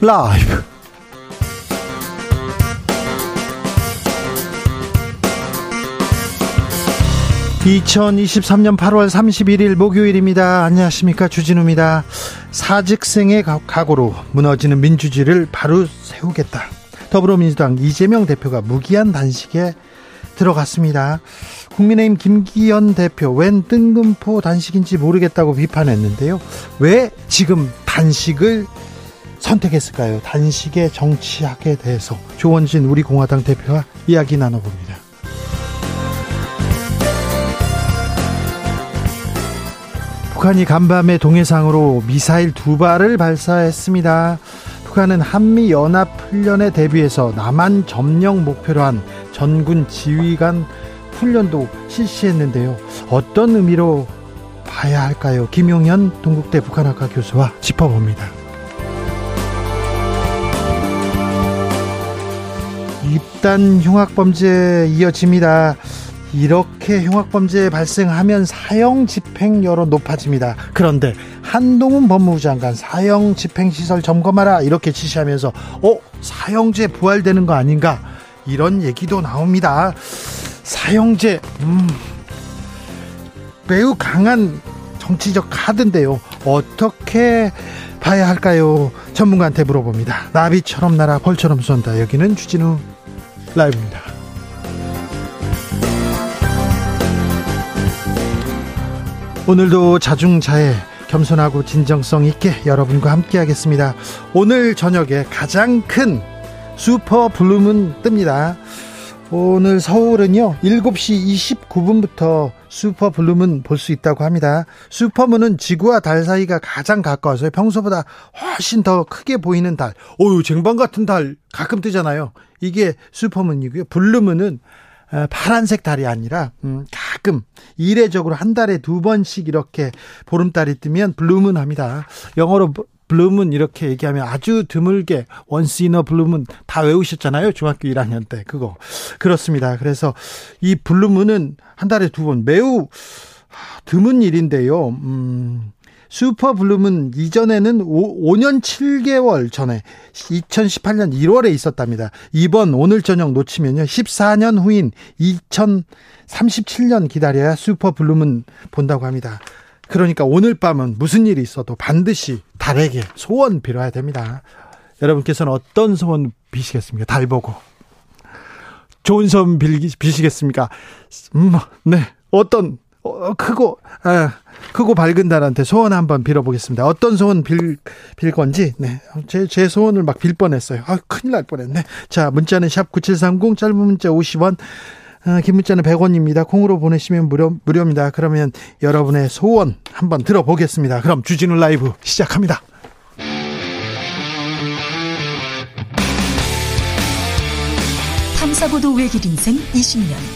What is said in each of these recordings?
라이브. 2023년 8월 31일 목요일입니다. 안녕하십니까. 주진우입니다. 사직생의 각오로 무너지는 민주주의를 바로 세우겠다. 더불어민주당 이재명 대표가 무기한 단식에 들어갔습니다. 국민의힘 김기현 대표 웬 뜬금포 단식인지 모르겠다고 비판했는데요. 왜 지금 단식을 선택했을까요? 단식의 정치학에 대해서 조원진 우리 공화당 대표와 이야기 나눠봅니다. 북한이 간밤에 동해상으로 미사일 두 발을 발사했습니다. 북한은 한미 연합 훈련에 대비해서 남한 점령 목표로 한 전군 지휘관 훈련도 실시했는데요. 어떤 의미로 봐야 할까요? 김용현 동국대 북한학과 교수와 짚어봅니다. 입단 흉악범죄 이어집니다. 이렇게 흉악범죄 발생하면 사형 집행여론 높아집니다. 그런데 한동훈 법무부 장관 사형 집행시설 점검하라 이렇게 지시하면서 어 사형제 부활되는 거 아닌가 이런 얘기도 나옵니다. 사형제 음, 매우 강한 정치적 카드인데요. 어떻게 봐야 할까요? 전문가한테 물어봅니다. 나비처럼 날아 벌처럼 쏜다. 여기는 주진우 라이브입니다. 오늘도 자중자애 겸손하고 진정성 있게 여러분과 함께 하겠습니다. 오늘 저녁에 가장 큰 슈퍼 블루문 뜹니다. 오늘 서울은요 7시 29분부터 슈퍼 블루문 볼수 있다고 합니다. 슈퍼문은 지구와 달 사이가 가장 가까워서 평소보다 훨씬 더 크게 보이는 달. 오유 쟁반 같은 달 가끔 뜨잖아요. 이게 슈퍼문이고요. 블루문은 어, 파란색 달이 아니라 음, 가끔 이례적으로 한 달에 두 번씩 이렇게 보름달이 뜨면 블루문 합니다. 영어로 blue moon 이렇게 얘기하면 아주 드물게 once in a blue moon 다 외우셨잖아요. 중학교 1학년 때 그거. 그렇습니다. 그래서 이 블루문은 한 달에 두 번 매우 드문 일인데요. 음, 슈퍼 블루문은 이전에는 5, 년 7개월 전에 2018년 1월에 있었답니다. 이번 오늘 저녁 놓치면요. 14년 후인 2037년 기다려야 슈퍼 블루문은 본다고 합니다. 그러니까 오늘 밤은 무슨 일이 있어도 반드시 달에게 소원 빌어야 됩니다. 여러분께서는 어떤 소원 비시겠습니까? 달 보고. 좋은 소원 빌시겠습니까? 음, 네. 어떤 어, 크고 아, 크고 밝은 달한테 소원 한번 빌어보겠습니다. 어떤 소원 빌, 빌 건지 네. 제, 제 소원을 막 빌 뻔했어요. 아, 큰일 날 뻔했네. 자, 문자는 샵 9730 짧은 문자 50원 어, 긴 문자는 100원입니다. 콩으로 보내시면 무료, 무료입니다. 그러면 여러분의 소원 한번 들어보겠습니다. 그럼 주진우 라이브 시작합니다. 탐사보도 외길 인생 20년.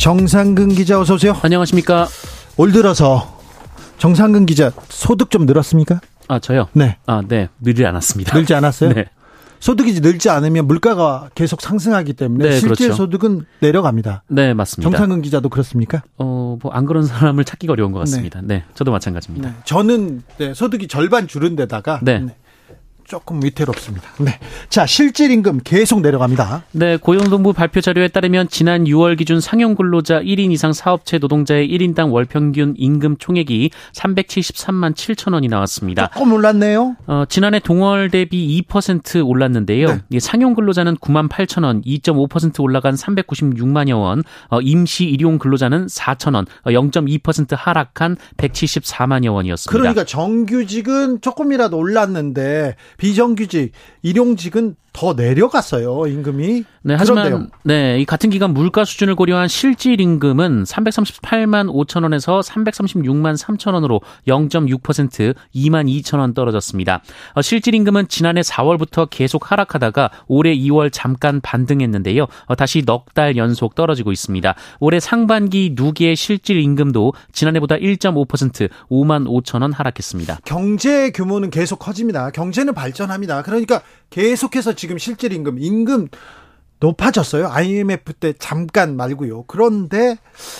정상근 기자 어서 오세요. 안녕하십니까. 올 들어서 정상근 기자 소득 좀 늘었습니까? 아 저요? 네. 아 네. 늘지 않았습니다. 늘지 않았어요? 네. 소득이 늘지 않으면 물가가 계속 상승하기 때문에 네, 실제 그렇죠. 소득은 내려갑니다. 네, 맞습니다. 정상근 기자도 그렇습니까? 어, 뭐 안 그런 사람을 찾기가 어려운 것 같습니다. 네, 네 저도 마찬가지입니다. 네. 저는 네, 소득이 절반 줄은 데다가 네. 네. 조금 위태롭습니다. 네. 자, 실질 임금 계속 내려갑니다. 네, 고용노동부 발표 자료에 따르면 지난 6월 기준 상용 근로자 1인 이상 사업체 노동자의 1인당 월 평균 임금 총액이 373만 7천 원이 나왔습니다. 조금 올랐네요. 어, 지난해 동월 대비 2% 올랐는데요. 네. 상용 근로자는 9만 8천 원, 2.5% 올라간 396만여 원, 어, 임시 일용 근로자는 4천 원, 어, 0.2% 하락한 174만여 원이었습니다. 그러니까 정규직은 조금이라도 올랐는데 비정규직, 일용직은 더 내려갔어요 임금이. 네, 하지만 그런데요. 네, 이 같은 기간 물가 수준을 고려한 실질 임금은 338만 5천 원에서 336만 3천 원으로 0.6% 2만 2천 원 떨어졌습니다. 어, 실질 임금은 지난해 4월부터 계속 하락하다가 올해 2월 잠깐 반등했는데요. 어, 다시 넉 달 연속 떨어지고 있습니다. 올해 상반기 누기의 실질 임금도 지난해보다 1.5% 5만 5천 원 하락했습니다. 경제 규모는 계속 커집니다. 경제는 발전합니다. 그러니까 계속해서 지금 실질 임금, 임금 높아졌어요. IMF 때 잠깐 말고요. 그런데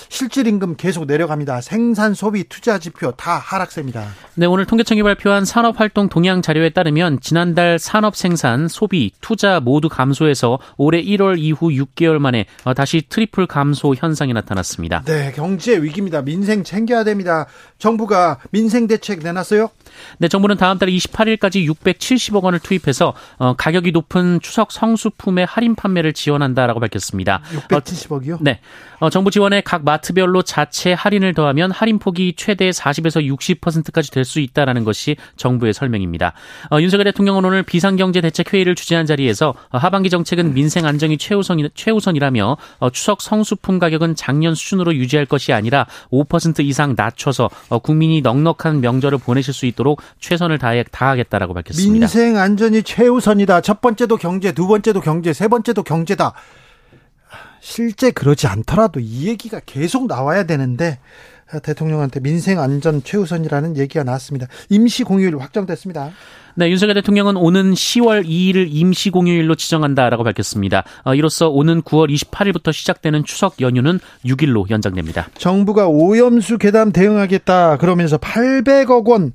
실질 임금 계속 내려갑니다. 생산, 소비, 투자 지표 다 하락세입니다. 네, 오늘 통계청이 발표한 산업 활동 동향 자료에 따르면 지난달 산업 생산, 소비, 투자 모두 감소해서 올해 1월 이후 6개월 만에 다시 트리플 감소 현상이 나타났습니다. 네, 경제 위기입니다. 민생 챙겨야 됩니다. 정부가 민생 대책 내놨어요? 네, 정부는 다음 달 28일까지 670억 원을 투입해서 어, 가격이 높은 추석 성수품의 할인 판매를 지원한다라고 밝혔습니다. 670억이요? 어, 네. 어, 정부 지원에 각 마트별로 자체 할인을 더하면 할인폭이 최대 40에서 60%까지 될 수 있다라는 것이 정부의 설명입니다. 어, 윤석열 대통령은 오늘 비상경제대책회의를 주재한 자리에서 어, 하반기 정책은 민생 안정이 최우선, 최우선이라며 어, 추석 성수품 가격은 작년 수준으로 유지할 것이 아니라 5% 이상 낮춰서 어, 국민이 넉넉한 명절을 보내실 수 있도록 최선을 다하겠다라고 밝혔습니다. 민생 안전이 최우선이다. 첫 번째도 경제, 두 번째도 경제, 세 번째도 경제 다. 실제 그러지 않더라도 이 얘기가 계속 나와야 되는데 대통령한테 민생 안전 최우선이라는 얘기가 나왔습니다. 임시 공휴일 확정됐습니다. 네, 윤석열 대통령은 오는 10월 2일을 임시 공휴일로 지정한다라고 밝혔습니다. 어, 이로써 오는 9월 28일부터 시작되는 추석 연휴는 6일로 연장됩니다. 정부가 오염수 괴담 대응하겠다 그러면서 800억 원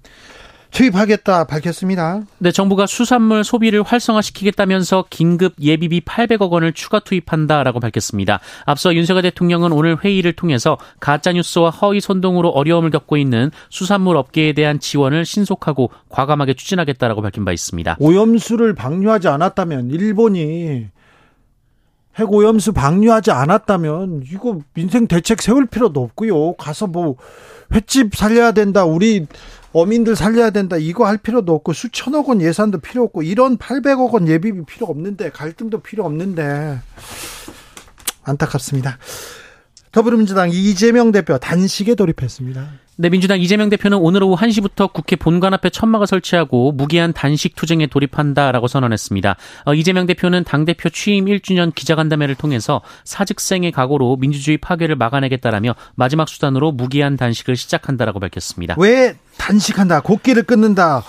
투입하겠다 밝혔습니다. 네, 정부가 수산물 소비를 활성화시키겠다면서 긴급 예비비 800억 원을 추가 투입한다라고 밝혔습니다. 앞서 윤석열 대통령은 오늘 회의를 통해서 가짜 뉴스와 허위 선동으로 어려움을 겪고 있는 수산물 업계에 대한 지원을 신속하고 과감하게 추진하겠다라고 밝힌 바 있습니다. 오염수를 방류하지 않았다면 일본이 핵오염수 방류하지 않았다면 이거 민생 대책 세울 필요도 없고요. 가서 뭐 횟집 살려야 된다. 우리 어민들 살려야 된다. 이거 할 필요도 없고 수천억 원 예산도 필요 없고 이런 800억 원 예비비 필요 없는데 갈등도 필요 없는데 안타깝습니다. 더불어민주당 이재명 대표 단식에 돌입했습니다. 네, 민주당 이재명 대표는 오늘 오후 1시부터 국회 본관 앞에 천막을 설치하고 무기한 단식 투쟁에 돌입한다라고 선언했습니다. 어, 이재명 대표는 당대표 취임 1주년 기자간담회를 통해서 사직생의 각오로 민주주의 파괴를 막아내겠다라며 마지막 수단으로 무기한 단식을 시작한다라고 밝혔습니다. 왜 단식한다, 곡기를 끊는다,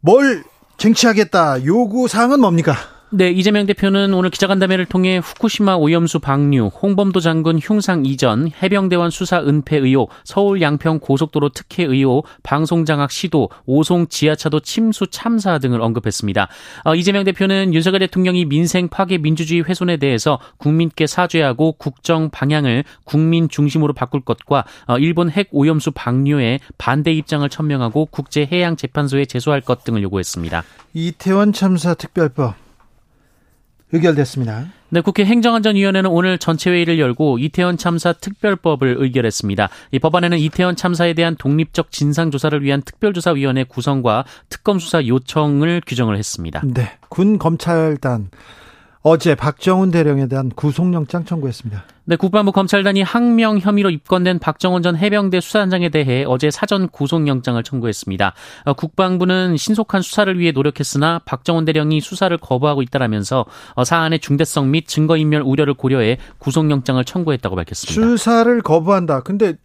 뭘 쟁취하겠다, 요구사항은 뭡니까? 네, 이재명 대표는 오늘 기자간담회를 통해 후쿠시마 오염수 방류, 홍범도 장군 흉상 이전, 해병대원 수사 은폐 의혹, 서울 양평 고속도로 특혜 의혹, 방송 장악 시도, 오송 지하차도 침수 참사 등을 언급했습니다. 어, 이재명 대표는 윤석열 대통령이 민생 파괴 민주주의 훼손에 대해서 국민께 사죄하고 국정 방향을 국민 중심으로 바꿀 것과 어, 일본 핵 오염수 방류에 반대 입장을 천명하고 국제해양재판소에 제소할 것 등을 요구했습니다. 이태원 참사 특별법 의결됐습니다. 네, 국회 행정안전위원회는 오늘 전체 회의를 열고 이태원 참사 특별법을 의결했습니다. 이 법안에는 이태원 참사에 대한 독립적 진상 조사를 위한 특별조사위원회 구성과 특검 수사 요청을 규정을 했습니다. 네, 군 검찰단 어제 박정훈 대령에 대한 구속영장 청구했습니다. 네, 국방부 검찰단이 항명 혐의로 입건된 박정훈 전 해병대 수사단장에 대해 어제 사전 구속영장을 청구했습니다. 어, 국방부는 신속한 수사를 위해 노력했으나 박정훈 대령이 수사를 거부하고 있다라면서 어, 사안의 중대성 및 증거인멸 우려를 고려해 구속영장을 청구했다고 밝혔습니다. 수사를 거부한다. 근데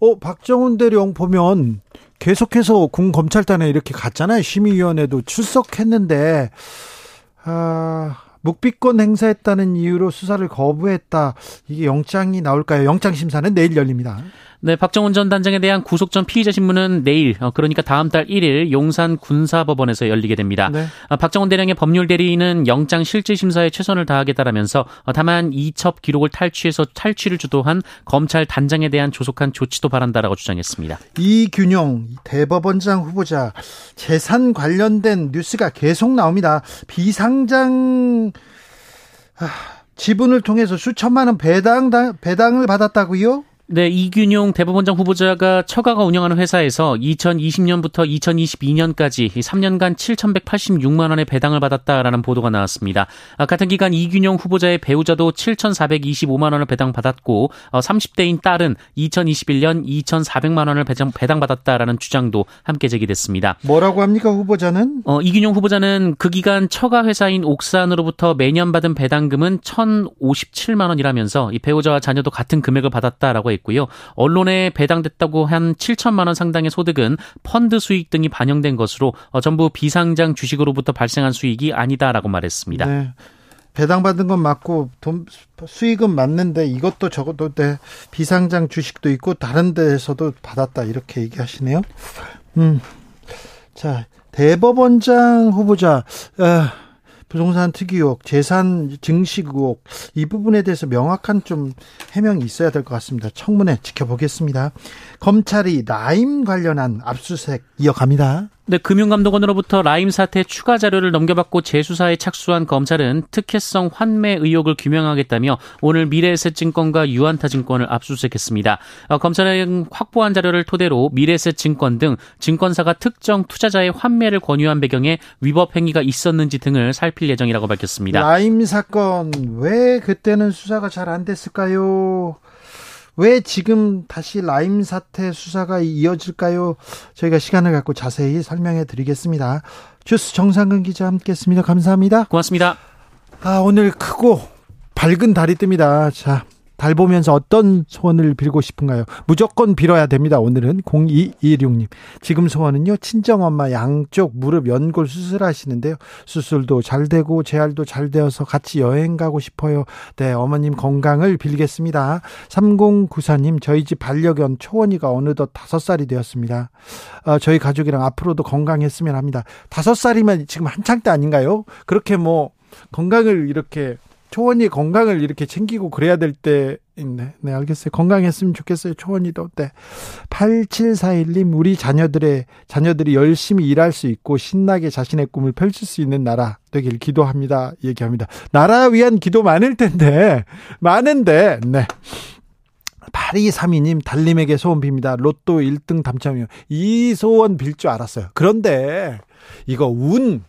어 박정훈 대령 보면 계속해서 군 검찰단에 이렇게 갔잖아요. 심의위원회도 출석했는데 아 묵비권 행사했다는 이유로 수사를 거부했다. 이게 영장이 나올까요? 영장 심사는 내일 열립니다. 네, 박정훈 전 단장에 대한 구속 전 피의자 신문은 내일, 어, 그러니까 다음 달 1일 용산 군사법원에서 열리게 됩니다. 네. 어, 박정훈 대령의 법률 대리인은 영장 실질 심사에 최선을 다하겠다라면서 어, 다만 이첩 기록을 탈취해서 탈취를 주도한 검찰 단장에 대한 조속한 조치도 바란다라고 주장했습니다. 이균용 대법원장 후보자 재산 관련된 뉴스가 계속 나옵니다. 비상장 아, 지분을 통해서 수천만 원 배당 배당을 받았다고요? 네, 이균용 대법원장 후보자가 처가가 운영하는 회사에서 2020년부터 2022년까지 3년간 7,186만 원의 배당을 받았다라는 보도가 나왔습니다. 아, 같은 기간 이균용 후보자의 배우자도 7,425만 원을 배당받았고 30대인 어, 딸은 2021년 2,400만 원을 배당 받았다라는 주장도 함께 제기됐습니다. 뭐라고 합니까 후보자는? 어, 이균용 후보자는 그 기간 처가 회사인 옥산으로부터 매년 받은 배당금은 1,057만 원이라면서 이 배우자와 자녀도 같은 금액을 받았다라고 했고 요. 언론에 배당됐다고 한 7천만 원 상당의 소득은 펀드 수익 등이 반영된 것으로 어, 전부 비상장 주식으로부터 발생한 수익이 아니다라고 말했습니다. 네. 배당받은 건 맞고 돈 수익은 맞는데 이것도 저것도 네, 비상장 주식도 있고 다른 데에서도 받았다 이렇게 얘기하시네요. 음. 자, 대법원장 후보자 아, 부동산 특이 의혹, 재산 증식 의혹 이 부분에 대해서 명확한 좀 해명이 있어야 될 것 같습니다. 청문회 지켜보겠습니다. 검찰이 라임 관련한 압수수색 이어갑니다. 네, 금융감독원으로부터 라임 사태 추가 자료를 넘겨받고 재수사에 착수한 검찰은 특혜성 환매 의혹을 규명하겠다며 오늘 미래에셋증권과 유한타증권을 압수수색했습니다. 어, 검찰은 확보한 자료를 토대로 미래에셋증권 등 증권사가 특정 투자자의 환매를 권유한 배경에 위법 행위가 있었는지 등을 살필 예정이라고 밝혔습니다. 라임 사건 왜 그때는 수사가 잘 안 됐을까요? 왜 지금 다시 라임 사태 수사가 이어질까요? 저희가 시간을 갖고 자세히 설명해 드리겠습니다. 주스 정상근 기자 함께 했습니다. 감사합니다. 고맙습니다. 아, 오늘 크고 밝은 달이 뜹니다. 자, 달 보면서 어떤 소원을 빌고 싶은가요? 무조건 빌어야 됩니다. 오늘은 0216님. 지금 소원은요, 친정엄마 양쪽 무릎 연골 수술하시는데요. 수술도 잘 되고, 재활도 잘 되어서 같이 여행 가고 싶어요. 네, 어머님 건강을 빌겠습니다. 3094님, 저희 집 반려견 초원이가 어느덧 5살이 되었습니다. 어, 저희 가족이랑 앞으로도 건강했으면 합니다. 5살이면 지금 한창 때 아닌가요? 그렇게 뭐, 건강을 이렇게 초원이 건강을 이렇게 챙기고 그래야 될때 있네. 네, 알겠어요. 건강했으면 좋겠어요. 초원이도. 네. 8741님, 우리 자녀들의, 자녀들이 열심히 일할 수 있고 신나게 자신의 꿈을 펼칠 수 있는 나라 되길 기도합니다. 얘기합니다. 나라 위한 기도 많을 텐데, 많은데, 네. 8232님, 달님에게 소원 빕니다. 로또 1등 당첨이요. 이 소원 빌 줄 알았어요. 그런데, 이거 운,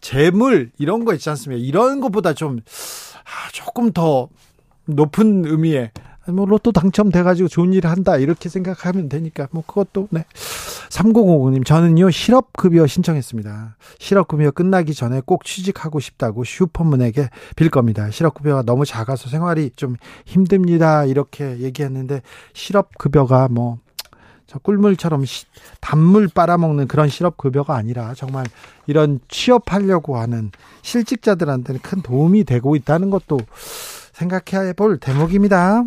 재물, 이런 거 있지 않습니까? 이런 것보다 좀, 아, 조금 더 높은 의미의 뭐 로또 당첨돼 가지고 좋은 일을 한다 이렇게 생각하면 되니까 뭐 그것도 네. 3005님 저는요 실업 급여 신청했습니다. 실업 급여 끝나기 전에 꼭 취직하고 싶다고 슈퍼문에게 빌 겁니다. 실업 급여가 너무 작아서 생활이 좀 힘듭니다. 이렇게 얘기했는데 실업 급여가 뭐 저 꿀물처럼 시, 단물 빨아먹는 그런 실업 급여가 아니라 정말 이런 취업하려고 하는 실직자들한테는 큰 도움이 되고 있다는 것도 생각해 볼 대목입니다.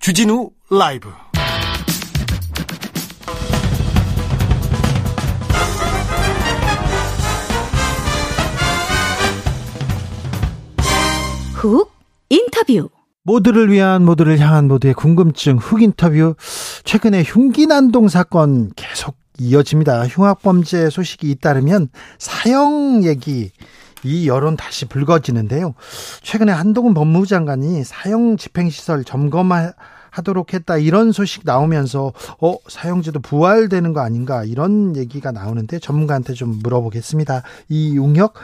주진우 라이브 훅 인터뷰 모두를 위한 모두를 향한 모두의 궁금증 훅 인터뷰 최근에 흉기 난동 사건 계속 이어집니다. 흉악범죄 소식이 잇따르면 사형 얘기 이 여론 다시 불거지는데요. 최근에 한동훈 법무부 장관이 사형 집행시설 점검하도록 했다 이런 소식 나오면서 어 사형제도 부활되는 거 아닌가 이런 얘기가 나오는데 전문가한테 좀 물어보겠습니다. 이웅혁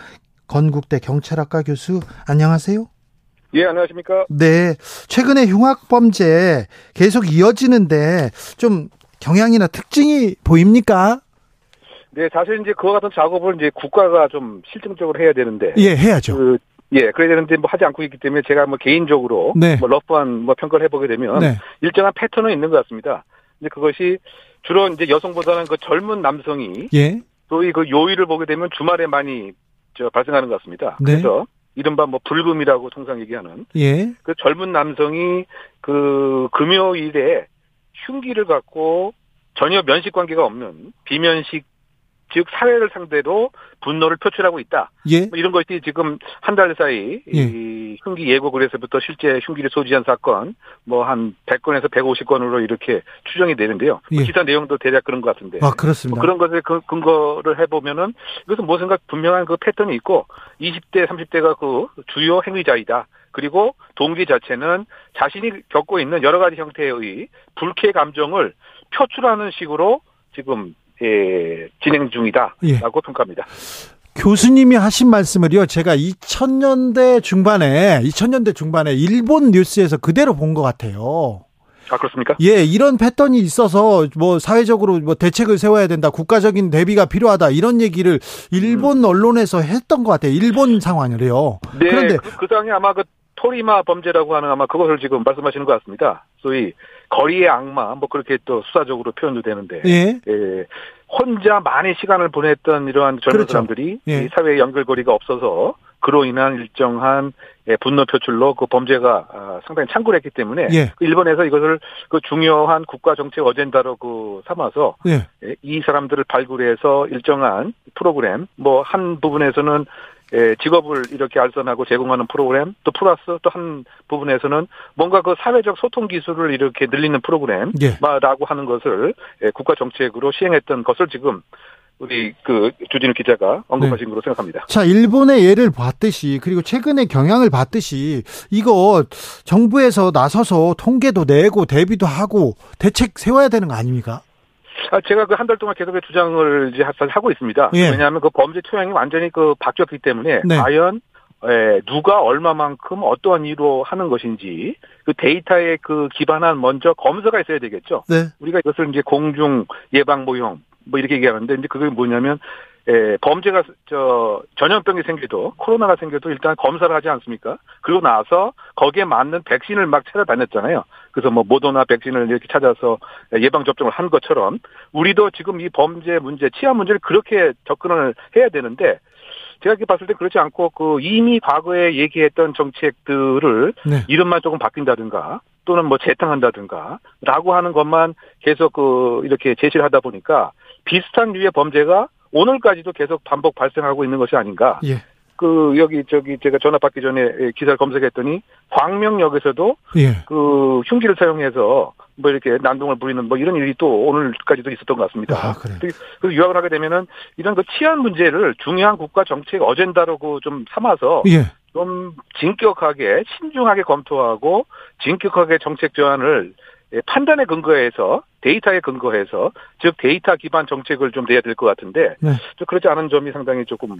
건국대 경찰학과 교수 안녕하세요. 예, 안녕하십니까? 네. 최근에 흉악 범죄 계속 이어지는데 좀 경향이나 특징이 보입니까? 네, 사실 이제 그와 같은 작업을 이제 국가가 좀 실증적으로 해야 되는데. 예, 해야죠. 그, 예, 그래야 되는데 뭐 하지 않고 있기 때문에 제가 뭐 개인적으로 네. 뭐 러프한 뭐 평가를 해보게 되면 네. 일정한 패턴은 있는 것 같습니다. 근데 그것이 주로 이제 여성보다는 그 젊은 남성이 예. 소위 그 요일을 보게 되면 주말에 많이 저 발생하는 것 같습니다. 네. 그래서 이른바 뭐 불금이라고 통상 얘기하는 예. 그 젊은 남성이 그 금요일에 흉기를 갖고 전혀 면식 관계가 없는 비면식 즉 사회를 상대로 분노를 표출하고 있다. 예. 뭐 이런 것이 지금 한 달 사이 예. 이 흉기 예고 그래서부터 실제 흉기를 소지한 사건 뭐 한 100건에서 150건으로 이렇게 추정이 되는데요. 뭐 예. 기사 내용도 대략 그런 것 같은데. 아 그렇습니다. 뭐 그런 것에 근거를 해보면은 이것은 뭐 생각 분명한 그 패턴이 있고 20대 30대가 그 주요 행위자이다. 그리고 동기 자체는 자신이 겪고 있는 여러 가지 형태의 불쾌 감정을 표출하는 식으로 지금 예, 진행 중이다라고 예. 평가합니다. 교수님이 하신 말씀을요, 제가 2000년대 중반에, 2000년대 중반에 일본 뉴스에서 그대로 본 것 같아요. 아, 그렇습니까? 예, 이런 패턴이 있어서 뭐 사회적으로 뭐 대책을 세워야 된다, 국가적인 대비가 필요하다, 이런 얘기를 일본 음. 언론에서 했던 것 같아요. 일본 상황을요. 네, 그런데 그, 그 당시 아마 그 토리마 범죄라고 하는 아마 그것을 지금 말씀하시는 것 같습니다. 소위 거리의 악마, 뭐 그렇게 또 수사적으로 표현도 되는데. 예. 예. 혼자 많은 시간을 보냈던 이러한 젊은 그렇죠. 사람들이 예. 사회의 연결고리가 없어서 그로 인한 일정한 예, 분노 표출로 그 범죄가 아, 상당히 창굴했기 때문에 예. 그 일본에서 이것을 그 중요한 국가 정책 어젠다로 그 삼아서 예. 예. 이 사람들을 발굴해서 일정한 프로그램 뭐 한 부분에서는 예, 직업을 이렇게 알선하고 제공하는 프로그램 또 플러스 또 한 부분에서는 뭔가 그 사회적 소통 기술을 이렇게 늘리는 프로그램라고 예. 하는 것을 예, 국가 정책으로 시행했던 것을 지금 우리 그 주진우 기자가 언급하신 네. 걸로 생각합니다. 자, 일본의 예를 봤듯이 그리고 최근의 경향을 봤듯이 이거 정부에서 나서서 통계도 내고 대비도 하고 대책 세워야 되는 거 아닙니까? 아, 제가 그 한 달 동안 계속 주장을 이제 하고 있습니다. 예. 왜냐하면 그 범죄 토양이 완전히 그 바뀌었기 때문에 네. 과연 에, 누가 얼마만큼 어떠한 이유로 하는 것인지 그 데이터에 그 기반한 먼저 검사가 있어야 되겠죠. 네. 우리가 이것을 이제 공중 예방 모형 뭐 이렇게 얘기하는데 이제 그게 뭐냐면 에, 범죄가 저 전염병이 생겨도 코로나가 생겨도 일단 검사를 하지 않습니까? 그리고 나서 거기에 맞는 백신을 막 찾아다녔잖아요. 그래서 뭐 모더나 백신을 이렇게 찾아서 예방 접종을 한 것처럼 우리도 지금 이 범죄 문제, 치안 문제를 그렇게 접근을 해야 되는데 제가 이렇게 봤을 때 그렇지 않고 그 이미 과거에 얘기했던 정책들을 네. 이름만 조금 바뀐다든가 또는 뭐 재탕한다든가 라고 하는 것만 계속 그 이렇게 제시를 하다 보니까 비슷한 류의 범죄가 오늘까지도 계속 반복 발생하고 있는 것이 아닌가. 예. 그 여기 저기 제가 전화 받기 전에 기사를 검색했더니 광명역에서도 예. 그 흉기를 사용해서 뭐 이렇게 난동을 부리는 뭐 이런 일이 또 오늘까지도 있었던 것 같습니다. 아, 그래. 그 유학을 하게 되면은 이런 그 치안 문제를 중요한 국가 정책 어젠다라고 좀 삼아서 예. 좀 진격하게 신중하게 검토하고 진격하게 정책 조안을 예, 판단에 근거해서 데이터에 근거해서 즉 데이터 기반 정책을 좀 내야 될 것 같은데 네. 그렇지 않은 점이 상당히 조금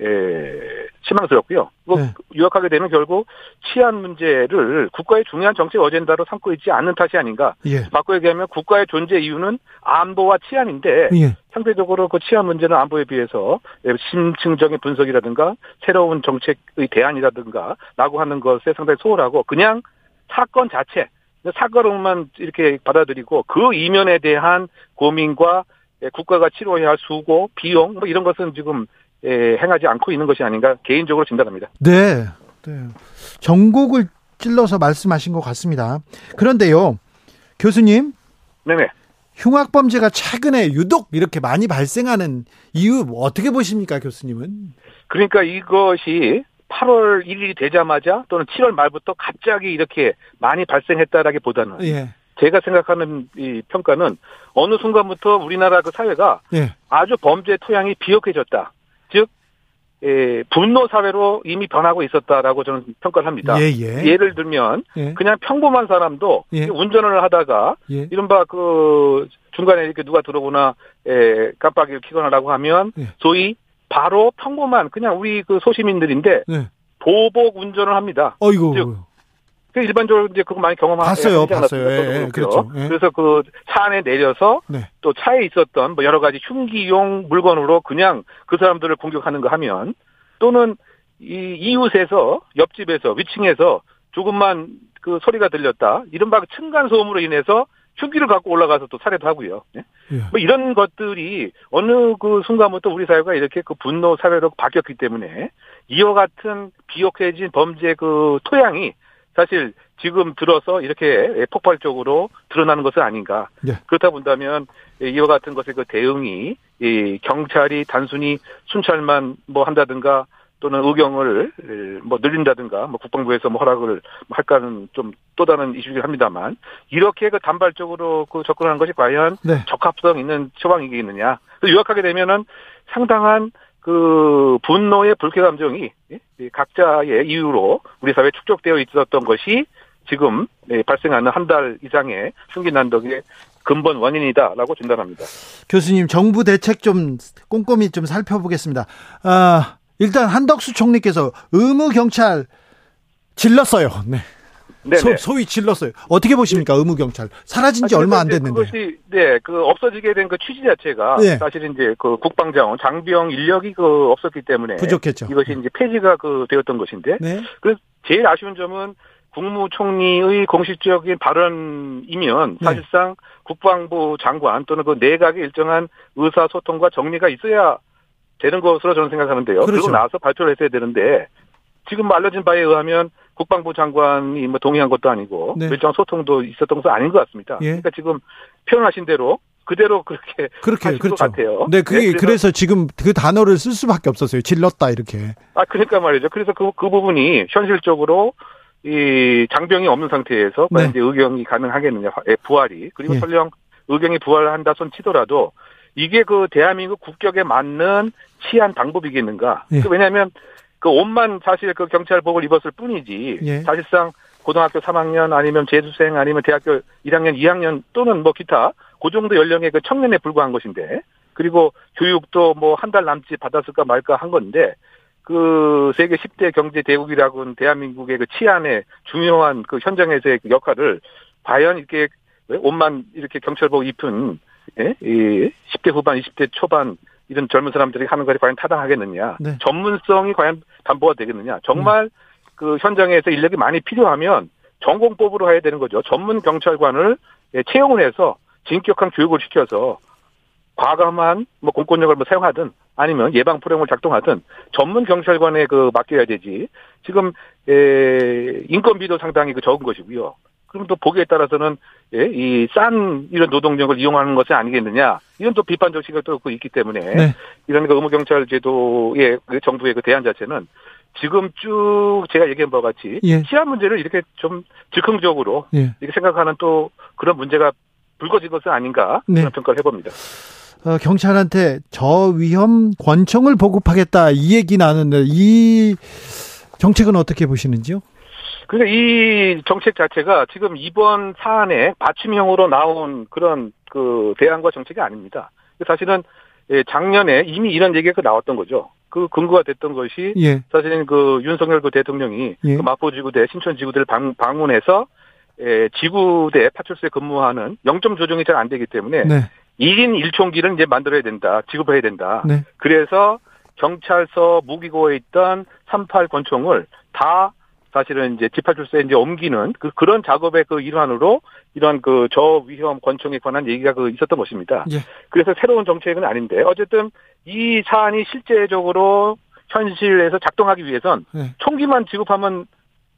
에, 예, 실망스럽고요. 뭐 네. 유학하게 되면 결국 치안 문제를 국가의 중요한 정책 어젠다로 삼고 있지 않는 탓이 아닌가. 예. 바꿔 얘기하면 국가의 존재 이유는 안보와 치안인데 예. 상대적으로 그 치안 문제는 안보에 비해서 심층적인 분석이라든가 새로운 정책의 대안이라든가 라고 하는 것에 상당히 소홀하고 그냥 사건 자체 사과로만 이렇게 받아들이고 그 이면에 대한 고민과 예, 국가가 치료해야 할 수고, 비용 뭐 이런 것은 지금 예, 행하지 않고 있는 것이 아닌가 개인적으로 진단합니다. 네, 네. 전국을 찔러서 말씀하신 것 같습니다. 그런데요, 교수님. 네네. 흉악 범죄가 최근에 유독 이렇게 많이 발생하는 이유 어떻게 보십니까, 교수님은? 그러니까 이것이 8월 1일이 되자마자 또는 7월 말부터 갑자기 이렇게 많이 발생했다라기보다는 예. 제가 생각하는 이 평가는 어느 순간부터 우리나라 그 사회가 예. 아주 범죄 토양이 비옥해졌다. 즉 예, 분노 사회로 이미 변하고 있었다라고 저는 평가를 합니다. 예, 예. 를 들면 예. 그냥 평범한 사람도 예. 운전을 하다가 예. 이른바 그 중간에 이렇게 누가 들어오나 예, 깜빡이를 켜거나라고 하면 소위 바로 평범한 그냥 우리 그 소시민들인데 네. 보복 운전을 합니다. 어이고. 즉, 그 일반적으로 이제 그거 많이 경험하셨어요. 봤어요, 봤어요. 예, 예, 그렇죠. 예. 그래서 그 차 안에 내려서 네. 또 차에 있었던 뭐 여러 가지 흉기용 물건으로 그냥 그 사람들을 공격하는 거 하면 또는 이 이웃에서 옆집에서 위층에서 조금만 그 소리가 들렸다. 이른바 층간 소음으로 인해서 흉기를 갖고 올라가서 또 살해도 하고요. 네? 예. 뭐 이런 것들이 어느 그 순간부터 우리 사회가 이렇게 그 분노 사회로 바뀌었기 때문에 이와 같은 비옥해진 범죄 그 토양이 사실 지금 들어서 이렇게 폭발적으로 드러나는 것은 아닌가. 예. 그렇다 본다면 이와 같은 것의 그 대응이 이 경찰이 단순히 순찰만 뭐 한다든가 또는 의경을 뭐 늘린다든가 뭐 국방부에서 뭐 허락을 할까는 좀 또 다른 이슈이긴 합니다만 이렇게 그 단발적으로 그 접근하는 것이 과연 네. 적합성 있는 처방이겠느냐. 유학하게 되면은 상당한 그 분노의 불쾌 감정이 예? 각자의 이유로 우리 사회에 축적되어 있었던 것이 지금 예, 발생하는 한 달 이상의 흉기 난덕의 근본 원인이다라고 진단합니다. 교수님 정부 대책 좀 꼼꼼히 좀 살펴보겠습니다. 아, 일단 한덕수 총리께서 의무 경찰 질렀어요. 네. 소, 소위 질렀어요. 어떻게 보십니까, 의무 경찰 사라진 지 아, 얼마 안 됐는데. 그것이 네, 그 없어지게 된 그 취지 자체가 네. 사실 이제 그 국방자원 장병 인력이 그 없었기 때문에 부족했죠. 이것이 이제 폐지가 그 되었던 것인데. 네. 그 제일 아쉬운 점은 국무총리의 공식적인 발언이면 네. 사실상 네. 국방부 장관 또는 그 내각의 일정한 의사소통과 정리가 있어야 되는 것으로 저는 생각하는데요. 그렇죠. 그리고 나서 발표를 했어야 되는데 지금 알려진 바에 의하면 국방부 장관이 뭐 동의한 것도 아니고 네. 일정 소통도 있었던 것은 아닌 것 같습니다. 예. 그러니까 지금 표현하신 대로 그대로 그렇게 그렇게 그렇죠. 같아요. 네, 그게 네, 그래서, 그래서, 지금 그 단어를 쓸 수밖에 없었어요. 질렀다 이렇게. 아, 그러니까 말이죠. 그래서 그, 그 부분이 현실적으로 이 장병이 없는 상태에서 네. 이제 의경이 가능하겠느냐 예, 부활이 그리고 예. 설령 의경이 부활한다 손 치더라도 이게 그 대한민국 국격에 맞는 치안 방법이겠는가? 예. 그 왜냐하면 그 옷만 사실 그 경찰복을 입었을 뿐이지 예. 사실상 고등학교 3학년 아니면 재수생 아니면 대학교 1학년 2학년 또는 뭐 기타 그 정도 연령의 그 청년에 불과한 것인데 그리고 교육도 뭐 한 달 남짓 받았을까 말까 한 건데 그 세계 10대 경제 대국이라고 는 대한민국의 그 치안의 중요한 그 현장에서의 그 역할을 과연 이렇게 옷만 이렇게 경찰복 입은 예? 이 10대 후반, 20대 초반 이런 젊은 사람들이 하는 것이 과연 타당하겠느냐. 네. 전문성이 과연 담보가 되겠느냐. 정말 네. 그 현장에서 인력이 많이 필요하면 전공법으로 해야 되는 거죠. 전문 경찰관을 예, 채용을 해서 진격한 교육을 시켜서 과감한 뭐 공권력을 뭐 사용하든 아니면 예방 프로그램을 작동하든 전문 경찰관에 그 맡겨야 되지. 지금 에 인건비도 상당히 그 적은 것이고요. 그럼 또 보기에 따라서는 예, 이 싼 이런 노동력을 이용하는 것이 아니겠느냐 이런 또 비판적 시각도 있기 때문에 네. 이런 그 의무 경찰 제도의 그 정부의 그 대안 자체는 지금 쭉 제가 얘기한 바와 같이 예. 치안 문제를 이렇게 좀 즉흥적으로 예. 이렇게 생각하는 또 그런 문제가 불거진 것은 아닌가 네. 그런 평가를 해봅니다. 어, 경찰한테 저위험 권총을 보급하겠다 이 얘기 나는데 이 정책은 어떻게 보시는지요? 그러니까 이 정책 자체가 지금 이번 사안에 받침형으로 나온 그런 그 대안과 정책이 아닙니다. 사실은 예, 작년에 이미 이런 얘기가 나왔던 거죠. 그 근거가 됐던 것이 예. 사실은 그 윤석열 그 대통령이 예. 그 마포 지구대 신천 지구대를 방, 방문해서 예, 지구대 파출소에 근무하는 영점 조정이 잘 안 되기 때문에 네. 1인 1총기를 이제 만들어야 된다. 지급해야 된다. 네. 그래서 경찰서 무기고에 있던 38 권총을 다 사실은 이제 지파출소에 이제 옮기는 그 그런 작업의 그 일환으로 이런 그 저위험 권총에 관한 얘기가 그 있었던 것입니다. 예. 그래서 새로운 정책은 아닌데 어쨌든 이 사안이 실제적으로 현실에서 작동하기 위해선 예. 총기만 지급하면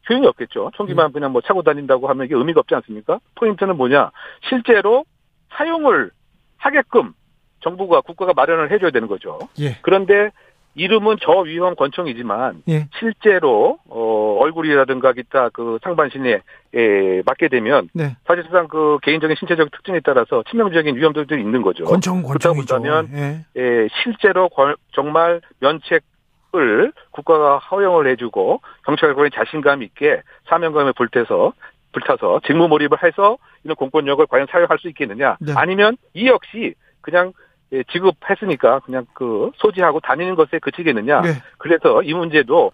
효용이 없겠죠. 총기만 예. 그냥 뭐 차고 다닌다고 하면 이게 의미가 없지 않습니까? 포인트는 뭐냐? 실제로 사용을 하게끔 정부가 국가가 마련을 해줘야 되는 거죠. 예. 그런데 이름은 저위험 권총이지만 예. 실제로 어 얼굴이라든가 기타 그 상반신에 에 맞게 되면 네. 사실상 그 개인적인 신체적 특징에 따라서 치명적인 위험들도 있는 거죠. 권총 권총이죠. 그렇다 보면 예. 에, 실제로 정말 면책 을 국가가 허용을 해주고 경찰관이 자신감 있게 사명감에 불태서 불타서 직무 몰입을 해서 이런 공권력을 과연 사용할 수 있겠느냐? 네. 아니면 이 역시 그냥 예, 지급했으니까 그냥 그 소지하고 다니는 것에 그치겠느냐. 네. 그래서 이 문제도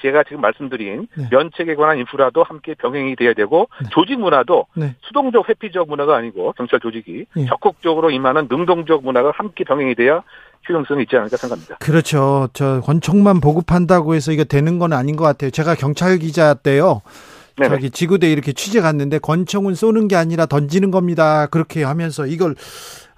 제가 지금 말씀드린 네. 면책에 관한 인프라도 함께 병행이 돼야 되고 네. 조직 문화도 네. 수동적 회피적 문화가 아니고 경찰 조직이 네. 적극적으로 임하는 능동적 문화가 함께 병행이 돼야 효용성이 있지 않을까 생각합니다. 그렇죠. 저 권총만 보급한다고 해서 이거 되는 건 아닌 것 같아요. 제가 경찰 기자 때요. 네네. 저기 지구대 이렇게 취재 갔는데 권총은 쏘는 게 아니라 던지는 겁니다. 그렇게 하면서 이걸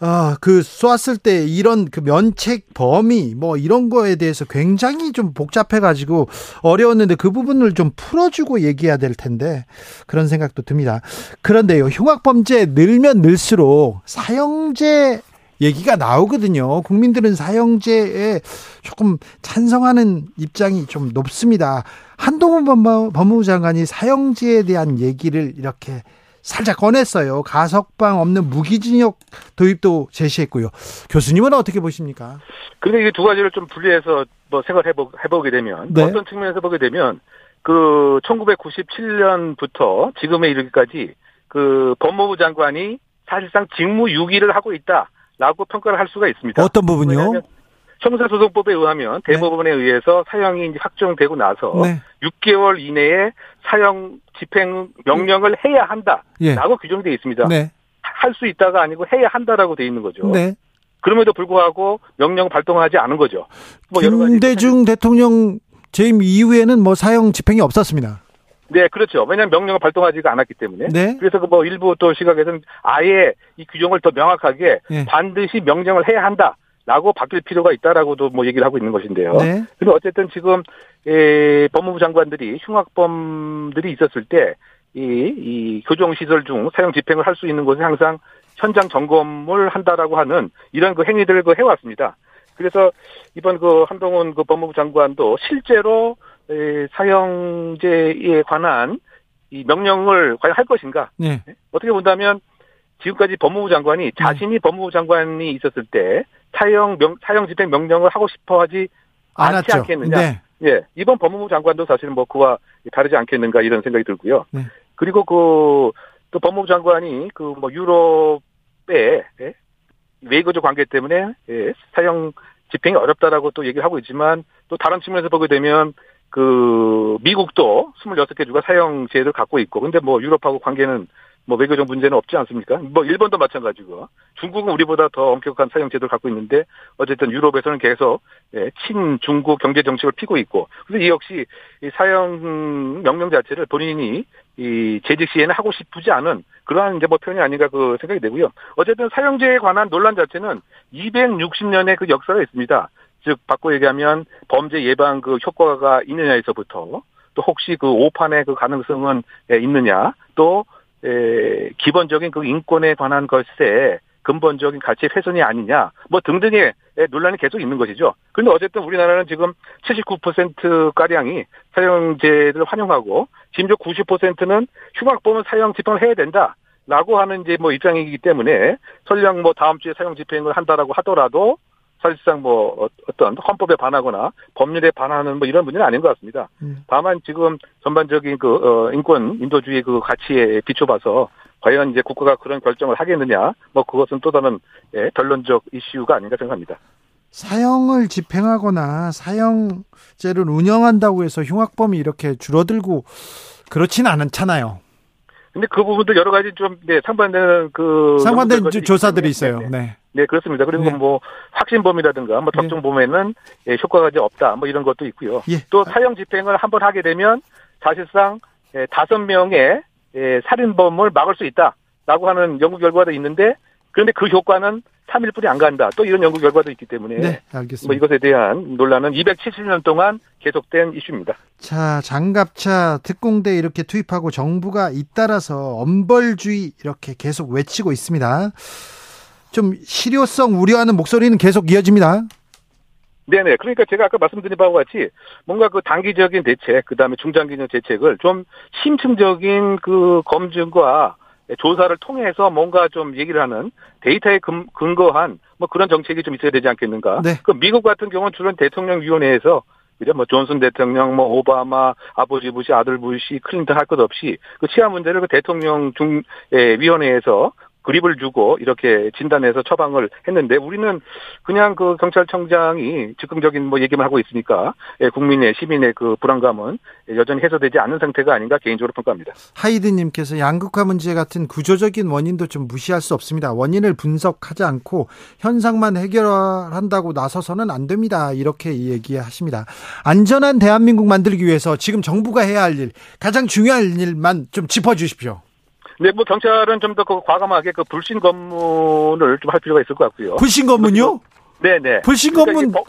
아, 그 쏘았을 때 이런 그 면책 범위 뭐 이런 거에 대해서 굉장히 좀 복잡해 가지고 어려웠는데 그 부분을 좀 풀어주고 얘기해야 될 텐데 그런 생각도 듭니다. 그런데요, 흉악 범죄 늘면 늘수록 사형제 얘기가 나오거든요. 국민들은 사형제에 조금 찬성하는 입장이 좀 높습니다. 한동훈 법무부 장관이 사형제에 대한 얘기를 이렇게 살짝 꺼냈어요. 가석방 없는 무기징역 도입도 제시했고요. 교수님은 어떻게 보십니까? 그런데 이두 가지를 좀 분리해서 뭐 생각을 해보, 해보게 되면 네. 어떤 측면에서 보게 되면 그 1997년부터 지금에 이르기까지 그 법무부 장관이 사실상 직무유기를 하고 있다 라고 평가를 할 수가 있습니다. 어떤 부분요? 형사소송법에 의하면 네. 대법원에 네. 의해서 사형이 확정되고 나서 네. 6개월 이내에 사형 집행 명령을 해야 한다라고 예. 규정이 되어 있습니다. 네. 할수 있다가 아니고 해야 한다라고 되어 있는 거죠. 네. 그럼에도 불구하고 명령 발동하지 않은 거죠. 뭐 김대중 대통령 재임 이후에는 뭐 사형 집행이 없었습니다. 네, 그렇죠. 왜냐하면 명령을 발동하지가 않았기 때문에. 네. 그래서 그 뭐 일부 또 시각에서는 아예 이 규정을 더 명확하게 네. 반드시 명령을 해야 한다 라고 바뀔 필요가 있다라고도 뭐 얘기를 하고 있는 것인데요. 네. 근데 어쨌든 지금 에, 법무부 장관들이 흉악범들이 있었을 때 이, 이 교정 시설 중 사용 집행을 할 수 있는 곳은 항상 현장 점검을 한다라고 하는 이런 그 행위들을 그 해왔습니다. 그래서 이번 그 한동훈 그 법무부 장관도 실제로 사형제에 관한 이 명령을 과연 할 것인가? 네. 어떻게 본다면 지금까지 법무부 장관이 네. 자신이 네. 법무부 장관이 있었을 때 사형 명 사형 집행 명령을 하고 싶어하지 않지 않겠느냐? 네. 예, 이번 법무부 장관도 사실 뭐 그와 다르지 않겠는가 이런 생각이 들고요. 네. 그리고 그 또 법무부 장관이 그 뭐 유럽의 예? 외교적 관계 때문에 예, 사형 집행이 어렵다라고 또 얘기를 하고 있지만 또 다른 측면에서 보게 되면 그 미국도 26개 주가 사형제를 갖고 있고 근데 뭐 유럽하고 관계는 뭐 외교적 문제는 없지 않습니까? 뭐 일본도 마찬가지고 중국은 우리보다 더 엄격한 사형 제도를 갖고 있는데 어쨌든 유럽에서는 계속 예, 친중국 경제 정책을 피고 있고 그래서 이 역시 이 사형 명령 자체를 본인이 이 재직 시에는 하고 싶지 않은 그러한 이제 뭐 표현이 아닌가 그 생각이 되고요. 어쨌든 사형제에 관한 논란 자체는 260년의 그 역사가 있습니다. 즉 바꿔 얘기하면 범죄 예방 그 효과가 있느냐에서부터 또 혹시 그 오판의 그 가능성은 예, 있느냐 또 에, 기본적인 그 인권에 관한 것에 근본적인 가치 훼손이 아니냐 뭐 등등의 논란이 계속 있는 것이죠. 그런데 어쨌든 우리나라는 지금 79% 가량이 사형제를 환영하고 심지어 90%는 흉악범은 사형 집행을 해야 된다. 라고 하는 이제 뭐 입장이기 때문에 설령 뭐 다음 주에 사형 집행을 한다라고 하더라도 사실상 뭐 어, 어떤 헌법에 반하거나 법률에 반하는 뭐 이런 문제는 아닌 것 같습니다. 음. 다만 지금 전반적인 그 어, 인권 인도주의 그 가치에 비춰봐서 과연 이제 국가가 그런 결정을 하겠느냐 뭐 그것은 또 다른 예, 결론적 이슈가 아닌가 생각합니다. 사형을 집행하거나 사형제를 운영한다고 해서 흉악범이 이렇게 줄어들고 그렇지는 않잖아요. 근데 그 부분도 여러 가지 좀, 네, 상반되는 그. 상반된 조사들이 있어요. 네. 네. 네, 그렇습니다. 그리고 네. 뭐, 확신범이라든가, 뭐, 특정범에는 예, 효과가 이제 없다, 뭐, 이런 것도 있고요. 예. 또 사형 집행을 한번 하게 되면 사실상 예, 다섯 명의 예, 살인범을 막을 수 있다라고 하는 연구 결과도 있는데, 그런데 그 효과는 3일 뿐이 안 간다. 또 이런 연구 결과도 있기 때문에 네, 알겠습니다. 뭐 이것에 대한 논란은 270년 동안 계속된 이슈입니다. 자, 장갑차 특공대 이렇게 투입하고 정부가 잇따라서 엄벌주의 이렇게 계속 외치고 있습니다. 좀 실효성 우려하는 목소리는 계속 이어집니다. 네네. 그러니까 제가 아까 말씀드린 바와 같이 뭔가 그 단기적인 대책, 그 다음에 중장기적 대책을 좀 심층적인 그 검증과 조사를 통해서 뭔가 좀 얘기를 하는 데이터에 근, 거한 뭐 그런 정책이 좀 있어야 되지 않겠는가. 네. 그 미국 같은 경우는 주로 대통령위원회에서 그죠? 뭐 존슨 대통령, 뭐 오바마, 아버지 부시, 아들 부시, 클린턴 할 것 없이 그 치아 문제를 그 대통령 중 위원회에서 그립을 주고 이렇게 진단해서 처방을 했는데 우리는 그냥 그 경찰청장이 즉흥적인 뭐 얘기만 하고 있으니까 예, 국민의 시민의 그 불안감은 여전히 해소되지 않는 상태가 아닌가 개인적으로 평가합니다. 하이드님께서 양극화 문제 같은 구조적인 원인도 좀 무시할 수 없습니다. 원인을 분석하지 않고 현상만 해결한다고 나서서는 안 됩니다. 이렇게 얘기하십니다. 안전한 대한민국 만들기 위해서 지금 정부가 해야 할 일, 가장 중요한 일만 좀 짚어주십시오. 네, 뭐 경찰은 좀더그 과감하게 그 불신 검문을 좀 할 필요가 있을 것 같고요. 불신 검문요? 네, 네. 불신 검문 그러니까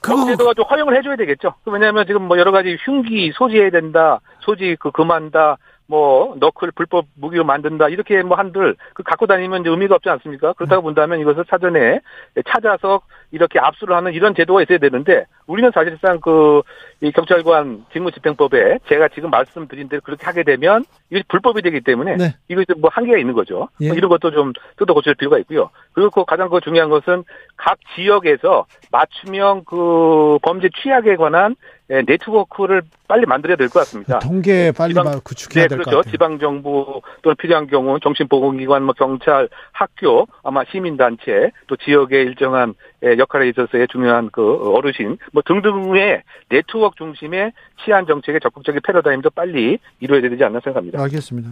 그 제도가 좀 허용을 해줘야 되겠죠. 왜냐하면 지금 뭐 여러 가지 흉기 소지해야 된다, 소지 그 금한다, 뭐 너클 불법 무기로 만든다 이렇게 뭐 한들 그 갖고 다니면 이제 의미가 없지 않습니까? 그렇다고 음. 본다면 이것을 사전에 찾아서 이렇게 압수를 하는 이런 제도가 있어야 되는데 우리는 사실상 그 이 경찰관 직무집행법에 제가 지금 말씀드린 대로 그렇게 하게 되면 이게 불법이 되기 때문에 네. 이거 뭐 한계가 있는 거죠. 예. 뭐 이런 것도 좀 뜯어 고칠 필요가 있고요. 그리고 그 가장 그 중요한 것은 각 지역에서 맞춤형 그 범죄 취약에 관한 예, 네트워크를 빨리 만들어야 될 것 같습니다. 통계 빨리 지방, 구축해야 네, 될것 그렇죠. 같아요. 지방 정부 또는 필요한 경우 정신보건기관, 뭐 경찰, 학교, 아마 시민단체 또 지역의 일정한 예, 역할에 있어서의 중요한 그 어르신 뭐 등등의 네트워크 중심의 치안 정책의 적극적인 패러다임도 빨리 이루어야 되지 않나 생각합니다. 알겠습니다.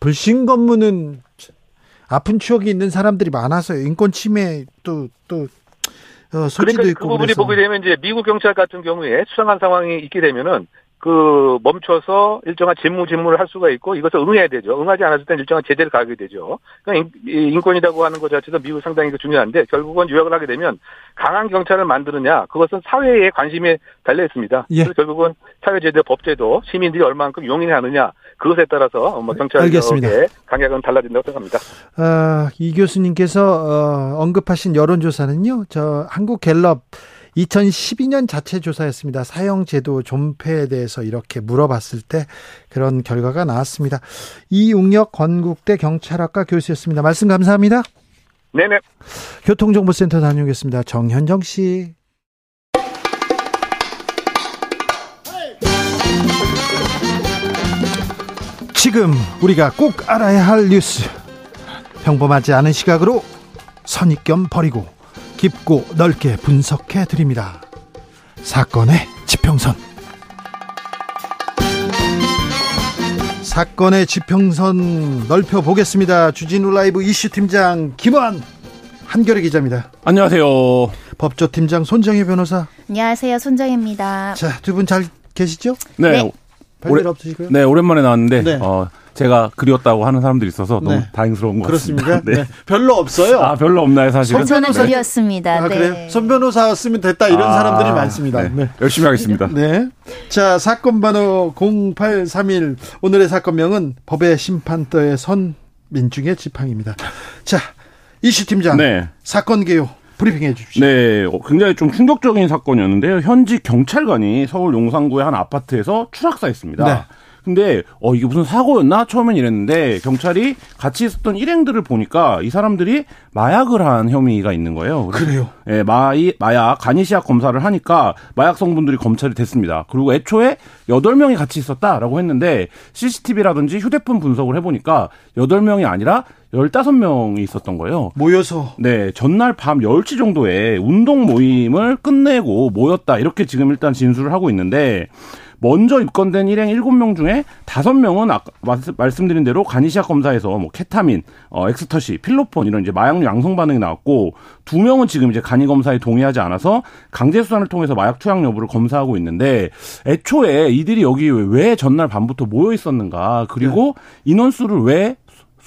불신 검문은 아픈 추억이 있는 사람들이 많아서요. 인권 침해 또또 또 어, 그러니까 그 부분이 그래서. 보게 되면 이제 미국 경찰 같은 경우에 수상한 상황이 있게 되면은 그 멈춰서 일정한 직무 직무를 할 수가 있고 이것을 응해야 되죠. 응하지 않았을 때는 일정한 제재를 가게 되죠. 그러니까 인권이라고 하는 것 자체도 미국 상당히 그 중요한데 결국은 유학을 하게 되면 강한 경찰을 만드느냐 그것은 사회의 관심에 달려 있습니다. 예. 그래서 결국은 사회 제도, 법 제도 시민들이 얼마만큼 용인하느냐 그것에 따라서 뭐 경찰의 강약은 달라진다고 생각합니다. 아, 이 교수님께서 어, 언급하신 여론조사는요. 저 한국갤럽 2012년 자체 조사였습니다. 사형제도 존폐에 대해서 이렇게 물어봤을 때 그런 결과가 나왔습니다. 이웅혁 건국대 경찰학과 교수였습니다. 말씀 감사합니다. 네네. 교통정보센터 다녀오겠습니다. 정현정 씨. 지금 우리가 꼭 알아야 할 뉴스. 평범하지 않은 시각으로 선입견 버리고 깊고 넓게 분석해 드립니다. 사건의 지평선. 사건의 지평선 넓혀 보겠습니다. 주진우 라이브 이슈 팀장 김원 한결의 기자입니다. 안녕하세요. 법조팀장 손정혜 변호사. 안녕하세요. 손정혜입니다. 자, 두 분 잘 계시죠? 네. 네. 별일 없으시고요? 네, 오랜만에 나왔는데 네. 어, 제가 그리웠다고 하는 사람들이 있어서 너무 네. 다행스러운 것 그렇습니까? 같습니다. 네. 별로 없어요. 아, 별로 없나요, 사실은? 저는 그리웠습니다. 아, 네. 그래요? 손 변호사였으면 됐다 이런 아, 사람들이 많습니다. 네. 네. 열심히 하겠습니다. 네. 자, 사건 번호 0831 오늘의 사건명은 법의 심판터의 선 민중의 지팡입니다. 자, 이슈 팀장. 네. 사건 개요. 브리핑해 주십시오. 네, 어, 굉장히 좀 충격적인 사건이었는데요. 현직 경찰관이 서울 용산구의 한 아파트에서 추락사했습니다. 네. 근데 어 이게 무슨 사고였나 처음엔 이랬는데 경찰이 같이 있었던 일행들을 보니까 이 사람들이 마약을 한 혐의가 있는 거예요. 그래요? 예, 마이 마약 간이시약 검사를 하니까 마약 성분들이 검출이 됐습니다. 그리고 애초에 여덟 명이 같이 있었다라고 했는데 CCTV라든지 휴대폰 분석을 해 보니까 여덟 명이 아니라 15명이 있었던 거예요. 모여서? 네, 전날 밤 10시 정도에 운동 모임을 끝내고 모였다. 이렇게 지금 일단 진술을 하고 있는데, 먼저 입건된 일행 7명 중에 5명은 아까 말씀드린 대로 가니시아 검사에서 뭐 케타민, 어, 엑스터시, 필로폰 이런 이제 마약류 양성 반응이 나왔고 2명은 지금 이제 간이 검사에 동의하지 않아서 강제 수단을 통해서 마약 투약 여부를 검사하고 있는데 애초에 이들이 여기 왜 전날 밤부터 모여 있었는가 그리고 네. 인원수를 왜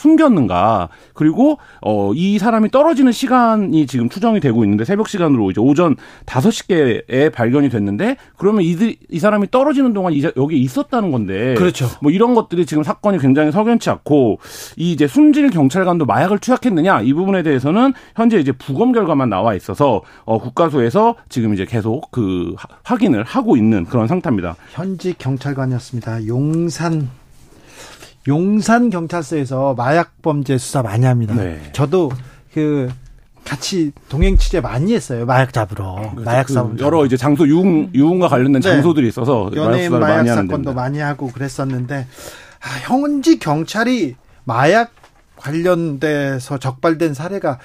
숨겼는가. 그리고 어 이 사람이 떨어지는 시간이 지금 추정이 되고 있는데 새벽 시간으로 이제 오전 5시께에 발견이 됐는데 그러면 이들 이 사람이 떨어지는 동안 이제 여기 있었다는 건데 그렇죠. 뭐 이런 것들이 지금 사건이 굉장히 석연치 않고 이 이제 숨질 경찰관도 마약을 투약했느냐 이 부분에 대해서는 현재 이제 부검 결과만 나와 있어서 어 국가소에서 지금 이제 계속 그 확인을 하고 있는 그런 상태입니다. 현직 경찰관이었습니다. 용산 용산 경찰서에서 마약 범죄 수사 많이 합니다. 네. 저도 그 같이 동행 취재 많이 했어요. 마약 잡으러. 그렇죠. 마약 그 사범. 여러 이제 장소 유흥 유흥과 관련된 네. 장소들이 있어서 연예인 마약, 마약 사건도 많이 하고 그랬었는데 아, 현지 경찰이 마약 관련돼서 적발된 사례가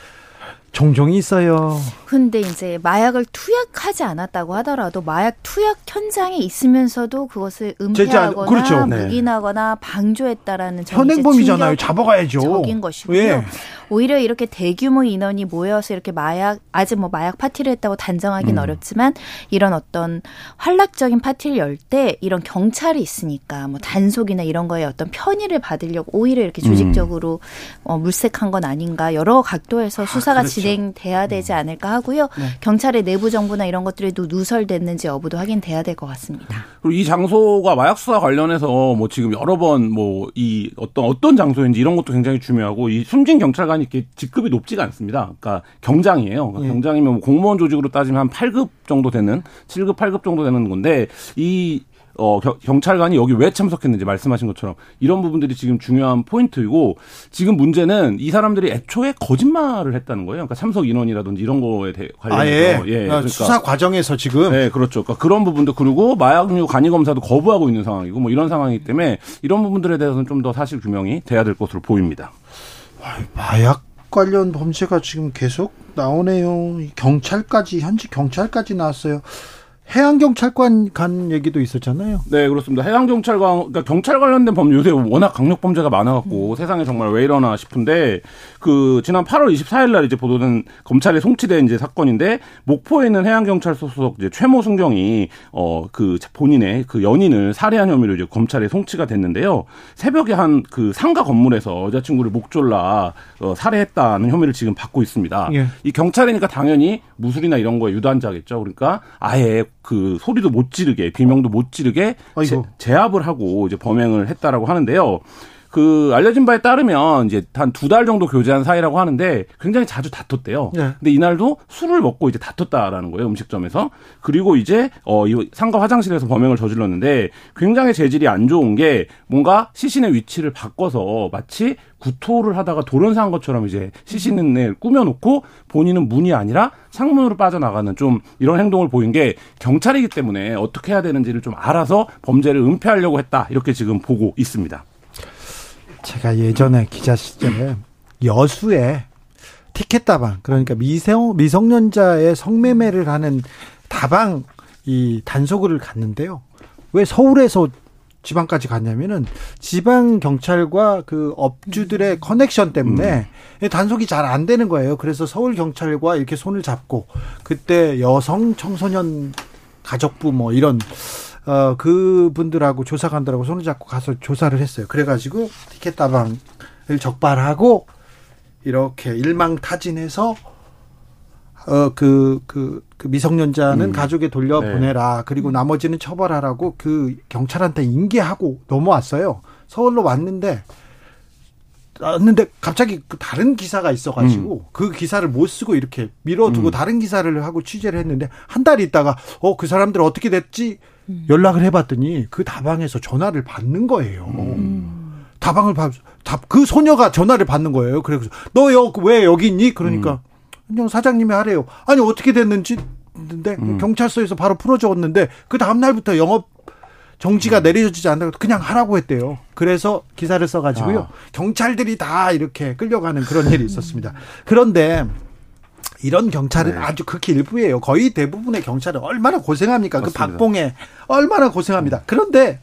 종종 있어요. 근데 이제 마약을 투약하지 않았다고 하더라도 마약 투약 현장에 있으면서도 그것을 은폐하거나 그렇죠. 묵인하거나 네. 방조했다라는 현행범이잖아요. 잡아가야죠. 적인 것이고요. 예. 오히려 이렇게 대규모 인원이 모여서 이렇게 마약 아직 뭐 마약 파티를 했다고 단정하기는 음. 어렵지만 이런 어떤 활락적인 파티를 열 때 이런 경찰이 있으니까 뭐 단속이나 이런 거에 어떤 편의를 받으려고 오히려 이렇게 조직적으로 음. 어, 물색한 건 아닌가 여러 각도에서 아, 수사가 아, 진행돼야 되지 않을까 하고요. 네. 경찰의 내부 정보나 이런 것들이 또 누설됐는지 여부도 확인돼야 될 것 같습니다. 그리고 이 장소가 마약 수사 관련해서 뭐 지금 여러 번 뭐 이 어떤 어떤 장소인지 이런 것도 굉장히 중요하고 이 숨진 경찰관이 이렇게 직급이 높지가 않습니다. 그러니까 경장이에요. 그러니까 네. 경장이면 뭐 공무원 조직으로 따지면 한 8급 정도 되는 7급 8급 정도 되는 건데 이 어, 경찰관이 여기 왜 참석했는지 말씀하신 것처럼 이런 부분들이 지금 중요한 포인트이고 지금 문제는 이 사람들이 애초에 거짓말을 했다는 거예요. 그러니까 참석 인원이라든지 이런 거에 대해 관련해서 아, 예. 예. 그러니까 수사 과정에서 지금 네, 그렇죠. 그러니까 그런 부분도 그리고 마약류 간이 검사도 거부하고 있는 상황이고 뭐 이런 상황이기 때문에 이런 부분들에 대해서는 좀 더 사실 규명이 돼야 될 것으로 보입니다. 마약 관련 범죄가 지금 계속 나오네요. 경찰까지 현지 경찰까지 나왔어요. 해양경찰관 간 얘기도 있었잖아요. 네, 그렇습니다. 해양경찰관, 그러니까 경찰 관련된 범죄 요새 워낙 강력 범죄가 많아갖고 음. 세상에 정말 왜 이러나 싶은데 그 지난 8월 24일 날 이제 보도된 검찰에 송치된 이제 사건인데 목포에 있는 해양경찰서 소속 이제 최모 순경이 어 그 본인의 그 연인을 살해한 혐의로 이제 검찰에 송치가 됐는데요. 새벽에 한 그 상가 건물에서 여자친구를 목졸라 어, 살해했다는 혐의를 지금 받고 있습니다. 예. 이 경찰이니까 당연히 무술이나 이런 거에 유단자겠죠. 그러니까 아예 그 소리도 못 지르게 비명도 못 지르게 제, 제압을 하고 이제 범행을 했다라고 하는데요. 그 알려진 바에 따르면 이제 한 두 달 정도 교제한 사이라고 하는데 굉장히 자주 다퉜대요. 네. 근데 이날도 술을 먹고 이제 다퉜다라는 거예요 음식점에서. 그리고 이제 어 이 상가 화장실에서 범행을 저질렀는데 굉장히 재질이 안 좋은 게 뭔가 시신의 위치를 바꿔서 마치 구토를 하다가 돌연사한 것처럼 이제 시신을 꾸며놓고 본인은 문이 아니라 창문으로 빠져나가는 좀 이런 행동을 보인 게 경찰이기 때문에 어떻게 해야 되는지를 좀 알아서 범죄를 은폐하려고 했다 이렇게 지금 보고 있습니다. 제가 예전에 기자 시절에 여수에 티켓 다방 그러니까 미성 미성년자의 성매매를 하는 다방 이 단속을 갔는데요. 왜 서울에서 지방까지 갔냐면은 지방 경찰과 그 업주들의 커넥션 때문에 음. 단속이 잘 안 되는 거예요. 그래서 서울 경찰과 이렇게 손을 잡고 그때 여성 청소년 가족부 뭐 이런 어 그분들하고 조사관들하고 손을 잡고 가서 조사를 했어요. 그래가지고 티켓 다방을 적발하고 이렇게 일망타진해서 어, 그, 그, 그 미성년자는 음. 가족에 돌려보내라. 네. 그리고 나머지는 처벌하라고 그 경찰한테 인계하고 넘어왔어요. 서울로 왔는데, 왔는데 갑자기 그 다른 기사가 있어가지고 음. 그 기사를 못 쓰고 이렇게 밀어두고 음. 다른 기사를 하고 취재를 했는데 한 달 있다가 어, 그 사람들 어떻게 됐지? 음. 연락을 해봤더니 그 다방에서 전화를 받는 거예요. 음. 다방을 받, 그 소녀가 전화를 받는 거예요. 그래서 너왜 여기 있니? 그러니까 음. 그냥 사장님이 하래요. 아니 어떻게 됐는지 근데 음. 경찰서에서 바로 풀어줬는데 그 다음 날부터 영업 정지가 음. 내려지지 않다고 그냥 하라고 했대요. 그래서 기사를 써가지고요. 아. 경찰들이 다 이렇게 끌려가는 그런 일이 있었습니다. 그런데 이런 경찰은 네. 아주 극히 일부예요. 거의 대부분의 경찰은 얼마나 고생합니까? 그 맞습니다. 그 박봉에 얼마나 고생합니다. 그런데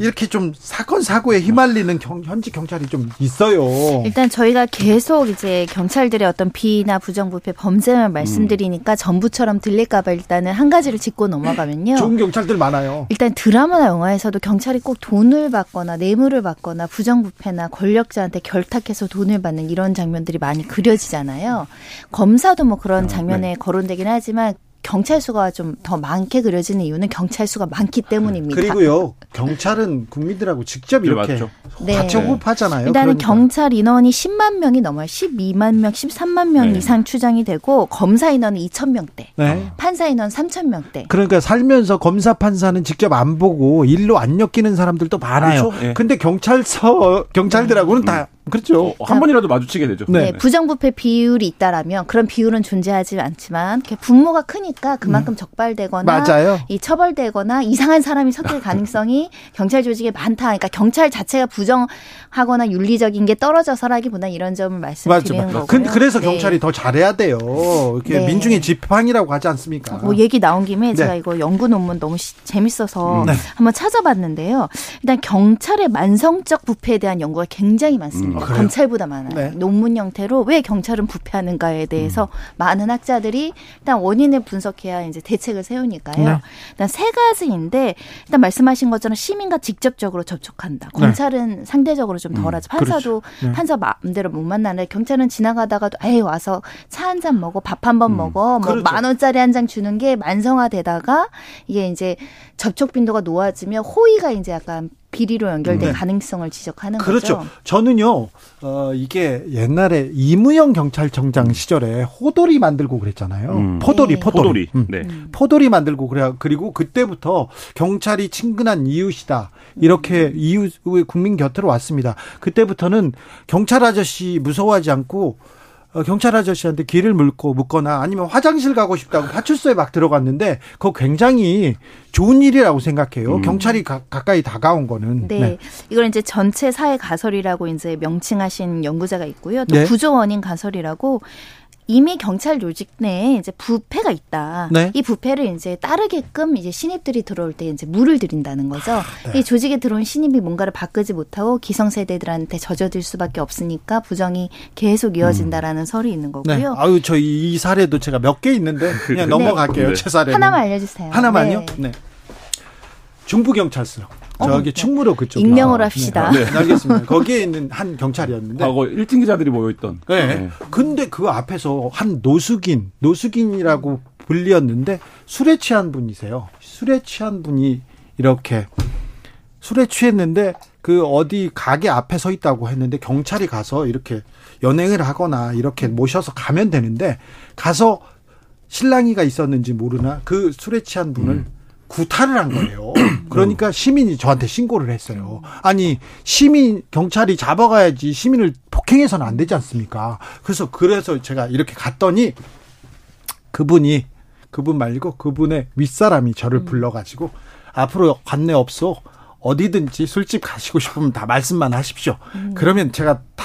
이렇게 좀 사건 사고에 휘말리는 경, 현지 경찰이 좀 있어요. 일단 저희가 계속 이제 경찰들의 어떤 비나 부정부패 범죄만 말씀드리니까 음. 전부처럼 들릴까봐 일단은 한 가지를 짚고 넘어가면요. 좋은 경찰들 많아요. 일단 드라마나 영화에서도 경찰이 꼭 돈을 받거나 뇌물을 받거나 부정부패나 권력자한테 결탁해서 돈을 받는 이런 장면들이 많이 그려지잖아요. 검사도 뭐 그런 아, 장면에 네. 거론되긴 하지만 경찰 수가 좀 더 많게 그려지는 이유는 경찰 수가 많기 때문입니다. 그리고요, 경찰은 국민들하고 직접 이렇게 네. 같이 호흡하잖아요. 일단은 그러니까. 경찰 인원이 10만 명이 넘어요. 12만 명, 13만 명 네. 이상 추정이 되고 검사 인원은 2천 명대, 네. 판사 인원 3천 명대. 그러니까 살면서 검사 판사는 직접 안 보고 일로 안 엮이는 사람들도 많아요. 그렇죠? 네. 근데 경찰서 경찰들하고는 음. 다 그렇죠. 어, 한 번이라도 마주치게 되죠. 네, 네. 부정부패 비율이 있다라면 그런 비율은 존재하지 않지만 분모가 크니까 그만큼 음. 적발되거나 맞아요. 이 처벌되거나 이상한 사람이 섞일 가능성이 경찰 조직에 많다. 그러니까 경찰 자체가 부정하거나 윤리적인 게 떨어져서라기보다 이런 점을 말씀드리는 거고요. 근데 그래서 네. 경찰이 더 잘해야 돼요. 이렇게 네. 민중의 지팡이라고 하지 않습니까? 뭐 얘기 나온 김에 네. 제가 이거 연구 논문 너무 시, 재밌어서 음. 네. 한번 찾아봤는데요. 일단 경찰의 만성적 부패에 대한 연구가 굉장히 많습니다. 검찰보다 많아요. 네. 논문 형태로 왜 경찰은 부패하는가에 대해서 음. 많은 학자들이 일단 원인을 분석해야 이제 대책을 세우니까요. 네. 일단 세 가지인데 일단 말씀하신 것처럼 시민과 직접적으로 접촉한다. 네. 검찰은 네. 상대적으로 좀 덜하죠. 음, 판사도 그렇죠. 네. 판사 마음대로 못 만나는데 경찰은 지나가다가도 에이 와서 차 한 잔 먹어 밥 한번 먹어 뭐 그렇죠. 만 원짜리 한 장 주는 게 만성화되다가 이게 이제 접촉 빈도가 놓아지면 호의가 이제 약간 비리로 연결된 네. 가능성을 지적하는 그렇죠. 거죠. 저는요, 어, 이게 옛날에 이무영 경찰청장 시절에 호돌이 만들고 그랬잖아요. 음. 포돌이, 네. 포돌이. 포돌이. 음. 네. 포돌이 만들고 그래. 그리고 그때부터 경찰이 친근한 이웃이다. 이렇게 음. 이웃 국민 곁으로 왔습니다. 그때부터는 경찰 아저씨 무서워하지 않고 어, 경찰 아저씨한테 길을 물고 묻거나 아니면 화장실 가고 싶다고 파출소에 막 들어갔는데 그거 굉장히 좋은 일이라고 생각해요. 음. 경찰이 가, 가까이 다가온 거는. 네. 네. 이걸 이제 전체 사회 가설이라고 이제 명칭하신 연구자가 있고요. 또 네. 구조 원인 가설이라고 이미 경찰 조직 내에 이제 부패가 있다. 네. 이 부패를 이제 따르게끔 이제 신입들이 들어올 때 이제 물을 들인다는 거죠. 네. 이 조직에 들어온 신입이 뭔가를 바꾸지 못하고 기성세대들한테 젖어들 수밖에 없으니까 부정이 계속 이어진다라는 음. 설이 있는 거고요. 네. 아유, 저 이 사례도 제가 몇 개 있는데 그냥 네. 넘어갈게요. 네. 제 사례 하나만 알려주세요. 하나만요? 네. 네. 중부경찰서. 어, 저기 충무로 그쪽. 익명으로 합시다. 네. 네. 알겠습니다. 거기에 있는 한 경찰이었는데. 과거 일진 기자들이 모여있던. 네. 네. 근데 그 앞에서 한 노숙인, 노숙인이라고 불리었는데 술에 취한 분이세요. 술에 취한 분이 이렇게 술에 취했는데 그 어디 가게 앞에 서 있다고 했는데 경찰이 가서 이렇게 연행을 하거나 이렇게 모셔서 가면 되는데 가서 신랑이가 있었는지 모르나 그 술에 취한 분을 음. 구타를 한 거예요. 그러니까 시민이 저한테 신고를 했어요. 아니 시민 경찰이 잡아가야지 시민을 폭행해서는 안 되지 않습니까? 그래서 그래서 제가 이렇게 갔더니 그분이 그분 말고 그분의 윗사람이 저를 음. 불러가지고 앞으로 관내 없어 어디든지 술집 가시고 싶으면 다 말씀만 하십시오. 음. 그러면 제가 다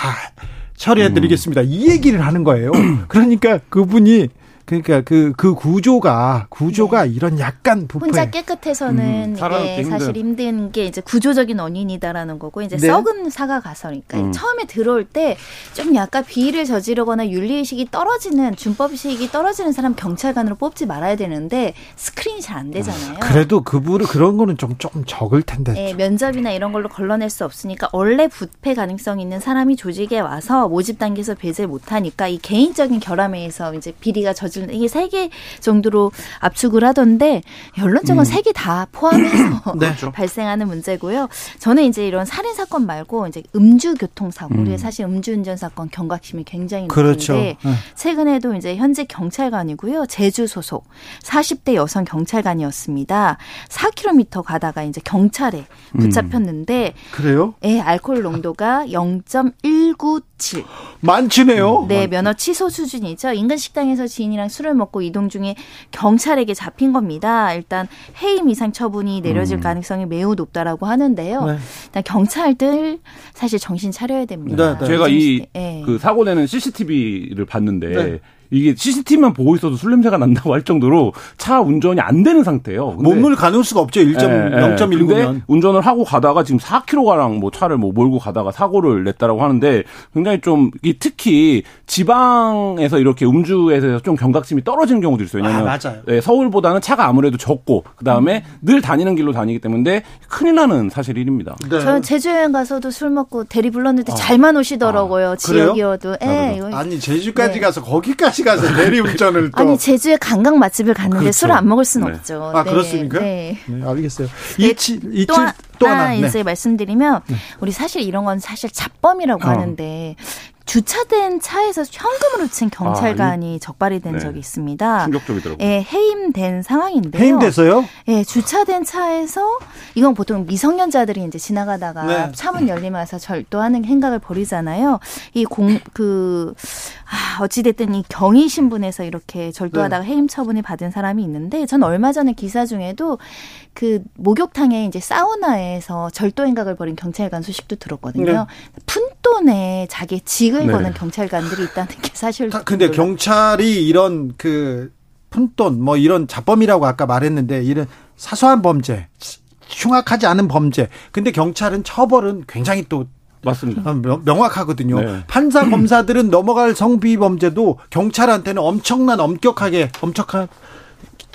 처리해드리겠습니다. 이 얘기를 하는 거예요. 그러니까 그분이 그러니까 그, 그 구조가, 구조가 네. 이런 약간 부패. 혼자 깨끗해서는 음, 이게 사실 힘든 게 이제 구조적인 원인이다라는 거고, 이제 네. 썩은 사과 가설니까 음. 처음에 들어올 때 좀 약간 비위를 저지르거나 윤리의식이 떨어지는, 준법의식이 떨어지는 사람 경찰관으로 뽑지 말아야 되는데 스크린이 잘 안 되잖아요. 그래도 그분은 그런 거는 좀, 조금 적을 텐데. 네, 면접이나 이런 걸로 걸러낼 수 없으니까 원래 부패 가능성 있는 사람이 조직에 와서 모집 단계에서 배제 못하니까 이 개인적인 결함에 의해서 이제 비리가 저지 저지른 이게 세 개 정도로 압축을 하던데 결론적으로 음. 세개 다 포함해서 네. 그렇죠. 발생하는 문제고요. 저는 이제 이런 살인 사건 말고 이제 음주 교통 사고, 음. 우리 사실 음주운전 사건 경각심이 굉장히 그렇죠. 높은데 네. 최근에도 이제 현재 경찰관이고요. 제주 소속 40대 여성 경찰관이었습니다. 4km 가다가 이제 경찰에 음. 붙잡혔는데 음. 그래요? 예, 알코올 농도가 0.197. 많지네요. 네, 면허 취소 수준이죠. 인근 식당에서 지인이랑 사람이랑 술을 먹고 이동 중에 경찰에게 잡힌 겁니다. 일단 해임 이상 처분이 내려질 음. 가능성이 매우 높다라고 하는데요. 네. 일단 경찰들 사실 정신 차려야 됩니다. 네, 네. 제가 이그 네. 사고 내는 CCTV를 봤는데 네. 이게 CCTV만 보고 있어도 술 냄새가 난다고 할 정도로 차 운전이 안 되는 상태예요. 몸을 가눌 수가 없죠. 1.0.1구면. 예, 운전을 하고 가다가 지금 4km가량 뭐 차를 뭐 몰고 가다가 사고를 냈다라고 하는데 굉장히 좀 특히 지방에서 이렇게 음주에서 좀 경각심이 떨어지는 경우도 있어요. 왜냐면 아, 맞아요. 예, 서울보다는 차가 아무래도 적고 그다음에 음. 늘 다니는 길로 다니기 때문에 큰일 나는 사실 일입니다. 네. 저는 제주 여행 가서도 술 먹고 대리 불렀는데 아. 잘만 오시더라고요. 아, 지역이어도. 예, 아니 제주까지 네. 가서 거기까지 같이 가서 대리운전을 또. 아니, 제주에 관광 맛집을 갔는데 그렇죠. 술을 안 먹을 수는 네. 없죠. 아, 네. 그렇습니까? 네. 네 알겠어요. 네, 이치, 이치, 또, 또 하나, 하나 이제 말씀드리면, 네. 우리 사실 이런 건 사실 잡범이라고 어. 하는데, 주차된 차에서 현금으로 친 경찰관이 아, 적발이 된 네. 적이 있습니다. 충격적이더라고요. 예, 해임된 상황인데요. 해임돼서요? 예, 주차된 차에서 이건 보통 미성년자들이 이제 지나가다가 네. 차문 열리면서 절도하는 행각을 벌이잖아요. 이 공 그 아, 어찌 됐든 이 경위 신분에서 이렇게 절도하다가 네. 해임 처분을 받은 사람이 있는데 전 얼마 전에 기사 중에도 그 목욕탕에 이제 사우나에서 절도 행각을 벌인 경찰관 소식도 들었거든요. 네. 푼돈에 자기 직을 네. 거는 경찰관들이 있다는 게 사실. 근데 경찰이 이런 그 푼돈 뭐 이런 자범이라고 아까 말했는데 이런 사소한 범죄 흉악하지 않은 범죄. 근데 경찰은 처벌은 굉장히 또 맞습니다. 명 확하거든요. 네. 판사 검사들은 넘어갈 성비 범죄도 경찰한테는 엄청난 엄격하게 엄격한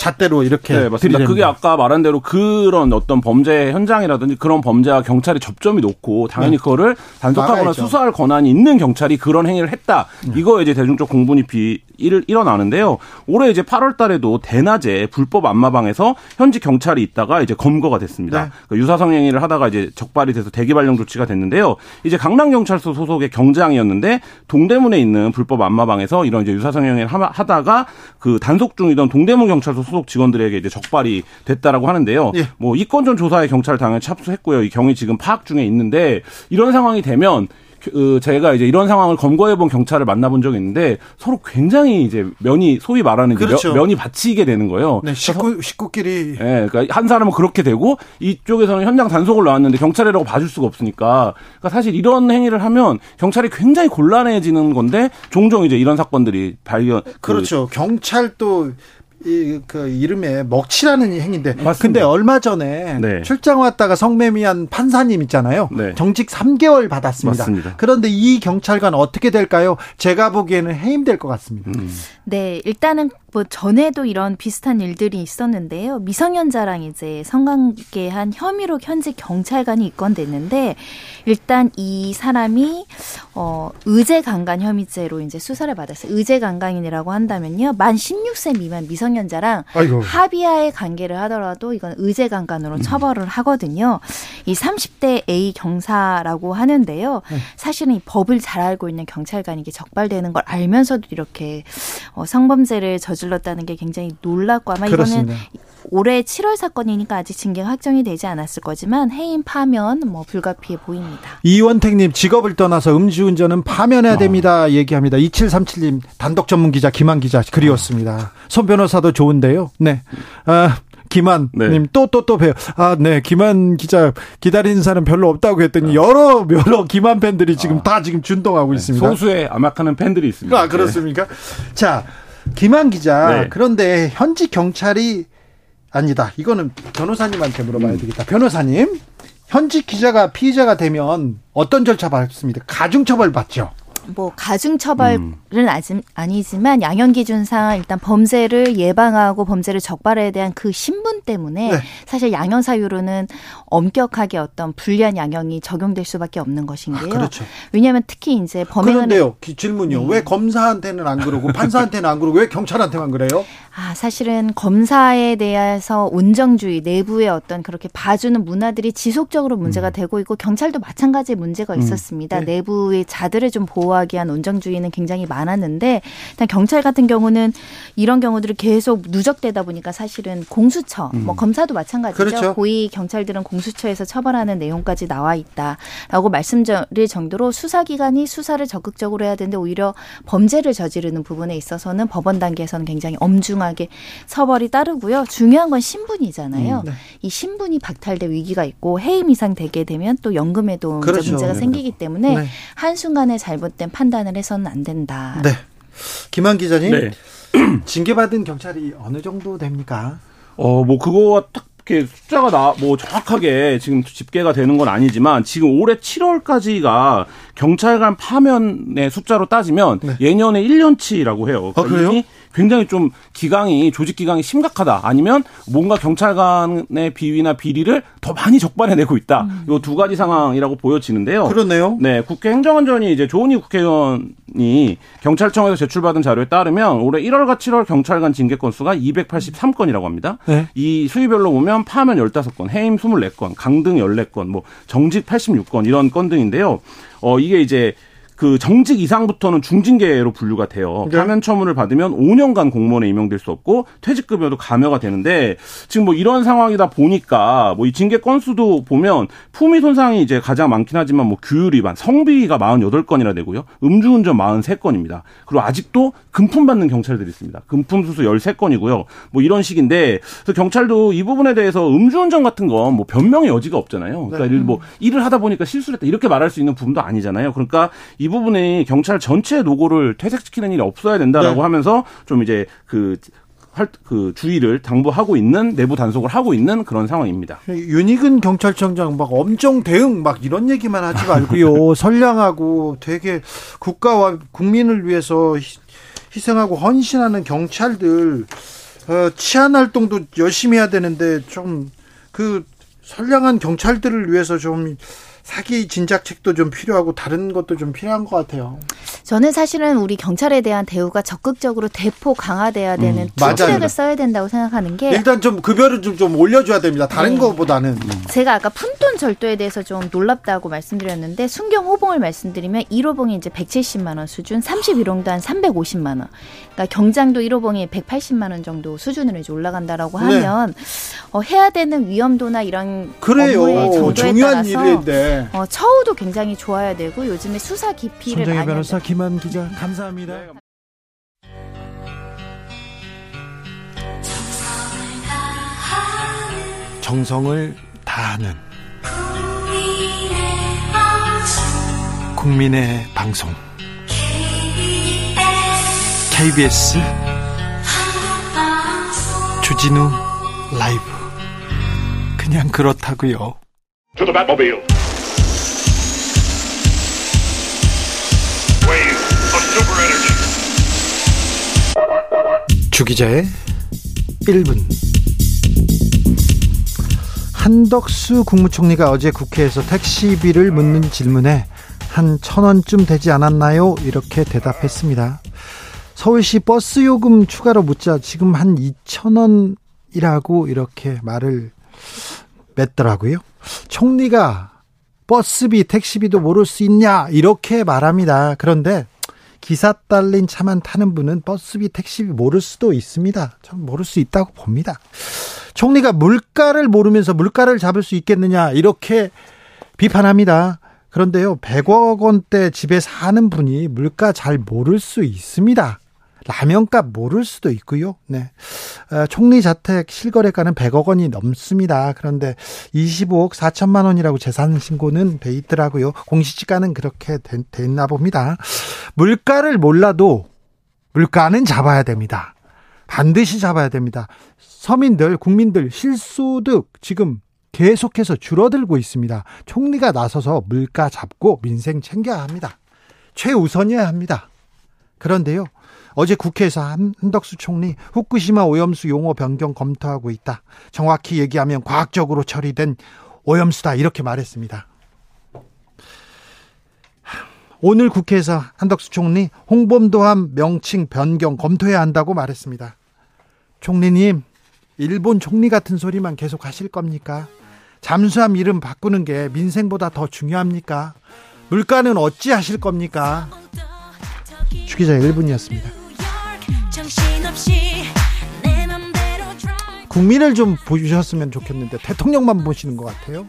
잣대로 이렇게 네, 맞습니다. 들이댑니다. 그게 아까 말한 대로 그런 어떤 범죄 현장이라든지 그런 범죄와 경찰이 접점이 높고 당연히 네. 그거를 단속하거나 막아야죠. 수사할 권한이 있는 경찰이 그런 행위를 했다. 네. 이거 이제 대중적 공분이 비 일, 일어나는데요. 올해 이제 8월 달에도 대낮에 불법 안마방에서 현지 경찰이 있다가 이제 검거가 됐습니다. 네. 그 유사성 행위를 하다가 이제 적발이 돼서 대기 발령 조치가 됐는데요. 이제 강남경찰서 소속의 경장이었는데 동대문에 있는 불법 안마방에서 이런 이제 유사성 행위를 하다가 그 단속 중이던 동대문 경찰서 소속 직원들에게 이제 적발이 됐다라고 하는데요. 예. 뭐 이건 전 조사에 경찰 당연히 착수했고요. 이 경위 지금 파악 중에 있는데 이런 상황이 되면 그 제가 이제 이런 상황을 검거해 본 경찰을 만나본 적이 있는데 서로 굉장히 이제 면이 소위 말하는 그렇죠. 면, 이 받치게 되는 거예요. 네, 식구 식구끼리. 예, 네, 그러니까 한 사람은 그렇게 되고 이쪽에서는 현장 단속을 나왔는데 경찰이라고 봐줄 수가 없으니까. 그러니까 사실 이런 행위를 하면 경찰이 굉장히 곤란해지는 건데 종종 이제 이런 사건들이 발견. 그 그렇죠. 그, 경찰도 이 그 이름에 먹칠하는 행위인데. 맞습니다. 근데 얼마 전에 네. 출장 왔다가 성매미한 판사님 있잖아요. 네. 정직 3개월 받았습니다. 맞습니다. 그런데 이 경찰관 어떻게 될까요? 제가 보기에는 해임될 것 같습니다. 음. 네, 일단은 뭐 전에도 이런 비슷한 일들이 있었는데요. 미성년자랑 이제 성관계한 혐의로 현재 경찰관이 입건됐는데 일단 이 사람이 어 의제 강간 혐의죄로 이제 수사를 받았어요. 의제 강간이라고 한다면요. 만 16세 미만 미성년자랑 아이고. 합의하에 관계를 하더라도 이건 의제 강간으로 음. 처벌을 하거든요. 이 30대 A 경사라고 하는데요. 네. 사실은 이 법을 잘 알고 있는 경찰관이 게 적발되는 걸 알면서도 이렇게 어 성범죄를 저지 저질렀다는 게 굉장히 놀랍고 아마 그렇습니다. 이거는 올해 7월 사건이니까 아직 징계가 확정이 되지 않았을 거지만 해임 파면 뭐 불가피해 보입니다. 이원택님 직업을 떠나서 음주운전은 파면해야 어. 됩니다. 얘기합니다. 2737님 단독 전문 기자 김한 기자 그리웠습니다. 손 변호사도 좋은데요. 네. 아, 김한님 네. 또또 또 봬요. 아, 네. 김한 기자 기다리는 사람 별로 없다고 했더니 여러 여러 김한 팬들이 지금 아. 다 지금 준동하고 네. 있습니다. 소수의 암약하는 팬들이 있습니다. 아, 그렇습니까? 네. 자, 김한 기자. 네. 그런데 현지 경찰이 아니다. 이거는 변호사님한테 물어봐야 음. 되겠다. 변호사님, 현지 기자가 피의자가 되면 어떤 절차 받습니까? 가중처벌 받죠. 뭐 가중처벌 은 음. 아니지만 양형 기준상 일단 범죄를 예방하고 범죄를 적발에 대한 그 신분 때문에 네. 사실 양형 사유로는 엄격하게 어떤 불리한 양형이 적용될 수밖에 없는 것인데요. 아, 그렇죠. 왜냐하면 특히 이제 범행은 그런데요. 질문이요. 네. 왜 검사한테는 안 그러고 판사한테는 안 그러고 왜 경찰한테만 그래요? 아 사실은 검사에 대해서 온정주의 내부의 어떤 그렇게 봐주는 문화들이 지속적으로 문제가 음. 되고 있고 경찰도 마찬가지 문제가 음. 있었습니다. 네. 내부의 자들을 좀 보호하기 위한 온정주의는 굉장히 많 았는데 일단 경찰 같은 경우는 이런 경우들이 계속 누적되다 보니까 사실은 공수처 음. 뭐 검사도 마찬가지죠. 그렇죠. 고위 경찰들은 공 공수처에서 처벌하는 내용까지 나와 있다라고 말씀드릴 정도로 수사기관이 수사를 적극적으로 해야 되는데 오히려 범죄를 저지르는 부분에 있어서는 법원 단계에서는 굉장히 엄중하게 처벌이 따르고요. 중요한 건 신분이잖아요. 음, 네. 이 신분이 박탈될 위기가 있고 해임 이상 되게 되면 또 연금에도 그렇죠. 문제가 네. 생기기 때문에 네. 한순간에 잘못된 판단을 해서는 안 된다. 네. 김한 기자님. 네. 징계받은 경찰이 어느 정도 됩니까? 어, 뭐, 그거와 딱 이렇게 숫자가 나 뭐 정확하게 지금 집계가 되는 건 아니지만 지금 올해 7월까지가 경찰관 파면의 숫자로 따지면 네. 예년에 1년치라고 해요. 그러니까 아, 그래요? 굉장히 좀 기강이 조직 기강이 심각하다. 아니면 뭔가 경찰관의 비위나 비리를 더 많이 적발해내고 있다. 음. 요두 가지 상황이라고 보여지는데요. 그렇네요. 네, 국회 행정안전위 이제 조은희 국회의원이 경찰청에서 제출받은 자료에 따르면 올해 1월과 7월 경찰관 징계 건수가 283건이라고 합니다. 네. 이 수위별로 보면 파면 15건, 해임 24건, 강등 14건, 뭐 정직 86건 이런 건 등인데요. 어 이게 이제 그 정직 이상부터는 중징계로 분류가 돼요. 네. 파면 처분을 받으면 5년간 공무원에 임용될 수 없고 퇴직급여도 감여가 되는데 지금 뭐 이런 상황이다 보니까 뭐 이 징계 건수도 보면 품위 손상이 이제 가장 많긴 하지만 뭐 규율 위반, 성비가 48건이나 되고요. 음주운전 43건입니다. 그리고 아직도 금품 받는 경찰들이 있습니다. 금품 수수 13건이고요. 뭐 이런 식인데 그래서 경찰도 이 부분에 대해서 음주운전 같은 건 뭐 변명의 여지가 없잖아요. 그러니까 네. 뭐 일을 하다 보니까 실수를 했다 이렇게 말할 수 있는 부분도 아니잖아요. 그러니까 이 부분에 경찰 전체 노고를 퇴색시키는 일이 없어야 된다라고 네. 하면서 좀 이제 그 활, 그 주의를 당부하고 있는 내부 단속을 하고 있는 그런 상황입니다. 윤희근 경찰청장 막 엄청 대응 막 이런 얘기만 하지 말고요. 선량하고 되게 국가와 국민을 위해서 희생하고 헌신하는 경찰들 어, 치안 활동도 열심히 해야 되는데 좀 그 선량한 경찰들을 위해서 좀 사기 진작책도 좀 필요하고 다른 것도 좀 필요한 것 같아요. 저는 사실은 우리 경찰에 대한 대우가 적극적으로 대폭 강화돼야 되는 음, 투쟁을 써야 된다고 생각하는 게 일단 좀 급여를 좀, 좀 올려줘야 됩니다. 다른 네. 것보다는 제가 아까 푼돈 절도에 대해서 좀 놀랍다고 말씀드렸는데 순경 호봉을 말씀드리면 1호봉이 이제 170만 원 수준, 31호봉도 한 350만 원. 그러니까 경장도 1호봉이 180만 원 정도 수준으로 이제 올라간다라고 네. 하면 네. 어, 해야 되는 위험도나 이런 그래요. 업무의 정도에 따라서 일인데. 어, 처우도 굉장히 좋아야 되고 요즘에 수사 깊이를 많이 변호사 김한 기자 감사합니다. 정성을 다하는 국민의 방송. KBS 주진우 라이브. 그냥 그렇다고요. 주기자의 1분 한덕수 국무총리가 어제 국회에서 택시비를 묻는 질문에 한 천 원쯤 되지 않았나요? 이렇게 대답했습니다. 서울시 버스 요금 추가로 묻자 지금 한 2천 원이라고 이렇게 말을 맺더라고요. 총리가 버스비, 택시비도 모를 수 있냐? 이렇게 말합니다. 그런데 기사 딸린 차만 타는 분은 버스비, 택시비 모를 수도 있습니다. 전 모를 수 있다고 봅니다. 총리가 물가를 모르면서 물가를 잡을 수 있겠느냐 이렇게 비판합니다. 그런데요, 100억 원대 집에 사는 분이 물가 잘 모를 수 있습니다. 라면값 모를 수도 있고요. 네. 어, 총리 자택 실거래가는 100억 원이 넘습니다. 그런데 25억 4천만 원이라고 재산 신고는 돼 있더라고요. 공시지가는 그렇게 되, 됐나 봅니다. 물가를 몰라도 물가는 잡아야 됩니다. 반드시 잡아야 됩니다. 서민들, 국민들 실소득 지금 계속해서 줄어들고 있습니다. 총리가 나서서 물가 잡고 민생 챙겨야 합니다. 최우선이어야 합니다. 그런데요. 어제 국회에서 한덕수 총리 후쿠시마 오염수 용어 변경 검토하고 있다. 정확히 얘기하면 과학적으로 처리된 오염수다 이렇게 말했습니다. 오늘 국회에서 한덕수 총리 홍범도함 명칭 변경 검토해야 한다고 말했습니다. 총리님, 일본 총리 같은 소리만 계속 하실 겁니까? 잠수함 이름 바꾸는 게 민생보다 더 중요합니까? 물가는 어찌 하실 겁니까? 주기자 1분이었습니다. 국민을 좀 보여주셨으면 좋겠는데 대통령만 보시는 것 같아요.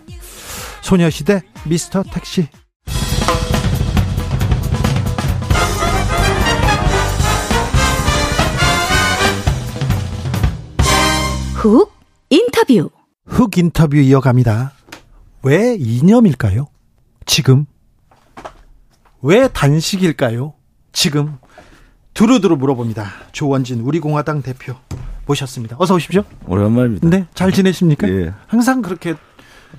소녀시대 미스터 택시. 훅 인터뷰. 훅 인터뷰 이어갑니다. 왜 이념일까요? 지금. 왜 단식일까요? 지금. 두루두루 물어봅니다. 조원진 우리공화당 대표 모셨습니다. 어서 오십시오. 오랜만입니다. 네, 잘 지내십니까? 예. 항상 그렇게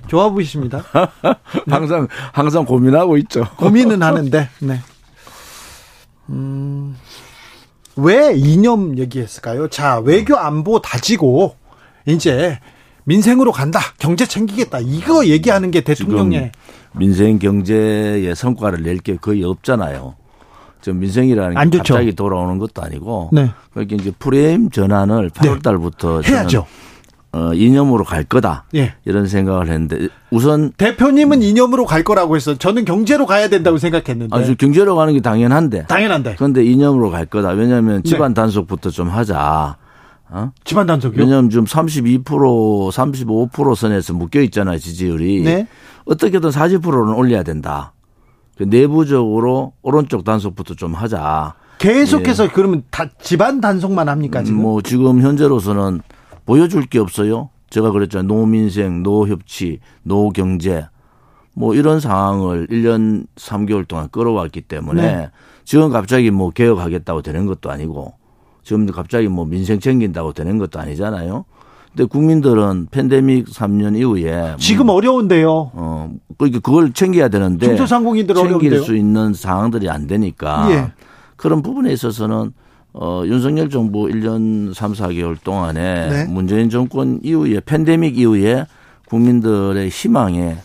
좋아 보이십니다. 항상 항상 고민하고 있죠. 고민은 하는데, 네. 음, 왜 이념 얘기했을까요? 자, 외교 안보 다지고 이제 민생으로 간다, 경제 챙기겠다 이거 얘기하는 게 대통령의 민생 경제의 성과를 낼 게 거의 없잖아요. 좀 민생이라는 게 좋죠. 갑자기 돌아오는 것도 아니고 네. 그러니까 이제 프레임 전환을 8월 달부터 네. 해야죠. 어, 이념으로 갈 거다. 예. 이런 생각을 했는데 우선 대표님은 이념으로 갈 거라고 했어. 저는 경제로 가야 된다고 생각했는데. 아주 경제로 가는 게 당연한데. 당연한데. 그런데 이념으로 갈 거다. 왜냐하면 네. 집안 단속부터 좀 하자. 어? 집안 단속이요? 왜냐하면 지금 32% 35% 선에서 묶여 있잖아요 지지율이. 네. 어떻게든 40%는 올려야 된다. 그 내부적으로 오른쪽 단속부터 좀 하자. 계속해서 예. 그러면 다 집안 단속만 합니까 지금? 뭐 지금 현재로서는 보여줄 게 없어요. 제가 그랬잖아요. 노민생, 노협치, 노경제 뭐 이런 상황을 1년 3개월 동안 끌어왔기 때문에 네. 지금 갑자기 뭐 개혁하겠다고 되는 것도 아니고 지금 갑자기 뭐 민생 챙긴다고 되는 것도 아니잖아요. 근데 국민들은 팬데믹 3년 이후에 지금 뭐, 어려운데요. 어, 그러니까 그걸 챙겨야 되는데 중소상공인들 챙길 어려운데요. 수 있는 상황들이 안 되니까 예. 그런 부분에 있어서는 어, 윤석열 정부 1년 3, 4개월 동안에 네. 문재인 정권 이후에 팬데믹 이후에 국민들의 희망에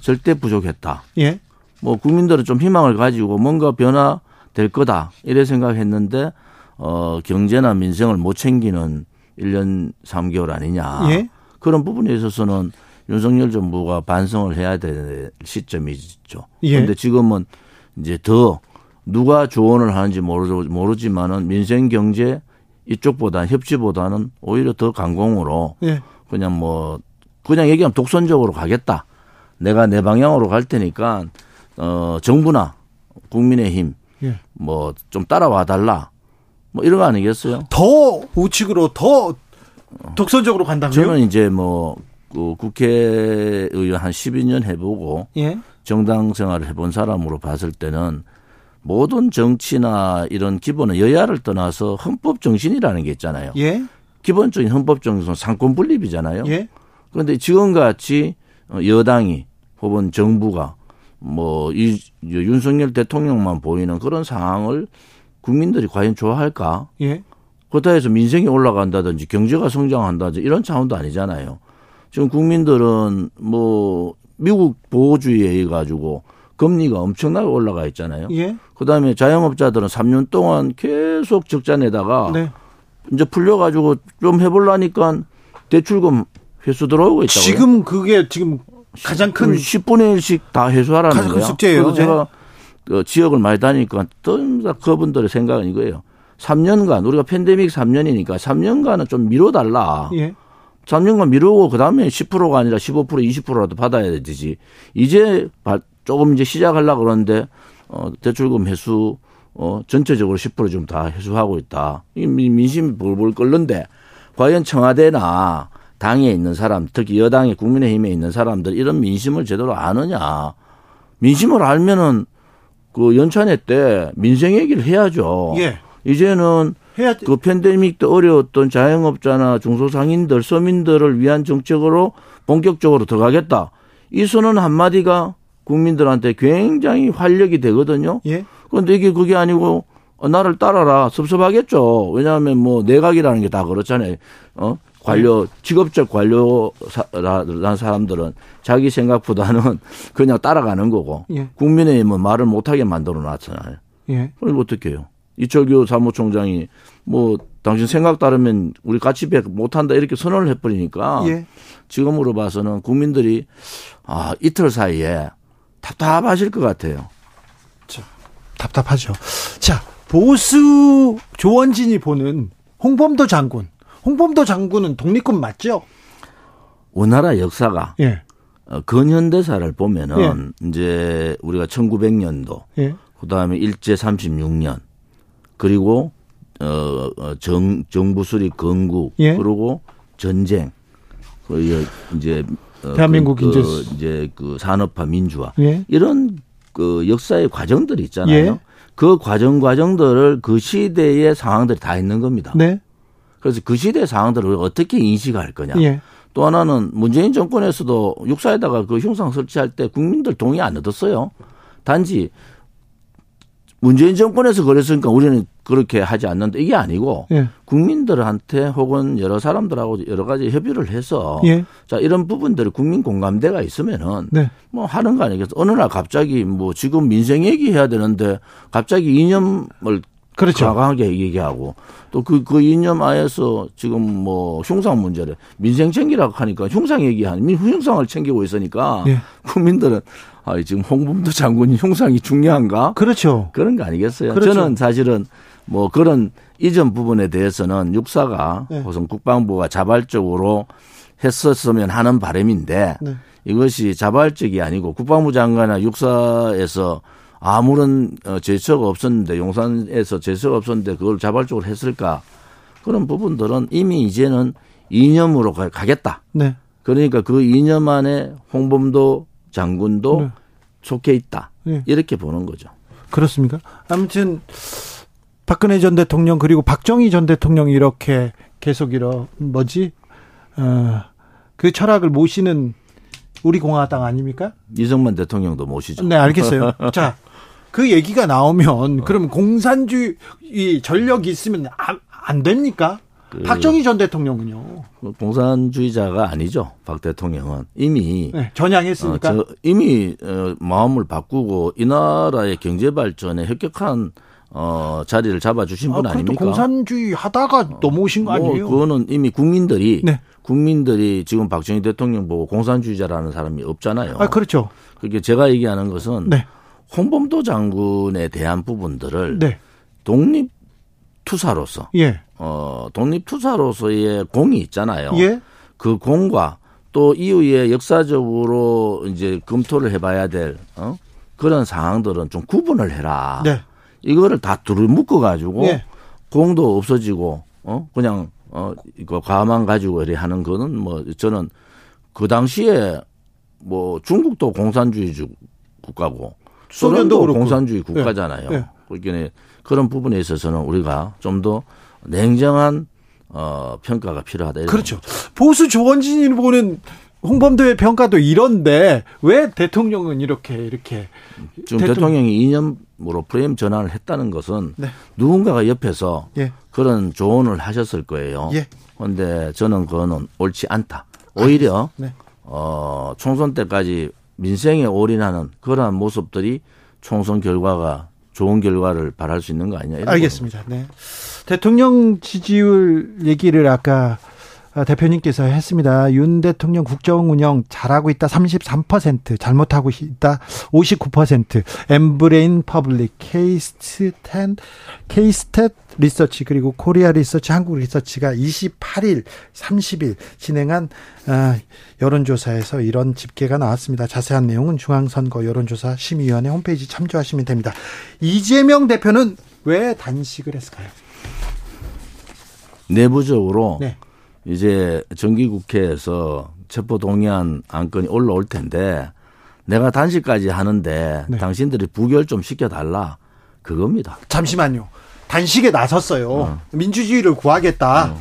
절대 부족했다. 예. 뭐 국민들은 좀 희망을 가지고 뭔가 변화될 거다 이래 생각했는데 어, 경제나 민생을 못 챙기는 1년 3개월 아니냐. 예? 그런 부분에 있어서는 윤석열 정부가 반성을 해야 될 시점이죠. 예. 그런데 지금은 이제 더 누가 조언을 하는지 모르, 모르지만은 민생 경제 이쪽보다 협치보다는 오히려 더 강공으로 예. 그냥 뭐 그냥 얘기하면 독선적으로 가겠다. 내가 내 방향으로 갈 테니까 어 정부나 국민의힘 예. 뭐좀 따라와 달라. 뭐 이런 거 아니겠어요? 더 우측으로 더 독선적으로 간다고요? 저는 이제 뭐 그 국회의원 한 12년 해보고 예? 정당 생활을 해본 사람으로 봤을 때는 모든 정치나 이런 기본은 여야를 떠나서 헌법 정신이라는 게 있잖아요. 예? 기본적인 헌법 정신은 상권 분립이잖아요. 예? 그런데 지금같이 여당이 혹은 정부가 뭐 이 윤석열 대통령만 보이는 그런 상황을 국민들이 과연 좋아할까? 예. 그렇다 해서 민생이 올라간다든지 경제가 성장한다든지 이런 차원도 아니잖아요. 지금 국민들은 뭐 미국 보호주의에 의해 가지고 금리가 엄청나게 올라가 있잖아요. 예. 그다음에 자영업자들은 3년 동안 계속 적자 내다가 네. 이제 풀려 가지고 좀 해볼라니까 대출금 회수 들어오고 있다고요. 지금 그게 지금 가장 큰 10분의 1씩 다 회수하라는 가장 큰 숙제예요. 그래서 제가 네. 그 지역을 많이 다니니까 또 그분들의 생각은 이거예요. 3년간 우리가 팬데믹 3년이니까 3년간은 좀 미뤄달라. 예. 3년간 미루고 그다음에 10%가 아니라 15% 20%라도 받아야 되지. 이제 조금 이제 시작하려고 그러는데 어 대출금 회수 어 전체적으로 10%좀 다 회수하고 있다. 이 민심이 볼볼 끓는데 과연 청와대나 당에 있는 사람, 특히 여당의 국민의힘에 있는 사람들 이런 민심을 제대로 아느냐. 민심을 알면은 그 연찬회 때 민생 얘기를 해야죠. 예. 이제는 해야... 그 팬데믹 때 어려웠던 자영업자나 중소상인들, 서민들을 위한 정책으로 본격적으로 들어가겠다. 이 선언 한마디가 국민들한테 굉장히 활력이 되거든요. 예. 그런데 이게 그게 아니고 어, 나를 따라라 섭섭하겠죠. 왜냐하면 뭐 내각이라는 게 다 그렇잖아요. 어 관료 직업적 관료라는 사람들은 자기 생각보다는 그냥 따라가는 거고 예. 국민의힘은 말을 못하게 만들어 놨잖아요. 예. 그럼 어떻게 해요? 이철규 사무총장이 뭐 당신 생각 따르면 우리 같이 배 못한다 이렇게 선언을 해버리니까 예. 지금으로 봐서는 국민들이 아 이틀 사이에 답답하실 것 같아요. 자, 답답하죠. 자 보수 조원진이 보는 홍범도 장군 홍범도 장군은 독립군 맞죠? 우리나라 역사가 예. 어, 근현대사를 보면은 예. 이제 우리가 1900년도 예. 그다음에 일제 36년 그리고 어정 어, 정부 수립 건국 예. 그리고 전쟁 그 이제 어, 대한민국 그, 그, 이제 그 산업화 민주화 예. 이런 그 역사의 과정들이 있잖아요. 예. 그 과정 과정들을 그 시대의 상황들이 다 있는 겁니다. 네. 그래서 그 시대 상황들을 어떻게 인식할 거냐. 예. 또 하나는 문재인 정권에서도 육사에다가 그 흉상 설치할 때 국민들 동의 안 얻었어요. 단지 문재인 정권에서 그랬으니까 우리는 그렇게 하지 않는데 이게 아니고 예. 국민들한테 혹은 여러 사람들하고 여러 가지 협의를 해서 예. 자 이런 부분들이 국민 공감대가 있으면은 네. 뭐 하는 거 아니겠어 어느 날 갑자기 뭐 지금 민생 얘기해야 되는데 갑자기 이념을 그렇죠. 강하게 얘기하고 또 그, 그 이념 하에서 지금 뭐 흉상 문제를 민생 챙기라고 하니까 흉상 얘기하는 흉상을 챙기고 있으니까 예. 국민들은 아, 지금 홍범도 장군이 흉상이 중요한가? 그렇죠. 그런 거 아니겠어요? 그렇죠. 저는 사실은 뭐 그런 이전 부분에 대해서는 육사가 네. 우선 국방부가 자발적으로 했었으면 하는 바람인데 네. 이것이 자발적이 아니고 국방부 장관이나 육사에서 아무런 어, 제처가 없었는데 용산에서 제처가 없었는데 그걸 자발적으로 했을까 그런 부분들은 이미 이제는 이념으로 가 겠다. 네. 그러니까 그 이념 안에 홍범도 장군도 네. 속해 있다. 네. 이렇게 보는 거죠. 그렇습니까? 아무튼 박근혜 전 대통령 그리고 박정희 전 대통령 이렇게 계속 이런 뭐지 어, 그 철학을 모시는 우리 공화당 아닙니까? 이승만 대통령도 모시죠. 네, 알겠어요. 자, 그 얘기가 나오면 그럼 공산주의 전력이 있으면 안, 안 됩니까? 그 박정희 전 대통령은요. 공산주의자가 아니죠. 박 대통령은 이미 네, 전향했으니까. 어, 이미 어, 마음을 바꾸고 이 나라의 경제 발전에 혁혁한 어, 자리를 잡아주신 아, 분 아닙니까? 공산주의 하다가 넘어오신 거 뭐, 아니에요? 뭐, 그거는 이미 국민들이 네. 국민들이 지금 박정희 대통령 보고 공산주의자라는 사람이 없잖아요. 아, 그렇죠. 그게 제가 얘기하는 것은 네. 홍범도 장군에 대한 부분들을 네. 독립 투사로서 예. 어, 독립 투사로서의 공이 있잖아요. 예. 그 공과 또 이후에 역사적으로 이제 검토를 해봐야 될 어? 그런 상황들은 좀 구분을 해라. 네. 이거를 다 둘을 묶어 가지고 예. 공도 없어지고 어 그냥 어 이거 과만 가지고 이래 하는 거는 뭐 저는 그 당시에 뭐 중국도 공산주의 국가고 소련도 공산주의 네. 국가잖아요. 네. 그러니까 그런 부분에 있어서는 우리가 좀 더 냉정한 어 평가가 필요하다. 그렇죠. 보수 조원진이 보는 홍범도의 평가도 이런데 왜 대통령은 이렇게 이렇게 지금 대통령... 이 이념으로 프레임 전환을 했다는 것은 네. 누군가가 옆에서 예. 그런 조언을 하셨을 거예요. 그런데 예. 저는 그거는 옳지 않다. 오히려 네. 어, 총선 때까지 민생에 올인하는 그러한 모습들이 총선 결과가 좋은 결과를 바랄 수 있는 거 아니냐. 알겠습니다. 네. 대통령 지지율 얘기를 아까 어, 대표님께서 했습니다. 윤 대통령 국정 운영 잘하고 있다 33%, 잘못하고 있다 59%. 엠브레인 퍼블릭, 케이스탯, 케이스탯 리서치 그리고 코리아 리서치, 한국 리서치가 28일, 30일 진행한 어, 여론조사에서 이런 집계가 나왔습니다. 자세한 내용은 중앙선거 여론조사 심의위원회 홈페이지 참조하시면 됩니다. 이재명 대표는 왜 단식을 했을까요? 내부적으로 네. 이제 정기국회에서 체포동의안 안건이 올라올 텐데 내가 단식까지 하는데 네. 당신들이 부결 좀 시켜달라 그겁니다. 잠시만요. 단식에 나섰어요. 어. 민주주의를 구하겠다. 어.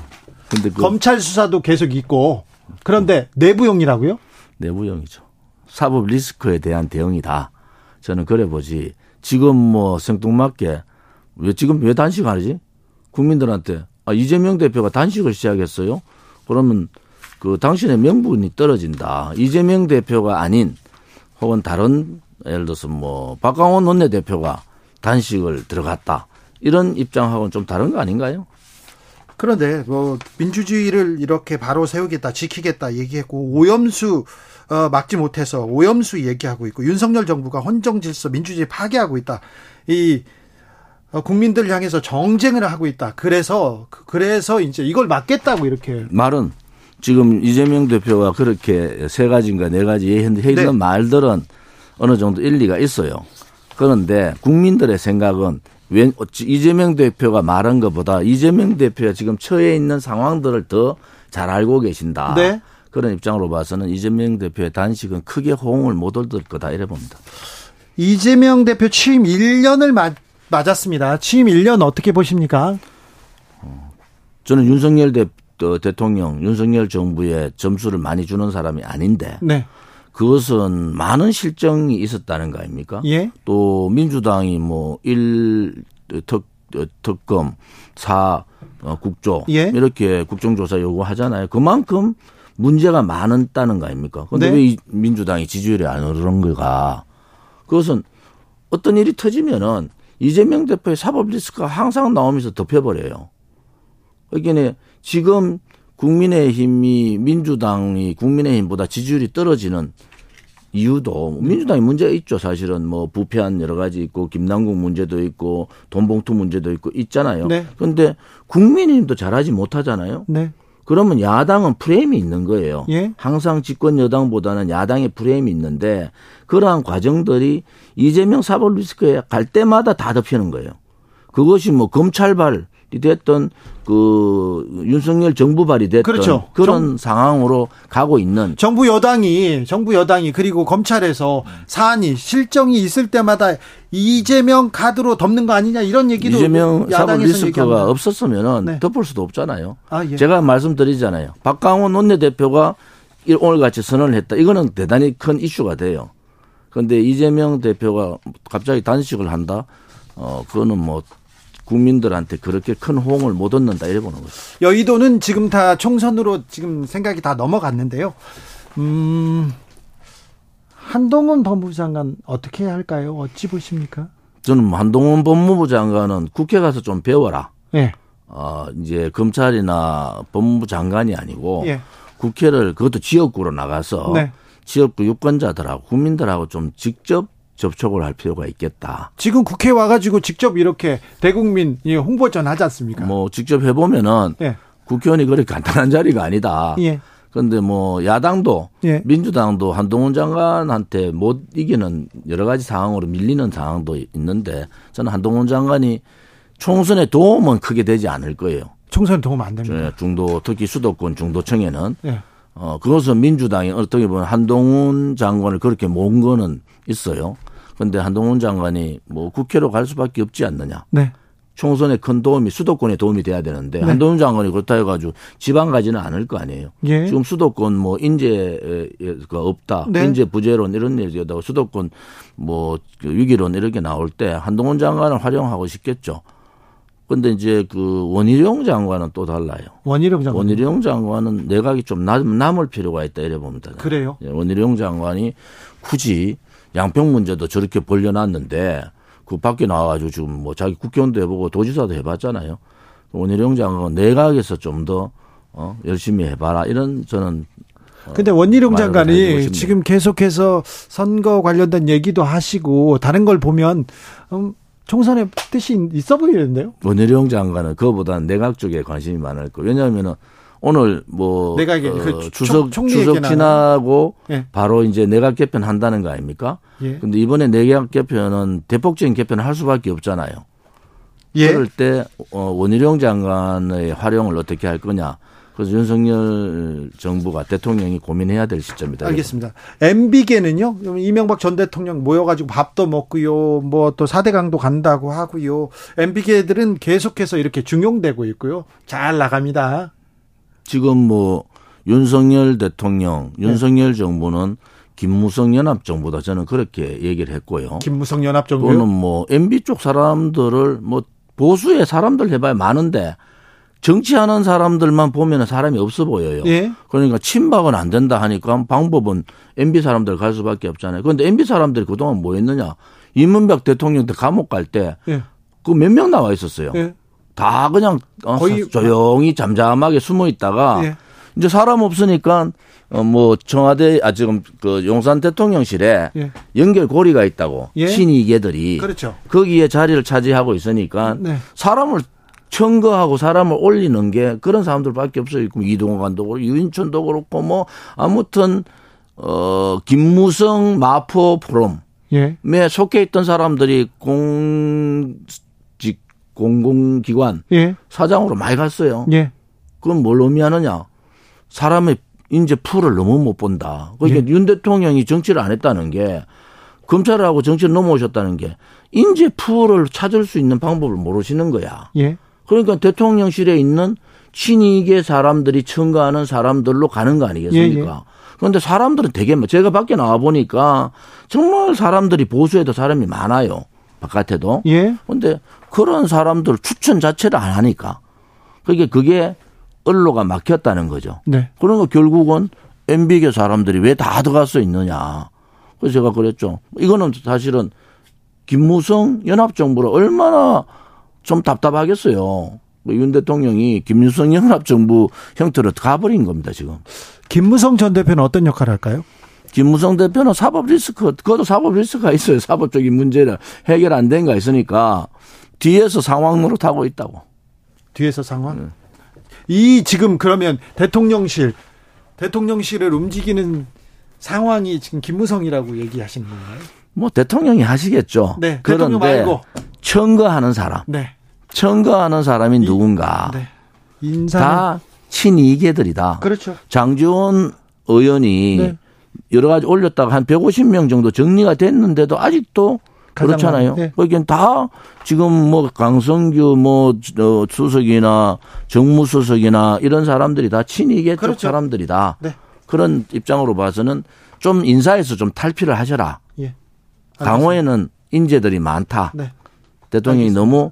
근데 그 검찰 수사도 계속 있고 그런데 내부용이라고요? 내부용이죠. 사법 리스크에 대한 대응이다. 저는 그래 보지. 지금 뭐 생뚱맞게 왜 지금 왜 단식하지? 국민들한테 아, 이재명 대표가 단식을 시작했어요. 그러면 그 당신의 명분이 떨어진다. 이재명 대표가 아닌 혹은 다른 예를 들어서 뭐 박강원 원내대표가 단식을 들어갔다. 이런 입장하고는 좀 다른 거 아닌가요? 그런데 뭐 민주주의를 이렇게 바로 세우겠다, 지키겠다 얘기했고 오염수 어, 막지 못해서 오염수 얘기하고 있고 윤석열 정부가 헌정 질서 민주주의 파괴하고 있다. 이 어, 국민들 향해서 정쟁을 하고 있다. 그래서 그래서 이제 이걸 막겠다고 이렇게 말은 지금 이재명 대표가 그렇게 세 가지인가 네 가지 했는 네. 말들은 어느 정도 일리가 있어요. 그런데 국민들의 생각은 왜 이재명 대표가 말한 것보다 이재명 대표가 지금 처해 있는 상황들을 더 잘 알고 계신다. 네. 그런 입장으로 봐서는 이재명 대표의 단식은 크게 호응을 못 얻을 거다 이래 봅니다. 이재명 대표 취임 1년을 맞 맞았습니다. 취임 1년 어떻게 보십니까? 저는 윤석열 대, 어, 대통령, 윤석열 정부에 점수를 많이 주는 사람이 아닌데 네. 그것은 많은 실정이 있었다는 거 아닙니까? 예. 또 민주당이 뭐 1 특, 어, 특검, 4 어, 국조 예. 이렇게 국정조사 요구하잖아요. 그만큼 문제가 많았다는 거 아닙니까? 그런데 네. 왜 민주당이 지지율이 안 오르는 거가 그것은 어떤 일이 터지면은 이재명 대표의 사법 리스크가 항상 나오면서 덮여버려요. 그러니까 지금 국민의힘이 민주당이 국민의힘보다 지지율이 떨어지는 이유도 민주당이 문제가 있죠. 사실은 뭐 부패한 여러 가지 있고 김남국 문제도 있고 돈봉투 문제도 있고 있잖아요. 네. 그런데 국민의힘도 잘하지 못하잖아요. 네. 그러면 야당은 프레임이 있는 거예요. 예? 항상 집권 여당보다는 야당의 프레임이 있는데 그러한 과정들이 이재명 사법 리스크에 갈 때마다 다 덮이는 거예요. 그것이 뭐 검찰발 됐던 그 윤석열 정부 발이 됐던 그렇죠. 그런 정, 상황으로 가고 있는 정부 여당이 정부 여당이 그리고 검찰에서 사안이 실정이 있을 때마다 이재명 카드로 덮는 거 아니냐 이런 얘기도 이재명 사법 리스크가. 없었으면은 네. 덮을 수도 없잖아요. 아, 예. 제가 말씀드리잖아요. 박강원 원내대표가 오늘 같이 선언을 했다. 이거는 대단히 큰 이슈가 돼요. 그런데 이재명 대표가 갑자기 단식을 한다. 어, 그거는 뭐 국민들한테 그렇게 큰 호응을 못 얻는다 이래 보는 거죠. 여의도는 지금 다 총선으로 지금 생각이 다 넘어갔는데요. 음, 한동훈 법무부 장관 어떻게 해야 할까요? 어찌 보십니까? 저는 한동훈 법무부 장관은 국회 가서 좀 배워라. 네. 어, 이제 검찰이나 법무부 장관이 아니고 네. 국회를 그것도 지역구로 나가서 네. 지역구 유권자들하고 국민들하고 좀 직접 접촉을 할 필요가 있겠다. 지금 국회 와가지고 직접 이렇게 대국민 홍보전 하지 않습니까? 뭐 직접 해보면은 예. 국회의원이 그렇게 간단한 자리가 아니다. 예. 그런데 뭐 야당도 예. 민주당도 한동훈 장관한테 못 이기는 여러 가지 상황으로 밀리는 상황도 있는데 저는 한동훈 장관이 총선에 도움은 크게 되지 않을 거예요. 총선 도움 안 됩니다. 네, 중도 특히 수도권 중도청에는 예. 어 그것은 민주당이 어떻게 보면 한동훈 장관을 그렇게 모은 거는 있어요. 그런데 한동훈 장관이 뭐 국회로 갈 수밖에 없지 않느냐. 네. 총선에 큰 도움이 수도권에 도움이 돼야 되는데 네. 한동훈 장관이 그렇다 해가지고 지방 가지는 않을 거 아니에요. 예. 지금 수도권 뭐 인재가 없다, 네. 인재 부재론 이런 얘기하다가 수도권 뭐그 위기론 이렇게 나올 때 한동훈 장관을 활용하고 싶겠죠. 근데 이제 그 원희룡 장관은 또 달라요. 원희룡 장관. 원희룡 장관은 내각이 좀 남, 남을 필요가 있다 이래 봅니다. 그래요? 예, 원희룡 장관이 굳이 양평 문제도 저렇게 벌려놨는데 그 밖에 나와가지고 지금 뭐 자기 국회의원도 해보고 도지사도 해봤잖아요. 원희룡 장관 내각에서 좀 더 어, 열심히 해봐라 이런 저는 어, 근데 원희룡 장관이 지금 계속해서 선거 관련된 얘기도 하시고 다른 걸 보면 음, 총선에 뜻이 있어 보이는데요. 원희룡 장관은 그거보다는 내각 쪽에 관심이 많을 거. 왜냐하면은 오늘 뭐 내각 어, 그 추석 총, 추석 지나고 예. 바로 이제 내각 개편 한다는 거 아닙니까? 예. 근데 이번에 내각 개편은 대폭적인 개편을 할 수밖에 없잖아요. 예. 그럴 때 어, 원희룡 장관의 활용을 어떻게 할 거냐. 그래서 윤석열 정부가 대통령이 고민해야 될 시점이다. 알겠습니다. MB계는요, 이명박 전 대통령 모여가지고 밥도 먹고요, 뭐또 4대 강도 간다고 하고요. MB계들은 계속해서 이렇게 중용되고 있고요. 잘 나갑니다. 지금 뭐 윤석열 대통령, 네. 윤석열 네. 정부는 김무성 연합 정부다 저는 그렇게 얘기를 했고요. 김무성 연합 정부 또는 뭐 MB 쪽 사람들을 뭐 보수의 사람들 해봐야 많은데 정치하는 사람들만 보면 사람이 없어 보여요. 예. 그러니까 친박은 안 된다 하니까 방법은 MB 사람들 갈 수밖에 없잖아요. 그런데 MB 사람들이 그동안 뭐 했느냐? 이문박 대통령 때 감옥 갈 때 그몇명 나와 있었어요. 예. 다 그냥 어, 거의 조용히 잠잠하게 숨어 있다가 예. 이제 사람 없으니까 어 뭐 청와대 아 지금 그 용산 대통령실에 예. 연결 고리가 있다고 예. 신이계들이 그렇죠. 거기에 자리를 차지하고 있으니까 네. 사람을 청거하고 사람을 올리는 게 그런 사람들밖에 없어요. 이동호 관도 그렇고 유인천도 그렇고 뭐 아무튼 어 김무성 마포 포럼에 예. 속해 있던 사람들이 공 공공기관 예. 사장으로 많이 갔어요. 예. 그건 뭘 의미하느냐? 사람의 인재 풀을 너무 못 본다. 그러니까 예. 윤 대통령이 정치를 안 했다는 게 검찰하고 정치를 넘어오셨다는 게 인재 풀을 찾을 수 있는 방법을 모르시는 거야. 예. 그러니까 대통령실에 있는 친이계 사람들이 청가하는 사람들로 가는 거 아니겠습니까? 예, 예. 그런데 사람들은 되게 제가 밖에 나와 보니까 정말 사람들이 보수에도 사람이 많아요. 바깥에도. 예. 근데 그런 사람들 추천 자체를 안 하니까 그게 그게 언로가 막혔다는 거죠. 네. 그러니까 결국은 MB계 사람들이 왜 다 들어갈 수 있느냐. 그래서 제가 그랬죠. 이거는 사실은 김무성 연합정부를 얼마나 좀 답답하겠어요. 윤 대통령이 김무성 연합정부 형태로 가버린 겁니다, 지금. 김무성 전 대표는 어떤 역할을 할까요? 김무성 대표는 사법 리스크, 그것도 사법 리스크가 있어요. 사법적인 문제를 해결 안 된 거 있으니까 뒤에서 상황 으로 타고 있다고. 뒤에서 상황? 네. 이 지금 그러면 대통령실, 대통령실을 움직이는 상황이 지금 김무성이라고 얘기하시는 건가요? 뭐 대통령이 하시겠죠. 네, 그런데 말고. 청거하는 사람. 네. 청거하는 사람이 이, 누군가. 네. 인사 다 친이계들이다. 그렇죠. 장지원 의원이 네. 여러 가지 올렸다가 한 150명 정도 정리가 됐는데도 아직도 그렇잖아요. 네. 그러니까 다 지금 뭐 강성규 뭐 어, 수석이나 정무수석이나 이런 사람들이 다 친이계 그렇죠. 쪽 사람들이다. 네. 그런 입장으로 봐서는 좀 인사에서 좀 탈피를 하셔라. 예. 강호에는 인재들이 많다. 네. 대통령이 알겠습니다. 너무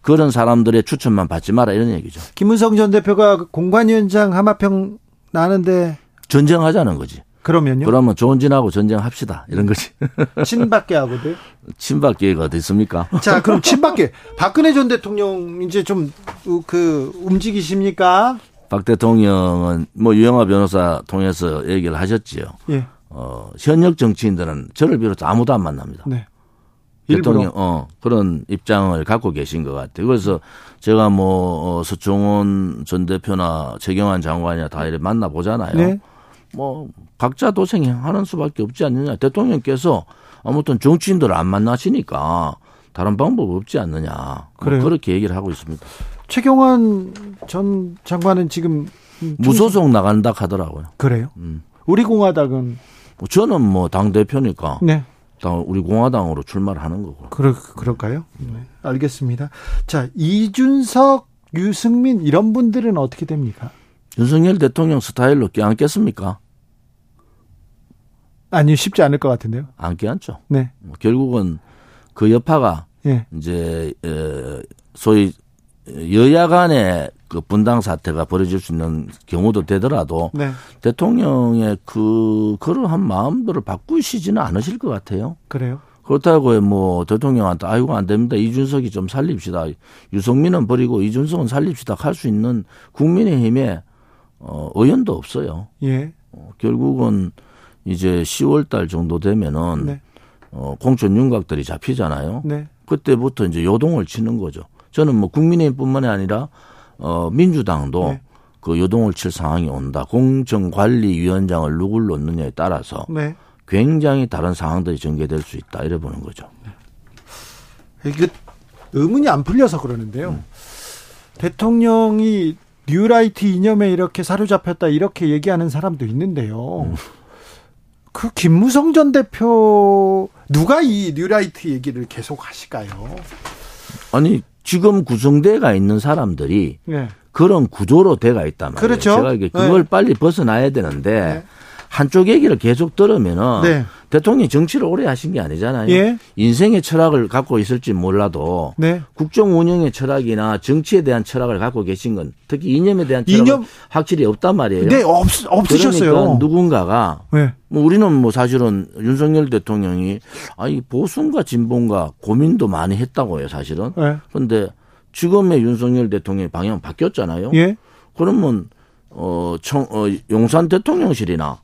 그런 사람들의 추천만 받지 마라 이런 얘기죠. 김문성 전 대표가 공관위원장 하마평 나는데 전쟁하자는 거지. 그러면요? 그러면 조은진하고 전쟁합시다. 이런 거지. 친박계 하고도 친박계가 어디 있습니까? 자, 그럼 친박계. 박근혜 전 대통령 이제 좀 그 움직이십니까? 박 대통령은 뭐 유영아 변호사 통해서 얘기를 하셨지요. 예. 어, 현역 정치인들은 저를 비롯해 아무도 안 만납니다. 네. 대통령 어 그런 입장을 갖고 계신 것 같아요. 그래서 제가 뭐 어, 서청원 전 대표나 최경환 장관이나 다 이렇게 만나 보잖아요. 네. 뭐 각자 도생하는 수밖에 없지 않느냐. 대통령께서 아무튼 정치인들을 안 만나시니까 다른 방법 없지 않느냐. 뭐 그렇게 얘기를 하고 있습니다. 최경환 전 장관은 지금 무소속 나간다 하더라고요. 그래요? 음. 우리 공화당은 뭐 저는 뭐 당 대표니까 네. 우리 공화당으로 출마를 하는 거고. 그럴 그럴까요? 네. 알겠습니다. 자 이준석, 유승민 이런 분들은 어떻게 됩니까? 윤석열 대통령 스타일로 껴안겠습니까? 아니 쉽지 않을 것 같은데요. 안 껴안죠. 네. 뭐 결국은 그 여파가 네. 이제 소위 여야 간의 그 분당 사태가 벌어질 수 있는 경우도 되더라도 네. 대통령의 그 그러한 마음들을 바꾸시지는 않으실 것 같아요. 그래요? 그렇다고 뭐 대통령한테 아이고 안 됩니다. 이준석이 좀 살립시다. 유성민은 버리고 이준석은 살립시다 할 수 있는 국민의힘에 어, 의원도 없어요. 예. 어, 결국은 이제 10월 달 정도 되면은 네. 어, 공천 윤곽들이 잡히잖아요. 네. 그때부터 이제 요동을 치는 거죠. 저는 뭐 국민의힘뿐만이 아니라 어, 민주당도 네. 그 요동을 칠 상황이 온다. 공정관리위원장을 누굴 놓느냐에 따라서 네. 굉장히 다른 상황들이 전개될 수 있다. 이래 보는 거죠. 네. 이게 의문이 안 풀려서 그러는데요. 음. 대통령이 뉴라이트 이념에 이렇게 사로잡혔다 이렇게 얘기하는 사람도 있는데요. 음. 그 김무성 전 대표 누가 이 뉴라이트 얘기를 계속 하실까요? 아니 지금 구성돼가 있는 사람들이 네. 그런 구조로 돼가 있단 말이에요. 그렇죠. 제가 이게 그걸 네. 빨리 벗어나야 되는데 네. 한쪽 얘기를 계속 들으면은 네. 대통령이 정치를 오래 하신 게 아니잖아요. 예. 인생의 철학을 갖고 있을지 몰라도 네. 국정 운영의 철학이나 정치에 대한 철학을 갖고 계신 건 특히 이념에 대한 철학은 이념... 확실히 없단 말이에요. 네, 없, 없으셨어요. 그러니까 누군가가 네. 뭐 우리는 뭐 사실은 윤석열 대통령이 아니 보수인가 진보인가 고민도 많이 했다고 요, 사실은. 네. 그런데 지금의 윤석열 대통령의 방향 바뀌었잖아요. 예. 그러면 어, 청, 어, 용산 대통령실이나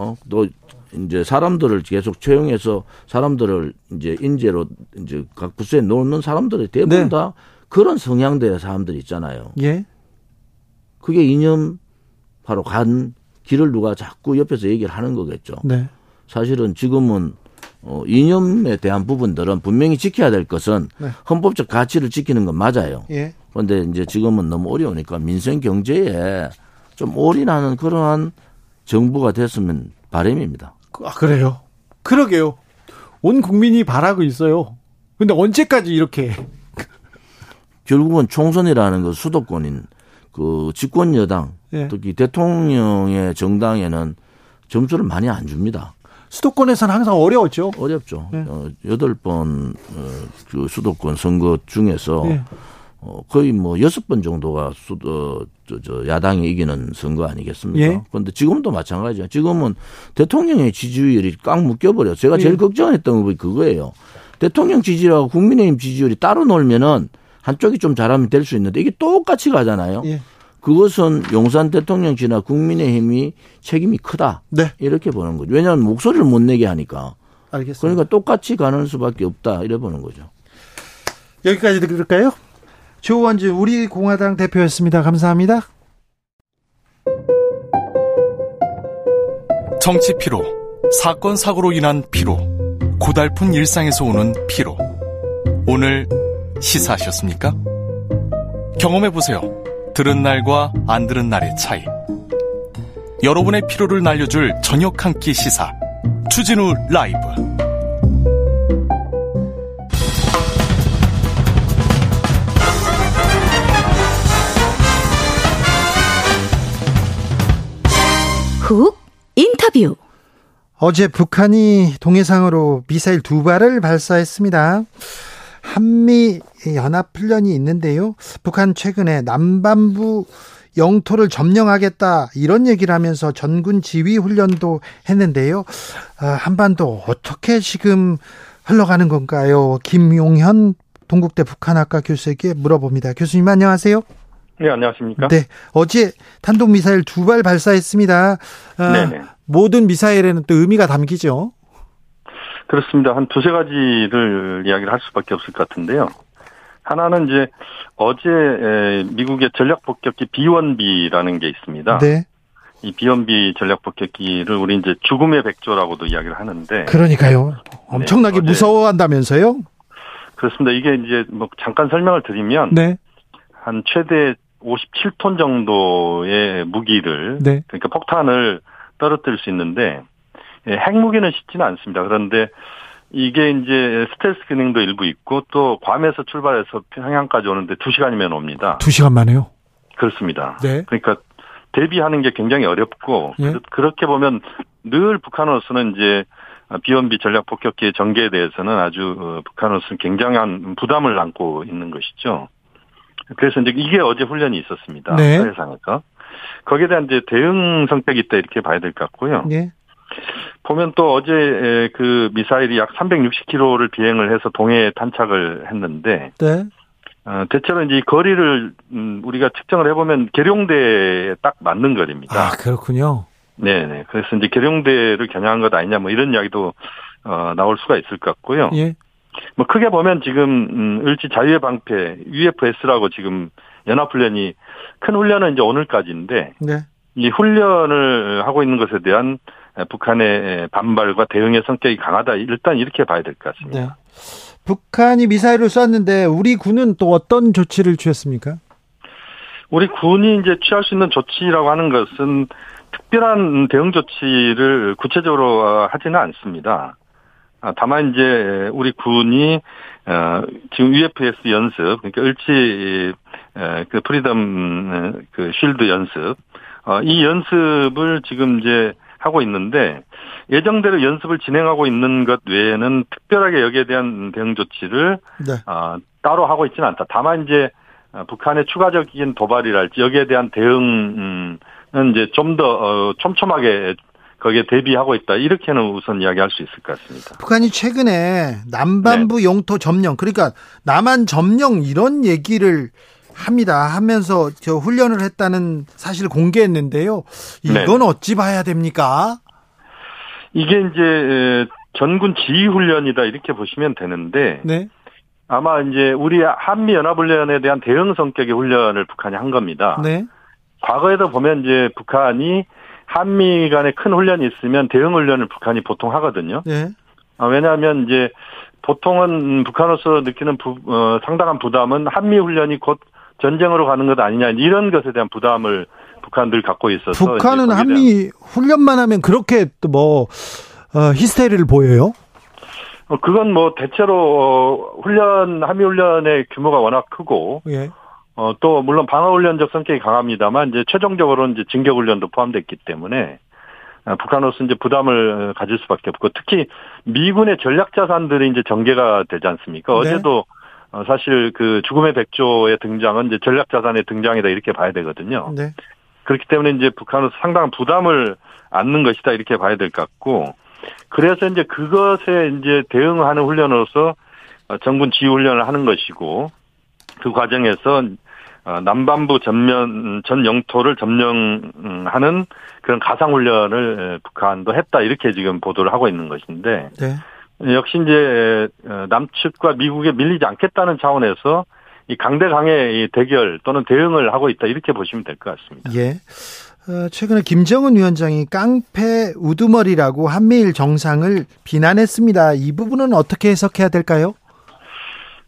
어, 또 이제 사람들을 계속 채용해서 사람들을 이제 인재로 이제 각 부서에 놓는 사람들이 대부분 네. 다 그런 성향대의 사람들이 있잖아요. 예. 그게 이념 바로 간 길을 누가 자꾸 옆에서 얘기를 하는 거겠죠. 네. 사실은 지금은 어, 이념에 대한 부분들은 분명히 지켜야 될 것은 네. 헌법적 가치를 지키는 건 맞아요. 예. 그런데 이제 지금은 너무 어려우니까 민생 경제에 좀 올인하는 그러한 정부가 됐으면 바람입니다. 아, 그래요? 그러게요. 온 국민이 바라고 있어요. 근데 언제까지 이렇게. 결국은 총선이라는 그 수도권인 그 집권 여당, 예. 특히 대통령의 정당에는 점수를 많이 안 줍니다. 수도권에서는 항상 어려웠죠. 어렵죠. 예. 어, 8번 어, 그 수도권 선거 중에서 예. 어, 거의 뭐 여섯 번 정도가 수, 어, 저, 저 야당이 이기는 선거 아니겠습니까? 예. 그런데 지금도 마찬가지야. 지금은 대통령의 지지율이 꽉 묶여버려. 제가 제일 예. 걱정했던 게 그거예요. 대통령 지지율하고 국민의힘 지지율이 따로 놀면은 한쪽이 좀 잘하면 될 수 있는데 이게 똑같이 가잖아요. 예. 그것은 용산 대통령실이나 국민의힘이 책임이 크다. 네. 이렇게 보는 거죠. 왜냐하면 목소리를 못 내게 하니까. 알겠습니다. 그러니까 똑같이 가는 수밖에 없다. 이래 보는 거죠. 여기까지 들을까요? 조원진 우리 공화당 대표였습니다. 감사합니다. 정치 피로, 사건 사고로 인한 피로, 고달픈 일상에서 오는 피로. 오늘 시사하셨습니까? 경험해 보세요. 들은 날과 안 들은 날의 차이. 여러분의 피로를 날려줄 저녁 한 끼 시사. 추진우 라이브. 훅 인터뷰. 어제 북한이 동해상으로 미사일 두 발을 발사했습니다. 한미 연합 훈련이 있는데요. 북한 최근에 남반부 영토를 점령하겠다 이런 얘기를 하면서 전군 지휘 훈련도 했는데요. 아, 한반도 어떻게 지금 흘러가는 건가요? 김용현 동국대 북한학과 교수에게 물어봅니다. 교수님 안녕하세요. 네, 안녕하십니까? 네, 어제 탄도 미사일 두 발 발사했습니다. 아, 네네. 모든 미사일에는 또 의미가 담기죠. 그렇습니다. 한 두세 가지를 이야기를 할 수밖에 없을 것 같은데요. 하나는 이제 어제 미국의 전략 폭격기 B1B라는 게 있습니다. 네. 이 B1B 전략 폭격기를 우리 이제 죽음의 백조라고도 이야기를 하는데. 그러니까요. 엄청나게 네, 무서워한다면서요? 그렇습니다. 이게 이제 뭐 잠깐 설명을 드리면 네. 한 최대 57톤 정도의 무기를 네. 그러니까 폭탄을 떨어뜨릴 수 있는데 예, 핵무기는 쉽지는 않습니다. 그런데 이게 이제 스텔스 기능도 일부 있고 또 괌에서 출발해서 평양까지 오는데 2시간이면 옵니다. 2시간 만에요? 그렇습니다. 네. 그러니까 대비하는 게 굉장히 어렵고 예? 그렇게 보면 늘 북한으로서는 이제 비원비 전략 폭격기의 전개에 대해서는 아주 어, 북한으로서는 굉장한 부담을 안고 있는 것이죠. 그래서 이제 이게 어제 훈련이 있었습니다. 네. 해상에서 거기에 대한 이제 대응 성격이 있다 이렇게 봐야 될 것 같고요. 네. 보면 또 어제 그 미사일이 약 360km를 비행을 해서 동해에 탄착을 했는데 네. 어, 대체로 이제 이 거리를 음, 우리가 측정을 해보면 계룡대에 딱 맞는 거리입니다. 아 그렇군요. 네네. 그래서 이제 계룡대를 겨냥한 것 아니냐 뭐 이런 이야기도 어, 나올 수가 있을 것 같고요. 예. 뭐 크게 보면 지금 음, 을지 자유의 방패 UFS라고 지금 연합훈련이 큰 훈련은 이제 오늘까지인데 네. 이 훈련을 하고 있는 것에 대한 북한의 반발과 대응의 성격이 강하다. 일단 이렇게 봐야 될 것 같습니다. 네. 북한이 미사일을 쐈는데 우리 군은 또 어떤 조치를 취했습니까? 우리 군이 이제 취할 수 있는 조치라고 하는 것은 특별한 대응 조치를 구체적으로 하지는 않습니다. 아, 다만 이제 우리 군이 어, 지금 UFS 연습, 그러니까 을지 그 프리덤 그 쉴드 연습, 어, 이 연습을 지금 이제 하고 있는데 예정대로 연습을 진행하고 있는 것 외에는 특별하게 여기에 대한 대응 조치를 네. 어, 따로 하고 있지는 않다. 다만 이제 북한의 추가적인 도발이랄지 여기에 대한 대응은 이제 좀더 어, 촘촘하게 거기에 대비하고 있다. 이렇게는 우선 이야기할 수 있을 것 같습니다. 북한이 최근에 남반부 네. 영토 점령, 그러니까 남한 점령 이런 얘기를 합니다. 하면서 저 훈련을 했다는 사실을 공개했는데요. 이건 네. 어찌 봐야 됩니까? 이게 이제 전군 지휘 훈련이다 이렇게 보시면 되는데 네. 아마 이제 우리 한미 연합 훈련에 대한 대응 성격의 훈련을 북한이 한 겁니다. 네. 과거에도 보면 이제 북한이 한미 간에 큰 훈련이 있으면 대응 훈련을 북한이 보통 하거든요. 네. 아, 왜냐하면 이제 보통은 북한으로서 느끼는 부, 어, 상당한 부담은 한미 훈련이 곧 전쟁으로 가는 것 아니냐 이런 것에 대한 부담을 북한들 갖고 있어서 북한은 한미 훈련만 하면 그렇게 또뭐 어, 히스테리를 보여요? 어, 그건 뭐 대체로 어, 훈련 한미 훈련의 규모가 워낙 크고 예. 어, 또 물론 방어 훈련적 성격이 강합니다만 이제 최종적으로 이제 진격 훈련도 포함됐기 때문에 어, 북한으로서 이제 부담을 가질 수밖에 없고 특히 미군의 전략 자산들이 이제 전개가 되지 않습니까? 네. 어제도 어, 사실 그 죽음의 백조의 등장은 이제 전략 자산의 등장이다 이렇게 봐야 되거든요. 네. 그렇기 때문에 이제 북한은 상당한 부담을 안는 것이다 이렇게 봐야 될 것 같고 그래서 이제 그것에 이제 대응하는 훈련으로서 어, 정군 지휘 훈련을 하는 것이고 그 과정에서 어, 남반부 전면 전 영토를 점령하는 그런 가상 훈련을 북한도 했다 이렇게 지금 보도를 하고 있는 것인데 네. 역시 이제 어, 남측과 미국에 밀리지 않겠다는 차원에서 이 강대강의 대결 또는 대응을 하고 있다 이렇게 보시면 될 것 같습니다. 예. 어, 최근에 김정은 위원장이 깡패 우두머리라고 한미일 정상을 비난했습니다. 이 부분은 어떻게 해석해야 될까요?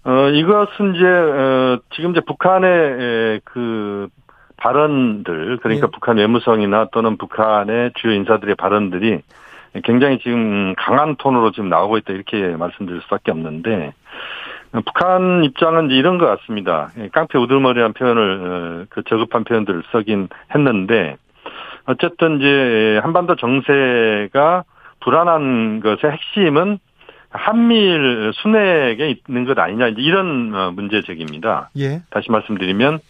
어, 이것은 이제, 어, 지금 이제 북한의 그 발언들, 그러니까 예. 북한 외무성이나 또는 북한의 주요 인사들의 발언들이 굉장히 지금 강한 톤으로 지금 나오고 있다 이렇게 말씀드릴 수밖에 없는데 북한 입장은 이제 이런 것 같습니다. 깡패 우두머리란 표현을 어, 그 저급한 표현들을 쓰긴 했는데 어쨌든 이제 한반도 정세가 불안한 것의 핵심은 한미일 수뇌에 있는 것 아니냐 이런 어, 문제 제기입니다. 예. 다시 말씀드리면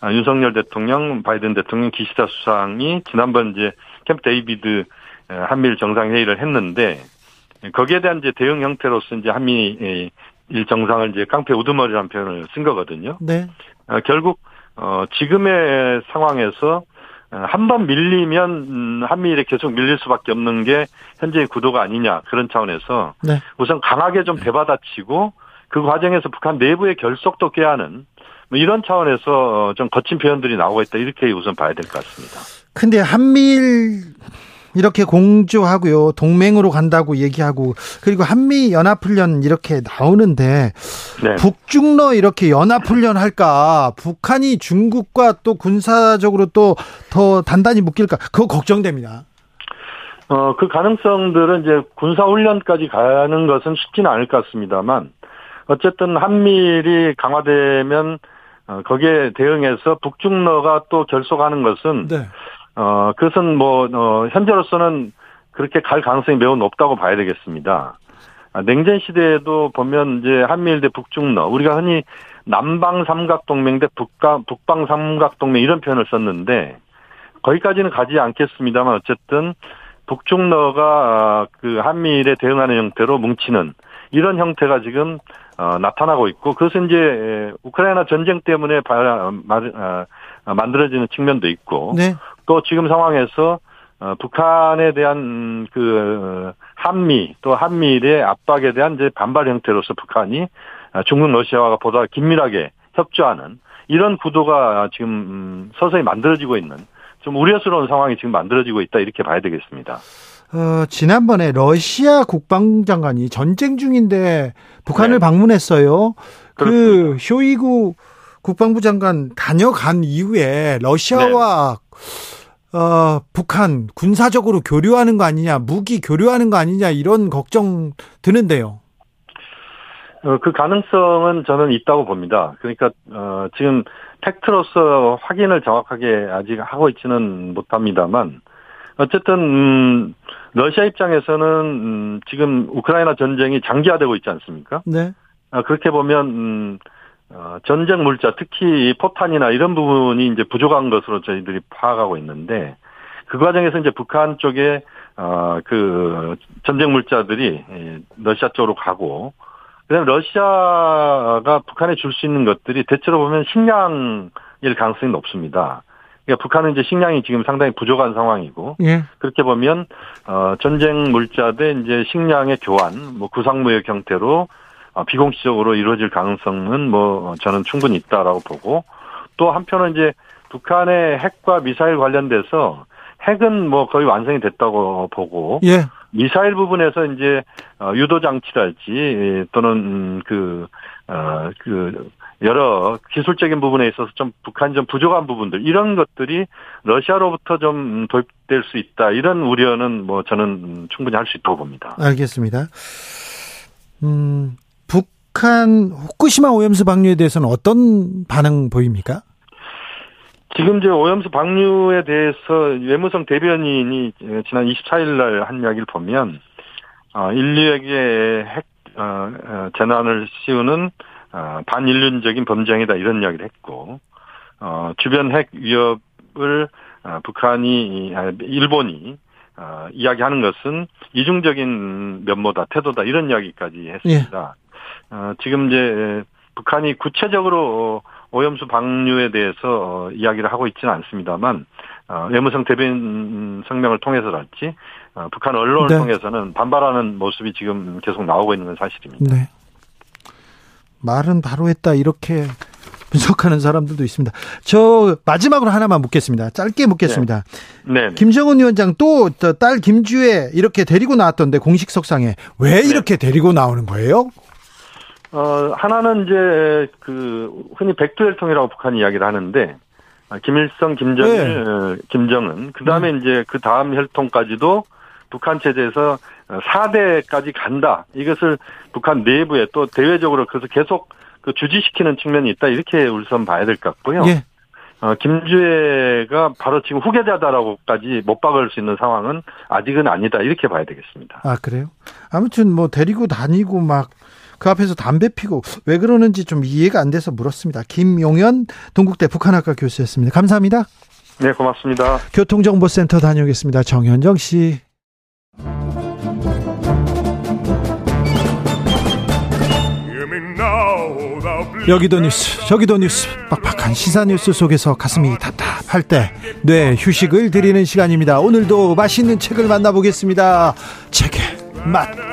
아, 윤석열 대통령, 바이든 대통령, 기시다 수상이 지난번 이제 캠프 데이비드 한미일 정상회의를 했는데 거기에 대한 이제 대응 형태로서 이제 한미 일 정상을 이제 깡패 우두머리라는 표현을 쓴 거거든요. 네. 어, 결국 어 지금의 상황에서 어, 한 번 밀리면 음, 한미일에 계속 밀릴 수밖에 없는 게 현재의 구도가 아니냐 그런 차원에서 네. 우선 강하게 좀 대받아치고 그 과정에서 북한 내부의 결속도 꾀하는 뭐 이런 차원에서 어, 좀 거친 표현들이 나오고 있다 이렇게 우선 봐야 될 것 같습니다. 근데 한미일 이렇게 공조하고요. 동맹으로 간다고 얘기하고 그리고 한미 연합 훈련 이렇게 나오는데 네. 북중러 이렇게 연합 훈련 할까? 북한이 중국과 또 군사적으로 또 더 단단히 묶일까? 그거 걱정됩니다. 어, 그 가능성들은 이제 군사 훈련까지 가는 것은 쉽지는 않을 것 같습니다만 어쨌든 한미일이 강화되면 어, 거기에 대응해서 북중러가 또 결속하는 것은 네. 어, 그것은 뭐, 어, 현재로서는 그렇게 갈 가능성이 매우 높다고 봐야 되겠습니다. 아, 냉전 시대에도 보면 이제 한미일 대 북중러, 우리가 흔히 남방 삼각동맹 대 북방, 북방 삼각동맹 이런 표현을 썼는데, 거기까지는 가지 않겠습니다만 어쨌든 북중러가 아, 그 한미일에 대응하는 형태로 뭉치는 이런 형태가 지금 어, 나타나고 있고 그것은 이제 우크라이나 전쟁 때문에 바, 아, 만들어지는 측면도 있고 네. 또 지금 상황에서 어, 북한에 대한 그 한미 또 한미일의 압박에 대한 이제 반발 형태로서 북한이 중국 러시아와 보다 긴밀하게 협조하는 이런 구도가 지금 음, 서서히 만들어지고 있는 좀 우려스러운 상황이 지금 만들어지고 있다 이렇게 봐야 되겠습니다. 어, 지난번에 러시아 국방장관이 전쟁 중인데 북한을 네. 방문했어요. 그 그렇습니다. 그 쇼이구 국방부 장관 다녀간 이후에 러시아와 네. 어, 북한 군사적으로 교류하는 거 아니냐, 무기 교류하는 거 아니냐 이런 걱정 드는데요. 어, 그 가능성은 저는 있다고 봅니다. 그러니까 어, 지금 팩트로서 확인을 정확하게 아직 하고 있지는 못합니다만 어쨌든 음, 러시아 입장에서는 음, 지금 우크라이나 전쟁이 장기화되고 있지 않습니까? 네. 어, 그렇게 보면 음, 어, 전쟁 물자, 특히 포탄이나 이런 부분이 이제 부족한 것으로 저희들이 파악하고 있는데, 그 과정에서 이제 북한 쪽에, 어, 그, 전쟁 물자들이 러시아 쪽으로 가고, 그 다음에 러시아가 북한에 줄 수 있는 것들이 대체로 보면 식량일 가능성이 높습니다. 그러니까 북한은 이제 식량이 지금 상당히 부족한 상황이고, 예. 그렇게 보면, 어, 전쟁 물자 대 이제 식량의 교환, 뭐 구상무역 형태로 어, 비공식적으로 이루어질 가능성은 뭐 저는 충분히 있다라고 보고 또 한편은 이제 북한의 핵과 미사일 관련돼서 핵은 뭐 거의 완성이 됐다고 보고 예. 미사일 부분에서 이제 어, 유도 장치랄지 또는 그어그 그 여러 기술적인 부분에 있어서 좀 북한이 좀 부족한 부분들 이런 것들이 러시아로부터 좀 도입될 수 있다 이런 우려는 뭐 저는 충분히 할 수 있다고 봅니다. 알겠습니다. 음, 북한 후쿠시마 오염수 방류에 대해서는 어떤 반응 보입니까? 지금 이제 오염수 방류에 대해서 외무성 대변인이 지난 24일 날 한 이야기를 보면 어, 인류에게 핵 어, 어, 재난을 씌우는 반인륜적인 범죄행위다 이런 이야기를 했고 주변 핵 위협을 북한이 아, 일본이 이야기하는 것은 이중적인 면모다 태도다 이런 이야기까지 했습니다. 예. 어, 지금 이제 북한이 구체적으로 오염수 방류에 대해서 어, 이야기를 하고 있지는 않습니다만 어, 외무성 대변 성명을 통해서랄지 북한 언론을 네. 통해서는 반발하는 모습이 지금 계속 나오고 있는 건 사실입니다. 네. 말은 바로 했다 이렇게 분석하는 사람들도 있습니다. 저 마지막으로 하나만 묻겠습니다. 짧게 묻겠습니다. 네. 네. 김정은 위원장 또 딸 김주혜 이렇게 데리고 나왔던데 공식 석상에 왜 네. 이렇게 네. 데리고 나오는 거예요? 어, 하나는 이제 그 흔히 백두혈통이라고 북한이 이야기를 하는데 아, 김일성, 김정일, 네. 어, 김정은 그다음에 네. 이제 그 다음 혈통까지도 북한 체제에서 4대까지 간다. 이것을 북한 내부에 또 대외적으로 그래서 계속 그 주지시키는 측면이 있다. 이렇게 우선 봐야 될 것 같고요. 예. 어, 김주애가 바로 지금 후계자다라고까지 못 박을 수 있는 상황은 아직은 아니다. 이렇게 봐야 되겠습니다. 아, 그래요? 아무튼 뭐 데리고 다니고 막 그 앞에서 담배 피고 왜 그러는지 좀 이해가 안 돼서 물었습니다. 김용현 동국대 북한학과 교수였습니다. 감사합니다. 네, 고맙습니다. 교통정보센터 다녀오겠습니다. 정현정 씨. 여기도 뉴스 저기도 뉴스 빡빡한 시사 뉴스 속에서 가슴이 답답할 때 뇌 휴식을 드리는 시간입니다 오늘도 맛있는 책을 만나보겠습니다 책의 맛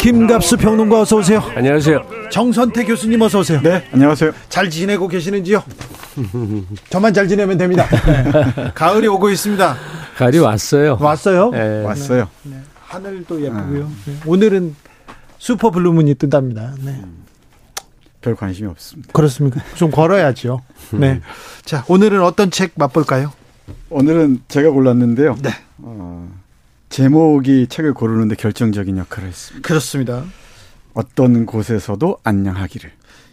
김갑수 평론가 어서 오세요 안녕하세요 정선태 교수님 어서 오세요 네 안녕하세요 잘 지내고 계시는지요 저만 잘 지내면 됩니다 가을이 오고 있습니다 가을이 왔어요 왔어요 네. 왔어요 네. 하늘도 예쁘고요 아. 오늘은 슈퍼 블루문이 뜬답니다. 네. 음, 별 관심이 없습니다. 그렇습니까? 좀 걸어야죠. 네. 음. 자, 오늘은 어떤 책 맛볼까요? 오늘은 제가 골랐는데요. 네. 어, 제목이 책을 고르는데 결정적인 역할을 했습니다. 그렇습니다. 어떤 곳에서도 안녕하기를.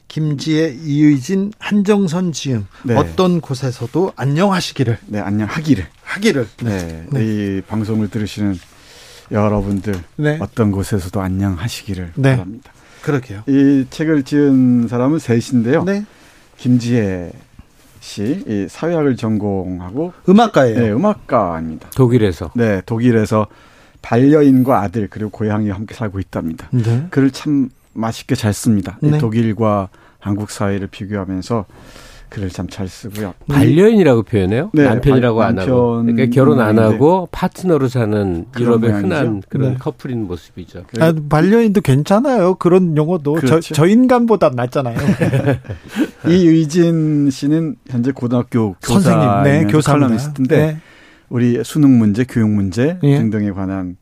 김지혜, 이의진, 한정선 지음. 네. 어떤 곳에서도 안녕하시기를. 네, 안녕하기를. 하기를. 네. 네. 이 방송을 들으시는 여러분들 네. 어떤 곳에서도 안녕하시기를 네. 바랍니다. 그렇게요. 이 책을 지은 사람은 셋인데요. 네. 김지혜 씨, 이 사회학을 전공하고 음악가예요. 네, 음악가입니다. 독일에서. 네, 독일에서 반려인과 아들 그리고 고향이 함께 살고 있답니다. 네. 글을 참 맛있게 잘 씁니다. 네. 독일과 한국 사회를 비교하면서 글을 참 잘 쓰고요. 반려인이라고 표현해요? 네, 남편이라고 반, 안 하고. 그러니까 결혼 안 하고 파트너로 사는 유럽의 흔한 그런 네. 커플인 모습이죠. 아, 반려인도 괜찮아요. 그런 용어도 그렇죠. 저, 저 인간보다 낫잖아요. 이의진 씨는 현재 고등학교 선생님, 네, 교사 칼럼니스트인데 네. 우리 수능 문제, 교육 문제 예. 등등에 관한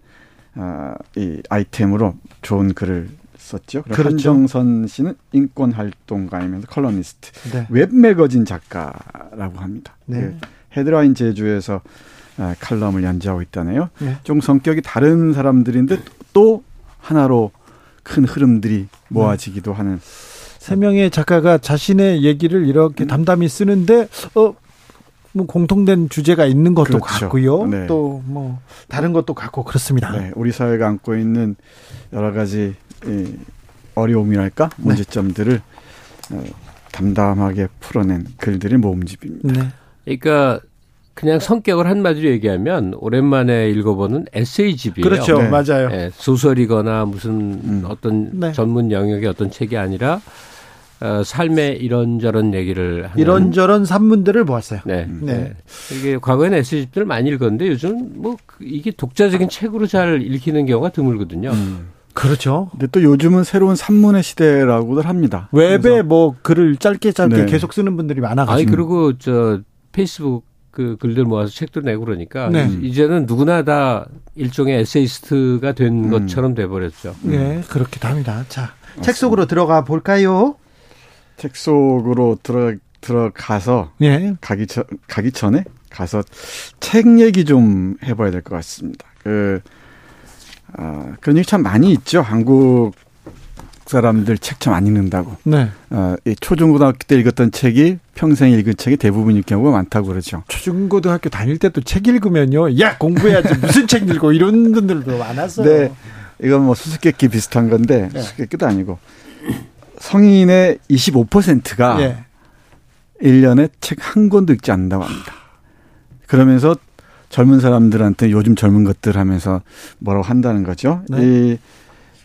아, 이 아이템으로 좋은 글을 썼죠. 그렇죠. 한정선 씨는 인권 활동가이면서 칼럼니스트, 네. 웹 매거진 작가라고 합니다. 네. 그 헤드라인 제주에서 아, 칼럼을 연재하고 있다네요. 네. 좀 성격이 다른 사람들인데 또 하나로 큰 흐름들이 모아지기도 네. 하는 세 명의 작가가 자신의 얘기를 이렇게 음. 담담히 쓰는데 어. 뭐 공통된 주제가 있는 것도 그렇죠. 같고요. 네. 또뭐 다른 것도 같고 그렇습니다. 네. 우리 사회가 안고 있는 여러 가지 이 어려움이랄까 네. 문제점들을 어, 담담하게 풀어낸 글들의 모음집입니다. 네. 그러니까 그냥 성격을 한마디로 얘기하면 오랜만에 읽어보는 에세이집이에요. 그렇죠, 네. 맞아요. 네, 소설이거나 무슨 음. 어떤 네. 전문 영역의 어떤 책이 아니라 어, 삶의 이런저런 얘기를 하는 이런저런 산문들을 모았어요. 네, 음. 네. 네. 이게 과거에는 에세이집들을 많이 읽었는데 요즘 뭐 이게 독자적인 책으로 잘 읽히는 경우가 드물거든요. 음. 그렇죠. 근데 또 요즘은 새로운 산문의 시대라고들 합니다. 웹에 뭐 글을 짧게 짧게 네. 계속 쓰는 분들이 많아가지고. 아니 그리고 저 페이스북 그 글들 모아서 책도 내고 그러니까 네. 이제는 누구나 다 일종의 에세이스트가 된 음. 것처럼 돼버렸죠. 네, 그렇게 합니다. 자, 맞습니다. 책 속으로 들어가 볼까요? 책 속으로 들어 들어가서 예. 가기 전 가기 전에 가서 책 얘기 좀 해봐야 될 것 같습니다. 그 어, 그런 얘기 참 많이 있죠. 한국 사람들 책 참 안 읽는다고. 네. 어, 이 초중고등학교 때 읽었던 책이 평생 읽은 책이 대부분일 경우가 많다고 그러죠. 초중고등학교 다닐 때도 책 읽으면요. 야, 공부해야지. 무슨 책 읽고 이런 분들도 많았어요. 네. 이건 뭐 수수께끼 비슷한 건데, 네. 수수께끼도 아니고. 성인의 25%가 예. 1년에 책 한 권도 읽지 않는다고 합니다. 그러면서 젊은 사람들한테 요즘 젊은 것들 하면서 뭐라고 한다는 거죠. 네. 이,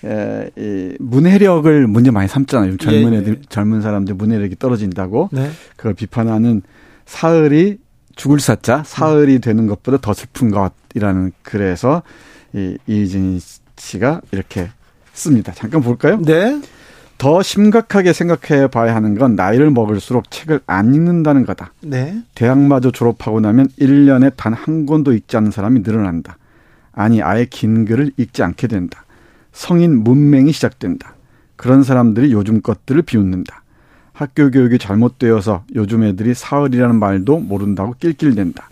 에, 이 문해력을 문제 많이 삼잖아요. 젊은 예, 예. 애들, 젊은 사람들 문해력이 떨어진다고 네. 그걸 비판하는 사흘이 죽을 사자 사흘이 되는 것보다 더 슬픈 것이라는 글에서 이 이진 씨가 이렇게 씁니다. 잠깐 볼까요? 네. 더 심각하게 생각해 봐야 하는 건 나이를 먹을수록 책을 안 읽는다는 거다. 네. 대학마저 졸업하고 나면 1년에 단 한 권도 읽지 않는 사람이 늘어난다. 아니, 아예 긴 글을 읽지 않게 된다. 성인 문맹이 시작된다. 그런 사람들이 요즘 것들을 비웃는다. 학교 교육이 잘못되어서 요즘 애들이 사흘이라는 말도 모른다고 낄낄댄다.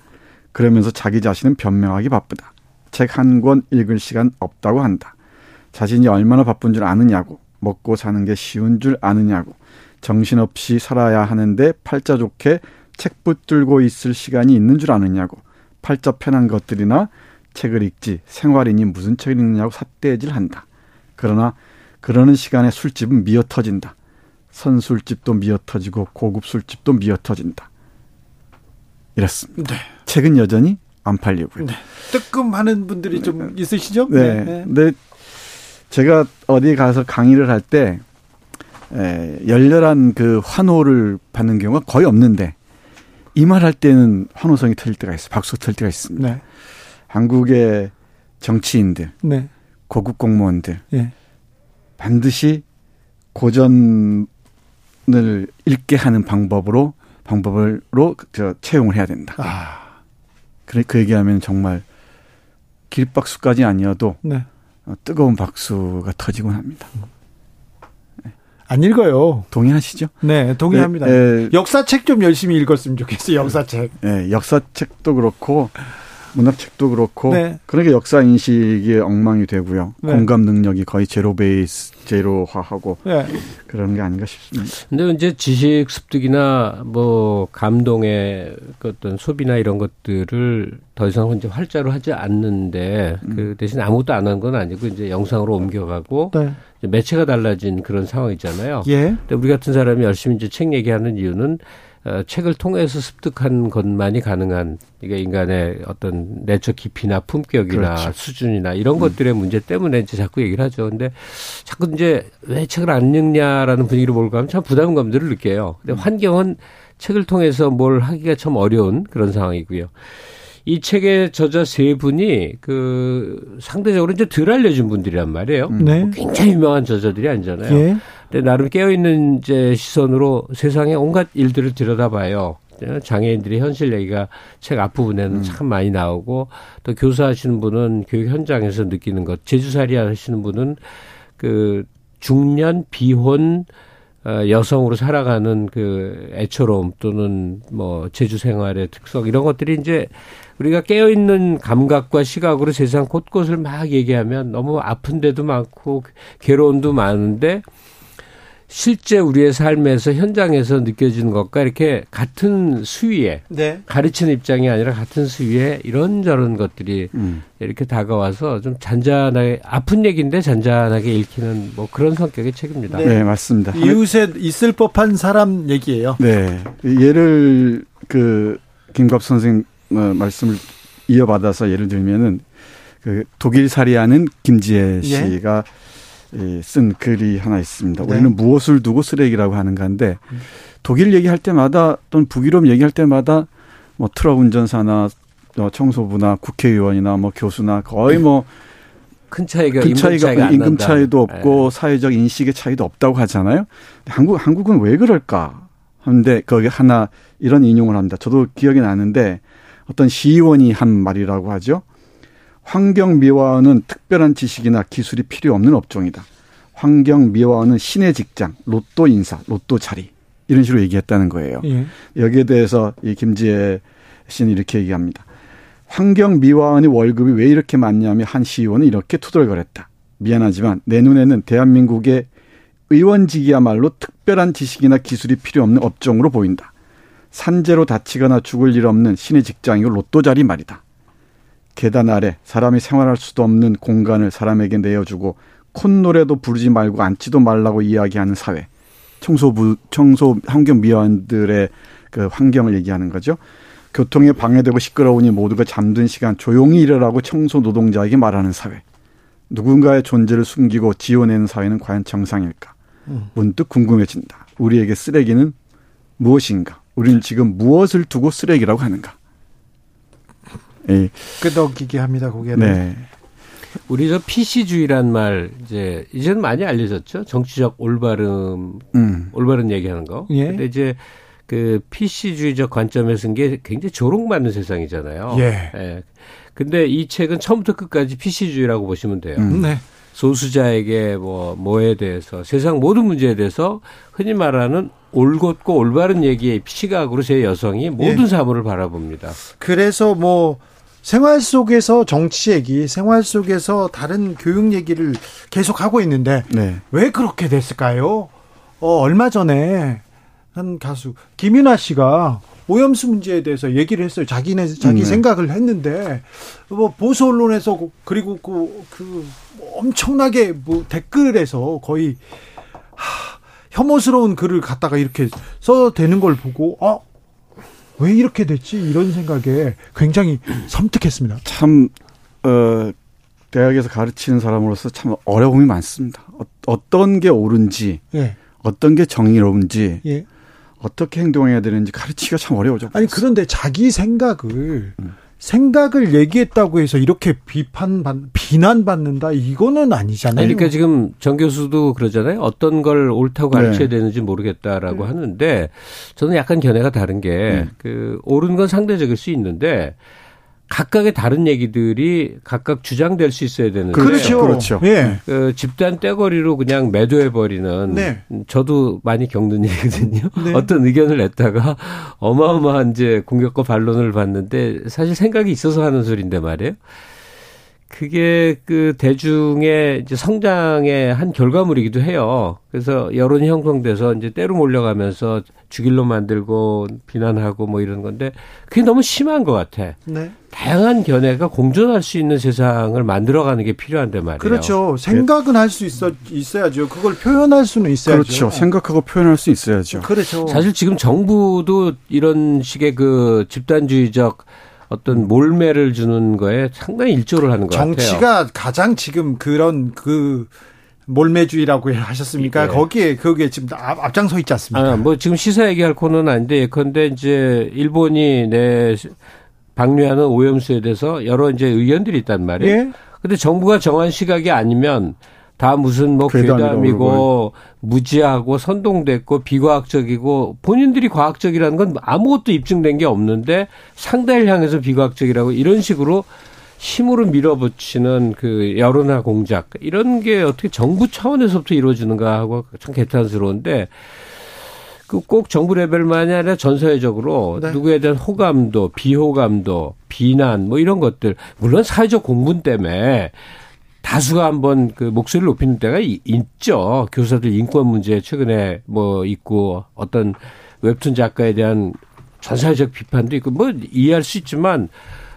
그러면서 자기 자신은 변명하기 바쁘다. 책 한 권 읽을 시간 없다고 한다. 자신이 얼마나 바쁜 줄 아느냐고, 먹고 사는 게 쉬운 줄 아느냐고, 정신없이 살아야 하는데 팔자 좋게 책 붙들고 있을 시간이 있는 줄 아느냐고, 팔자 편한 것들이나 책을 읽지 생활이니 무슨 책을 읽느냐고 삿대질 한다. 그러나 그러는 시간에 술집은 미어 터진다. 선술집도 미어 터지고 고급 술집도 미어 터진다. 이렇습니다. 네. 책은 여전히 안 팔리고요. 네. 뜨끔하는 분들이 좀 네. 있으시죠? 네. 네. 근데 제가 어디 가서 강의를 할 때 열렬한 그 환호를 받는 경우가 거의 없는데 이 말 할 때는 환호성이 터질 때가 있어요. 박수 터질 때가 있습니다. 네. 한국의 정치인들, 네. 고급 공무원들 네. 반드시 고전 을 읽게 하는 방법으로 방법으로 저 채용을 해야 된다. 아. 그래 그 얘기하면 정말 길박수까지 아니어도 네. 어, 뜨거운 박수가 터지곤 합니다. 네. 안 읽어요. 동의하시죠? 네, 동의합니다. 네, 네. 역사책 좀 열심히 읽었으면 좋겠어요. 역사책. 네, 역사책도 그렇고 문학책도 그렇고 네. 그러니까 역사 인식이 엉망이 되고요. 네. 공감 능력이 거의 제로 베이스 제로화하고 네. 그런 게 아닌가 싶습니다. 근데 이제 지식 습득이나 뭐 감동의 그 어떤 소비나 이런 것들을 더 이상 이제 활자로 하지 않는데 음. 그 대신 아무것도 안 한 건 아니고 이제 영상으로 옮겨가고 네. 매체가 달라진 그런 상황이잖아요. 예. 근데 우리 같은 사람이 열심히 이제 책 얘기하는 이유는 어, 책을 통해서 습득한 것만이 가능한 이게 인간의 어떤 내적 깊이나 품격이나 그렇죠. 수준이나 이런 음. 것들의 문제 때문에 이제 자꾸 얘기를 하죠. 근데 자꾸 이제 왜 책을 안 읽냐라는 분위기로 몰고 가면 참 부담감들을 느껴요. 근데 음. 환경은 책을 통해서 뭘 하기가 참 어려운 그런 상황이고요. 이 책의 저자 세 분이 그 상대적으로 이제 덜 알려진 분들이란 말이에요. 네. 뭐 굉장히 유명한 저자들이 아니잖아요. 예. 근데 나름 깨어있는 이제 시선으로 세상의 온갖 일들을 들여다봐요. 장애인들의 현실 얘기가 책 앞부분에는 음. 참 많이 나오고 또 교사하시는 분은 교육 현장에서 느끼는 것, 제주살이 하시는 분은 그 중년 비혼 어, 여성으로 살아가는 그 애처로움 또는 뭐 제주 생활의 특성 이런 것들이 이제 우리가 깨어 있는 감각과 시각으로 세상 곳곳을 막 얘기하면 너무 아픈 데도 많고 괴로움도 많은데 실제 우리의 삶에서 현장에서 느껴지는 것과 이렇게 같은 수위에 네. 가르치는 입장이 아니라 같은 수위에 이런저런 것들이 음. 이렇게 다가와서 좀 잔잔하게 아픈 얘기인데 잔잔하게 읽히는 뭐 그런 성격의 책입니다. 네, 네 맞습니다. 이웃에 있을 법한 사람 얘기예요. 네, 예를 그 김갑 선생 어, 말씀을 이어받아서 예를 들면은 그 독일 살이하는 김지혜 예. 씨가 예. 쓴 글이 하나 있습니다. 네. 우리는 무엇을 두고 쓰레기라고 하는 가인데 독일 얘기할 때마다 또는 북유럽 얘기할 때마다 뭐 트럭 운전사나 어, 청소부나 국회의원이나 뭐 교수나 거의 뭐 큰 차이가 큰 차이가 임금, 임금 차이도 없고 네. 사회적 인식의 차이도 없다고 하잖아요. 한국 한국은 왜 그럴까? 하는데 거기 하나 이런 인용을 합니다. 저도 기억이 나는데 어떤 시의원이 한 말이라고 하죠. 환경 미화원은 특별한 지식이나 기술이 필요 없는 업종이다. 환경 미화원은 신의 직장, 로또 인사, 로또 자리 이런 식으로 얘기했다는 거예요. 예. 여기에 대해서 이 김지혜 씨는 이렇게 얘기합니다. 환경 미화원의 월급이 왜 이렇게 많냐면 한 시의원은 이렇게 투덜거렸다. 미안하지만 내 눈에는 대한민국의 의원직이야말로 특별한 지식이나 기술이 필요 없는 업종으로 보인다. 산재로 다치거나 죽을 일 없는 신의 직장이고 로또 자리 말이다. 계단 아래 사람이 생활할 수도 없는 공간을 사람에게 내어주고 콧노래도 부르지 말고 앉지도 말라고 이야기하는 사회. 청소 부, 청소 환경 미화원들의 그 환경을 얘기하는 거죠. 교통에 방해되고 시끄러우니 모두가 잠든 시간 조용히 일어라고 청소 노동자에게 말하는 사회. 누군가의 존재를 숨기고 지어내는 사회는 과연 정상일까? 음. 문득 궁금해진다. 우리에게 쓰레기는 무엇인가? 우리는 지금 무엇을 두고 쓰레기라고 하는가? 예. 끄덕이게 합니다, 고개를. 네. 우리 저 PC주의란 말 이제 이제는 많이 알려졌죠. 정치적 올바름, 음. 올바른 얘기하는 거. 예. 근데 이제 그 PC주의적 관점에서 게 굉장히 조롱받는 세상이잖아요. 예. 예. 근데 이 책은 처음부터 끝까지 PC주의라고 보시면 돼요. 음. 네. 소수자에게 뭐 뭐에 대해서 세상 모든 문제에 대해서 흔히 말하는 올곧고 올바른 얘기의 시각으로 제 여성이 모든 예. 사물을 바라봅니다. 그래서 뭐 생활 속에서 정치 얘기, 생활 속에서 다른 교육 얘기를 계속 하고 있는데 네. 왜 그렇게 됐을까요? 어, 얼마 전에 한 가수 김윤아 씨가 오염수 문제에 대해서 얘기를 했어요. 자기네 자기 네. 생각을 했는데 뭐 보수 언론에서 그리고 그, 그 엄청나게 뭐 댓글에서 거의 하, 혐오스러운 글을 갖다가 이렇게 써도 되는 걸 보고 어, 왜 이렇게 됐지 이런 생각에 굉장히 섬뜩했습니다. 참 어, 대학에서 가르치는 사람으로서 참 어려움이 많습니다. 어, 떤게 옳은지, 예. 어떤 게 정의로운지, 예. 어떻게 행동해야 되는지 가르치기가 참 어려워져. 아니 그런데 자기 생각을 음. 생각을 얘기했다고 해서 이렇게 비판 비난받는다 이거는 아니잖아요. 그러니까 지금 정 교수도 그러잖아요. 어떤 걸 옳다고 가르쳐야 네. 되는지 모르겠다라고 네. 하는데 저는 약간 견해가 다른 게그 네. 옳은 건 상대적일 수 있는데 각각의 다른 얘기들이 각각 주장될 수 있어야 되는데 그렇죠. 그렇죠. 예. 그 집단 떼거리로 그냥 매도해 버리는 네. 저도 많이 겪는 일이거든요. 네. 어떤 의견을 냈다가 어마어마한 이제 공격과 반론을 받는데 사실 생각이 있어서 하는 소리인데 말이에요. 그게 그 대중의 이제 성장의 한 결과물이기도 해요. 그래서 여론이 형성돼서 이제 때로 몰려가면서 죽일로 만들고 비난하고 뭐 이런 건데 그게 너무 심한 것 같아. 네. 다양한 견해가 공존할 수 있는 세상을 만들어가는 게 필요한데 말이에요. 그렇죠. 생각은 할 수 있어 있어야죠. 그걸 표현할 수는 있어야죠. 그렇죠. 생각하고 표현할 수 있어야죠. 그렇죠. 사실 지금 정부도 이런 식의 그 집단주의적 어떤 몰매를 주는 거에 상당히 일조를 하는 것 같아요. 정치가 가장 지금 그런 그 몰매주의라고 하셨습니까? 네. 거기에 거기에 지금 앞, 장서 있지 않습니까? 아, 뭐 지금 시사 얘기할 코너는 아닌데 예컨대 이제 일본이 내 방류하는 오염수에 대해서 여러 이제 의견들이 있단 말이에요. 예? 근데 정부가 정한 시각이 아니면 다 무슨 뭐 괴담이고 무지하고 선동됐고 비과학적이고 본인들이 과학적이라는 건 아무것도 입증된 게 없는데 상대를 향해서 비과학적이라고 이런 식으로 힘으로 밀어붙이는 그 여론화 공작 이런 게 어떻게 정부 차원에서부터 이루어지는가 하고 참 개탄스러운데 그꼭 정부 레벨만이 아니라 전 사회적으로 네. 누구에 대한 호감도 비호감도 비난 뭐 이런 것들 물론 사회적 공분 때문에 다수가 한번 그 목소리를 높이는 때가 있죠. 교사들 인권 문제 최근에 뭐 있고 어떤 웹툰 작가에 대한 전사회적 비판도 있고 뭐 이해할 수 있지만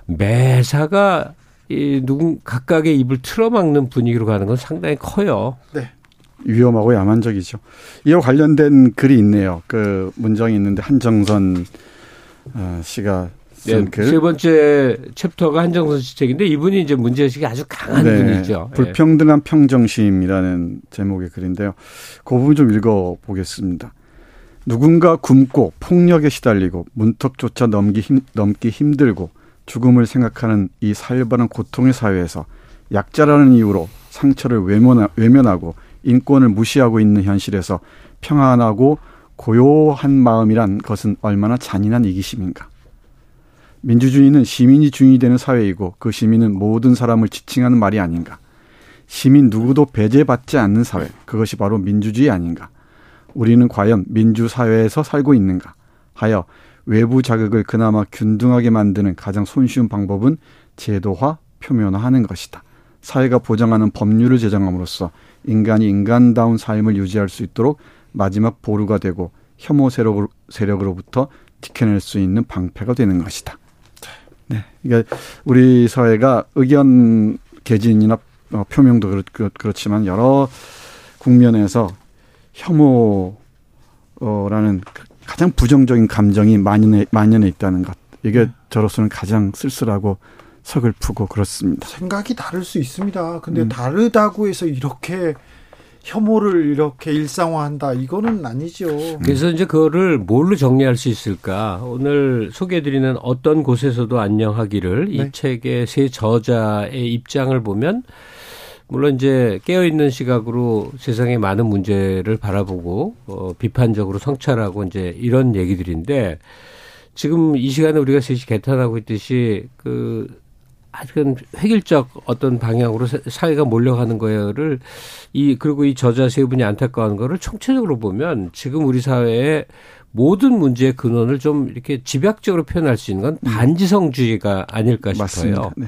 매사가 이 누군 각각의 입을 틀어막는 분위기로 가는 건 상당히 커요. 네. 위험하고 야만적이죠. 이와 관련된 글이 있네요. 그 문장이 있는데 한정선 어, 씨가 네, 세 번째 챕터가 한정선 씨 책인데 이분이 이제 문제의식이 아주 강한 네, 분이죠. 예. 불평등한 평정심이라는 제목의 글인데요. 그 부분 좀 읽어보겠습니다. 누군가 굶고 폭력에 시달리고 문턱조차 넘기, 힘, 넘기 힘들고 죽음을 생각하는 이 살벌한 고통의 사회에서 약자라는 이유로 상처를 외면하, 외면하고 인권을 무시하고 있는 현실에서 평안하고 고요한 마음이란 것은 얼마나 잔인한 이기심인가. 민주주의는 시민이 주인이 되는 사회이고 그 시민은 모든 사람을 지칭하는 말이 아닌가. 시민 누구도 배제받지 않는 사회. 그것이 바로 민주주의 아닌가. 우리는 과연 민주사회에서 살고 있는가. 하여 외부 자극을 그나마 균등하게 만드는 가장 손쉬운 방법은 제도화, 표면화하는 것이다. 사회가 보장하는 법률을 제정함으로써 인간이 인간다운 삶을 유지할 수 있도록 마지막 보루가 되고 혐오 세력으로부터 지켜낼 수 있는 방패가 되는 것이다. 네. 그러니까 우리 사회가 의견 개진이나 어, 표명도 그렇지만 여러 국면에서 혐오라는 가장 부정적인 감정이 만연해, 만연해 있다는 것. 이게 네. 저로서는 가장 쓸쓸하고 서글프고 그렇습니다. 생각이 다를 수 있습니다. 근데 음. 다르다고 해서 이렇게 혐오를 이렇게 일상화한다 이거는 아니죠. 그래서 이제 그거를 뭘로 정리할 수 있을까? 오늘 소개해드리는 어떤 곳에서도 안녕하기를 네. 이 책의 세 저자의 입장을 보면 물론 이제 깨어 있는 시각으로 세상의 많은 문제를 바라보고 어, 비판적으로 성찰하고 이제 이런 얘기들인데 지금 이 시간에 우리가 셋이 개탄하고 있듯이 그 아직은 획일적 어떤 방향으로 사회가 몰려가는 거를 이 그리고 이 저자 세 분이 안타까운 거를 총체적으로 보면 지금 우리 사회에 모든 문제의 근원을 좀 이렇게 집약적으로 표현할 수 있는 건 음. 반지성주의가 아닐까 싶어요. 네.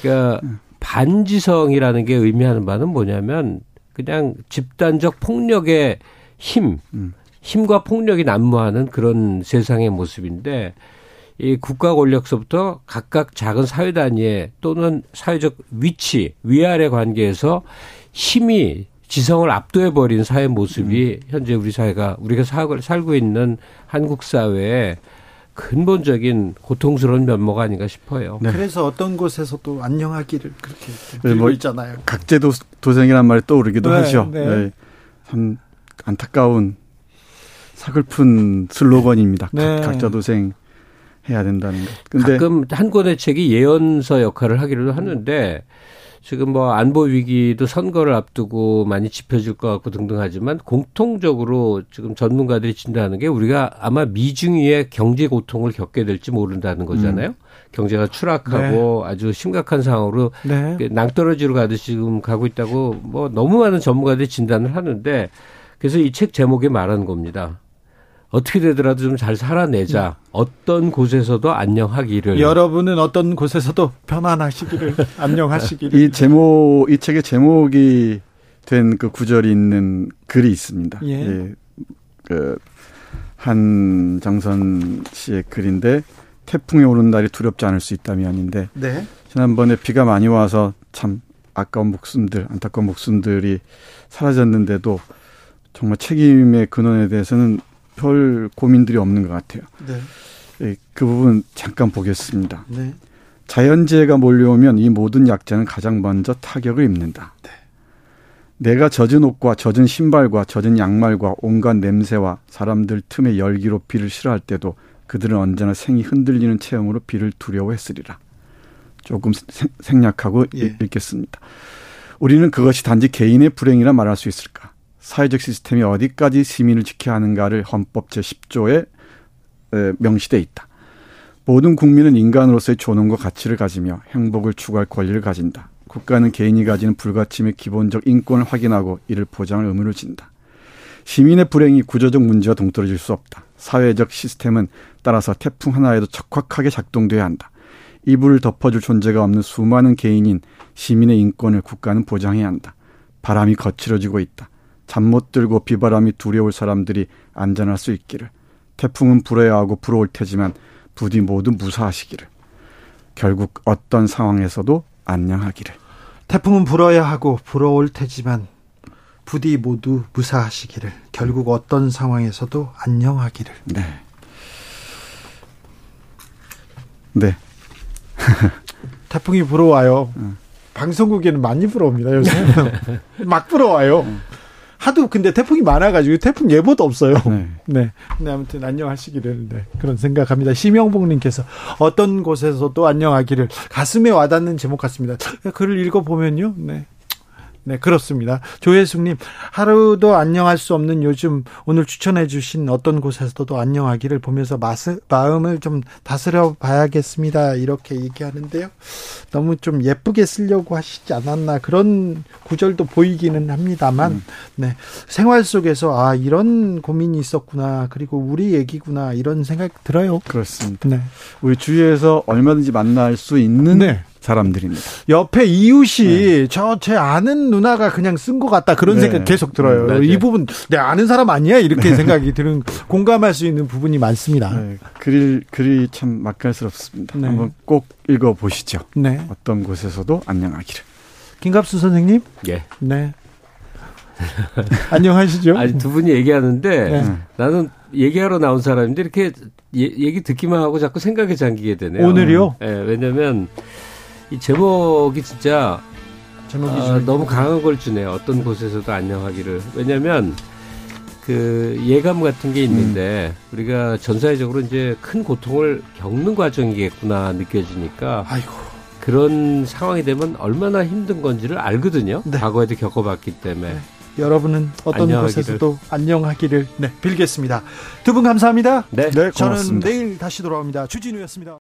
그러니까 음. 반지성이라는 게 의미하는 바는 뭐냐면 그냥 집단적 폭력의 힘, 음. 힘과 폭력이 난무하는 그런 세상의 모습인데 이 국가 권력서부터 각각 작은 사회 단위에 또는 사회적 위치, 위아래 관계에서 힘이 지성을 압도해 버린 사회 모습이 음. 현재 우리 사회가 우리가 살고 있는 한국 사회에 근본적인 고통스러운 면모가 아닌가 싶어요. 네. 그래서 어떤 곳에서도 안녕하기를 그렇게 네, 뭐 있잖아요. 각제도 도생이란 말이 떠오르기도 네, 하죠. 네. 네. 참 안타까운 사글픈 슬로건입니다. 네. 각자 도생 해야 된다는 것. 근데 가끔 한 권의 책이 예언서 역할을 하기도 하는데 지금 뭐 안보 위기도 선거를 앞두고 많이 짚혀질 것 같고 등등 하지만 공통적으로 지금 전문가들이 진단하는 게 우리가 아마 미중위의 경제 고통을 겪게 될지 모른다는 거잖아요. 음. 경제가 추락하고 네. 아주 심각한 상황으로 네. 낭떠러지로 가듯이 지금 가고 있다고 뭐 너무 많은 전문가들이 진단을 하는데 그래서 이 책 제목에 말하는 겁니다. 어떻게 되더라도 좀 잘 살아내자. 네. 어떤 곳에서도 안녕하기를. 여러분은 어떤 곳에서도 편안하시기를, 안녕하시기를. 이 제목, 이 책의 제목이 된 그 구절이 있는 글이 있습니다. 예. 예. 그, 한정선 씨의 글인데, 태풍이 오는 날이 두렵지 않을 수 있다면인데, 네. 지난번에 비가 많이 와서 참 아까운 목숨들, 안타까운 목숨들이 사라졌는데도 정말 책임의 근원에 대해서는 별 고민들이 없는 것 같아요. 네. 네, 그 부분 잠깐 보겠습니다. 네. 자연재해가 몰려오면 이 모든 약자는 가장 먼저 타격을 입는다. 네. 내가 젖은 옷과 젖은 신발과 젖은 양말과 온갖 냄새와 사람들 틈에 열기로 비를 싫어할 때도 그들은 언제나 생이 흔들리는 체험으로 비를 두려워했으리라. 조금 생략하고 예. 읽겠습니다. 우리는 그것이 단지 개인의 불행이라 말할 수 있을까? 사회적 시스템이 어디까지 시민을 지켜야 하는가를 헌법 제10조에 명시돼 있다. 모든 국민은 인간으로서의 존엄과 가치를 가지며 행복을 추구할 권리를 가진다. 국가는 개인이 가지는 불가침의 기본적 인권을 확인하고 이를 보장할 의무를 진다. 시민의 불행이 구조적 문제와 동떨어질 수 없다. 사회적 시스템은 따라서 태풍 하나에도 척확하게 작동돼야 한다. 이불을 덮어줄 존재가 없는 수많은 개인인 시민의 인권을 국가는 보장해야 한다. 바람이 거칠어지고 있다. 잠 못 들고 비바람이 두려울 사람들이 안전할 수 있기를. 태풍은 불어야 하고 불어올 테지만 부디 모두 무사하시기를. 결국 어떤 상황에서도 안녕하기를. 태풍은 불어야 하고 불어올 테지만 부디 모두 무사하시기를. 결국 어떤 상황에서도 안녕하기를. 네. 네. 태풍이 불어와요. 응. 방송국에는 많이 불어옵니다, 요새. 막 불어와요. 응. 하도 근데 태풍이 많아가지고 태풍 예보도 없어요. 네. 네. 네 아무튼 안녕하시기를 네, 그런 생각합니다. 심영봉님께서 어떤 곳에서도 안녕하기를 가슴에 와닿는 제목 같습니다. 글을 읽어보면요. 네. 네, 그렇습니다. 조혜숙님, 하루도 안녕할 수 없는 요즘 오늘 추천해 주신 어떤 곳에서도 안녕하기를 보면서 마스, 마음을 좀 다스려 봐야겠습니다. 이렇게 얘기하는데요. 너무 좀 예쁘게 쓰려고 하시지 않았나 그런 구절도 보이기는 합니다만, 음. 네. 생활 속에서 아, 이런 고민이 있었구나. 그리고 우리 얘기구나. 이런 생각 들어요. 그렇습니다. 네. 우리 주위에서 얼마든지 만날 수 있는 네. 사람들입니다. 옆에 이웃이 네. 저제 아는 누나가 그냥 쓴 것 같다 그런 네. 생각 계속 들어요. 네, 이 부분 내 아는 사람 아니야 이렇게 네. 생각이 드는 공감할 수 있는 부분이 많습니다. 네. 글이 글이 참 맛깔스럽습니다. 네. 한번 꼭 읽어 보시죠. 네. 어떤 곳에서도 안녕하기를. 김갑수 선생님. 예. 네. 안녕하시죠? 아니 두 분이 얘기하는데 나는 얘기하러 나온 사람인데 이렇게 얘기 듣기만 하고 자꾸 생각에 잠기게 되네요. 오늘요? 예, 왜냐면 이 제목이 진짜 제목이 아, 너무 강한 걸 주네요. 어떤 곳에서도 안녕하기를. 왜냐하면 그 예감 같은 게 있는데 음. 우리가 전 사회적으로 이제 큰 고통을 겪는 과정이겠구나 느껴지니까 아이고. 그런 상황이 되면 얼마나 힘든 건지를 알거든요. 네. 과거에도 겪어봤기 때문에. 네. 여러분은 어떤 안녕하기를. 곳에서도 안녕하기를 네, 빌겠습니다. 두 분 감사합니다. 네, 네 저는 내일 다시 돌아옵니다. 주진우였습니다.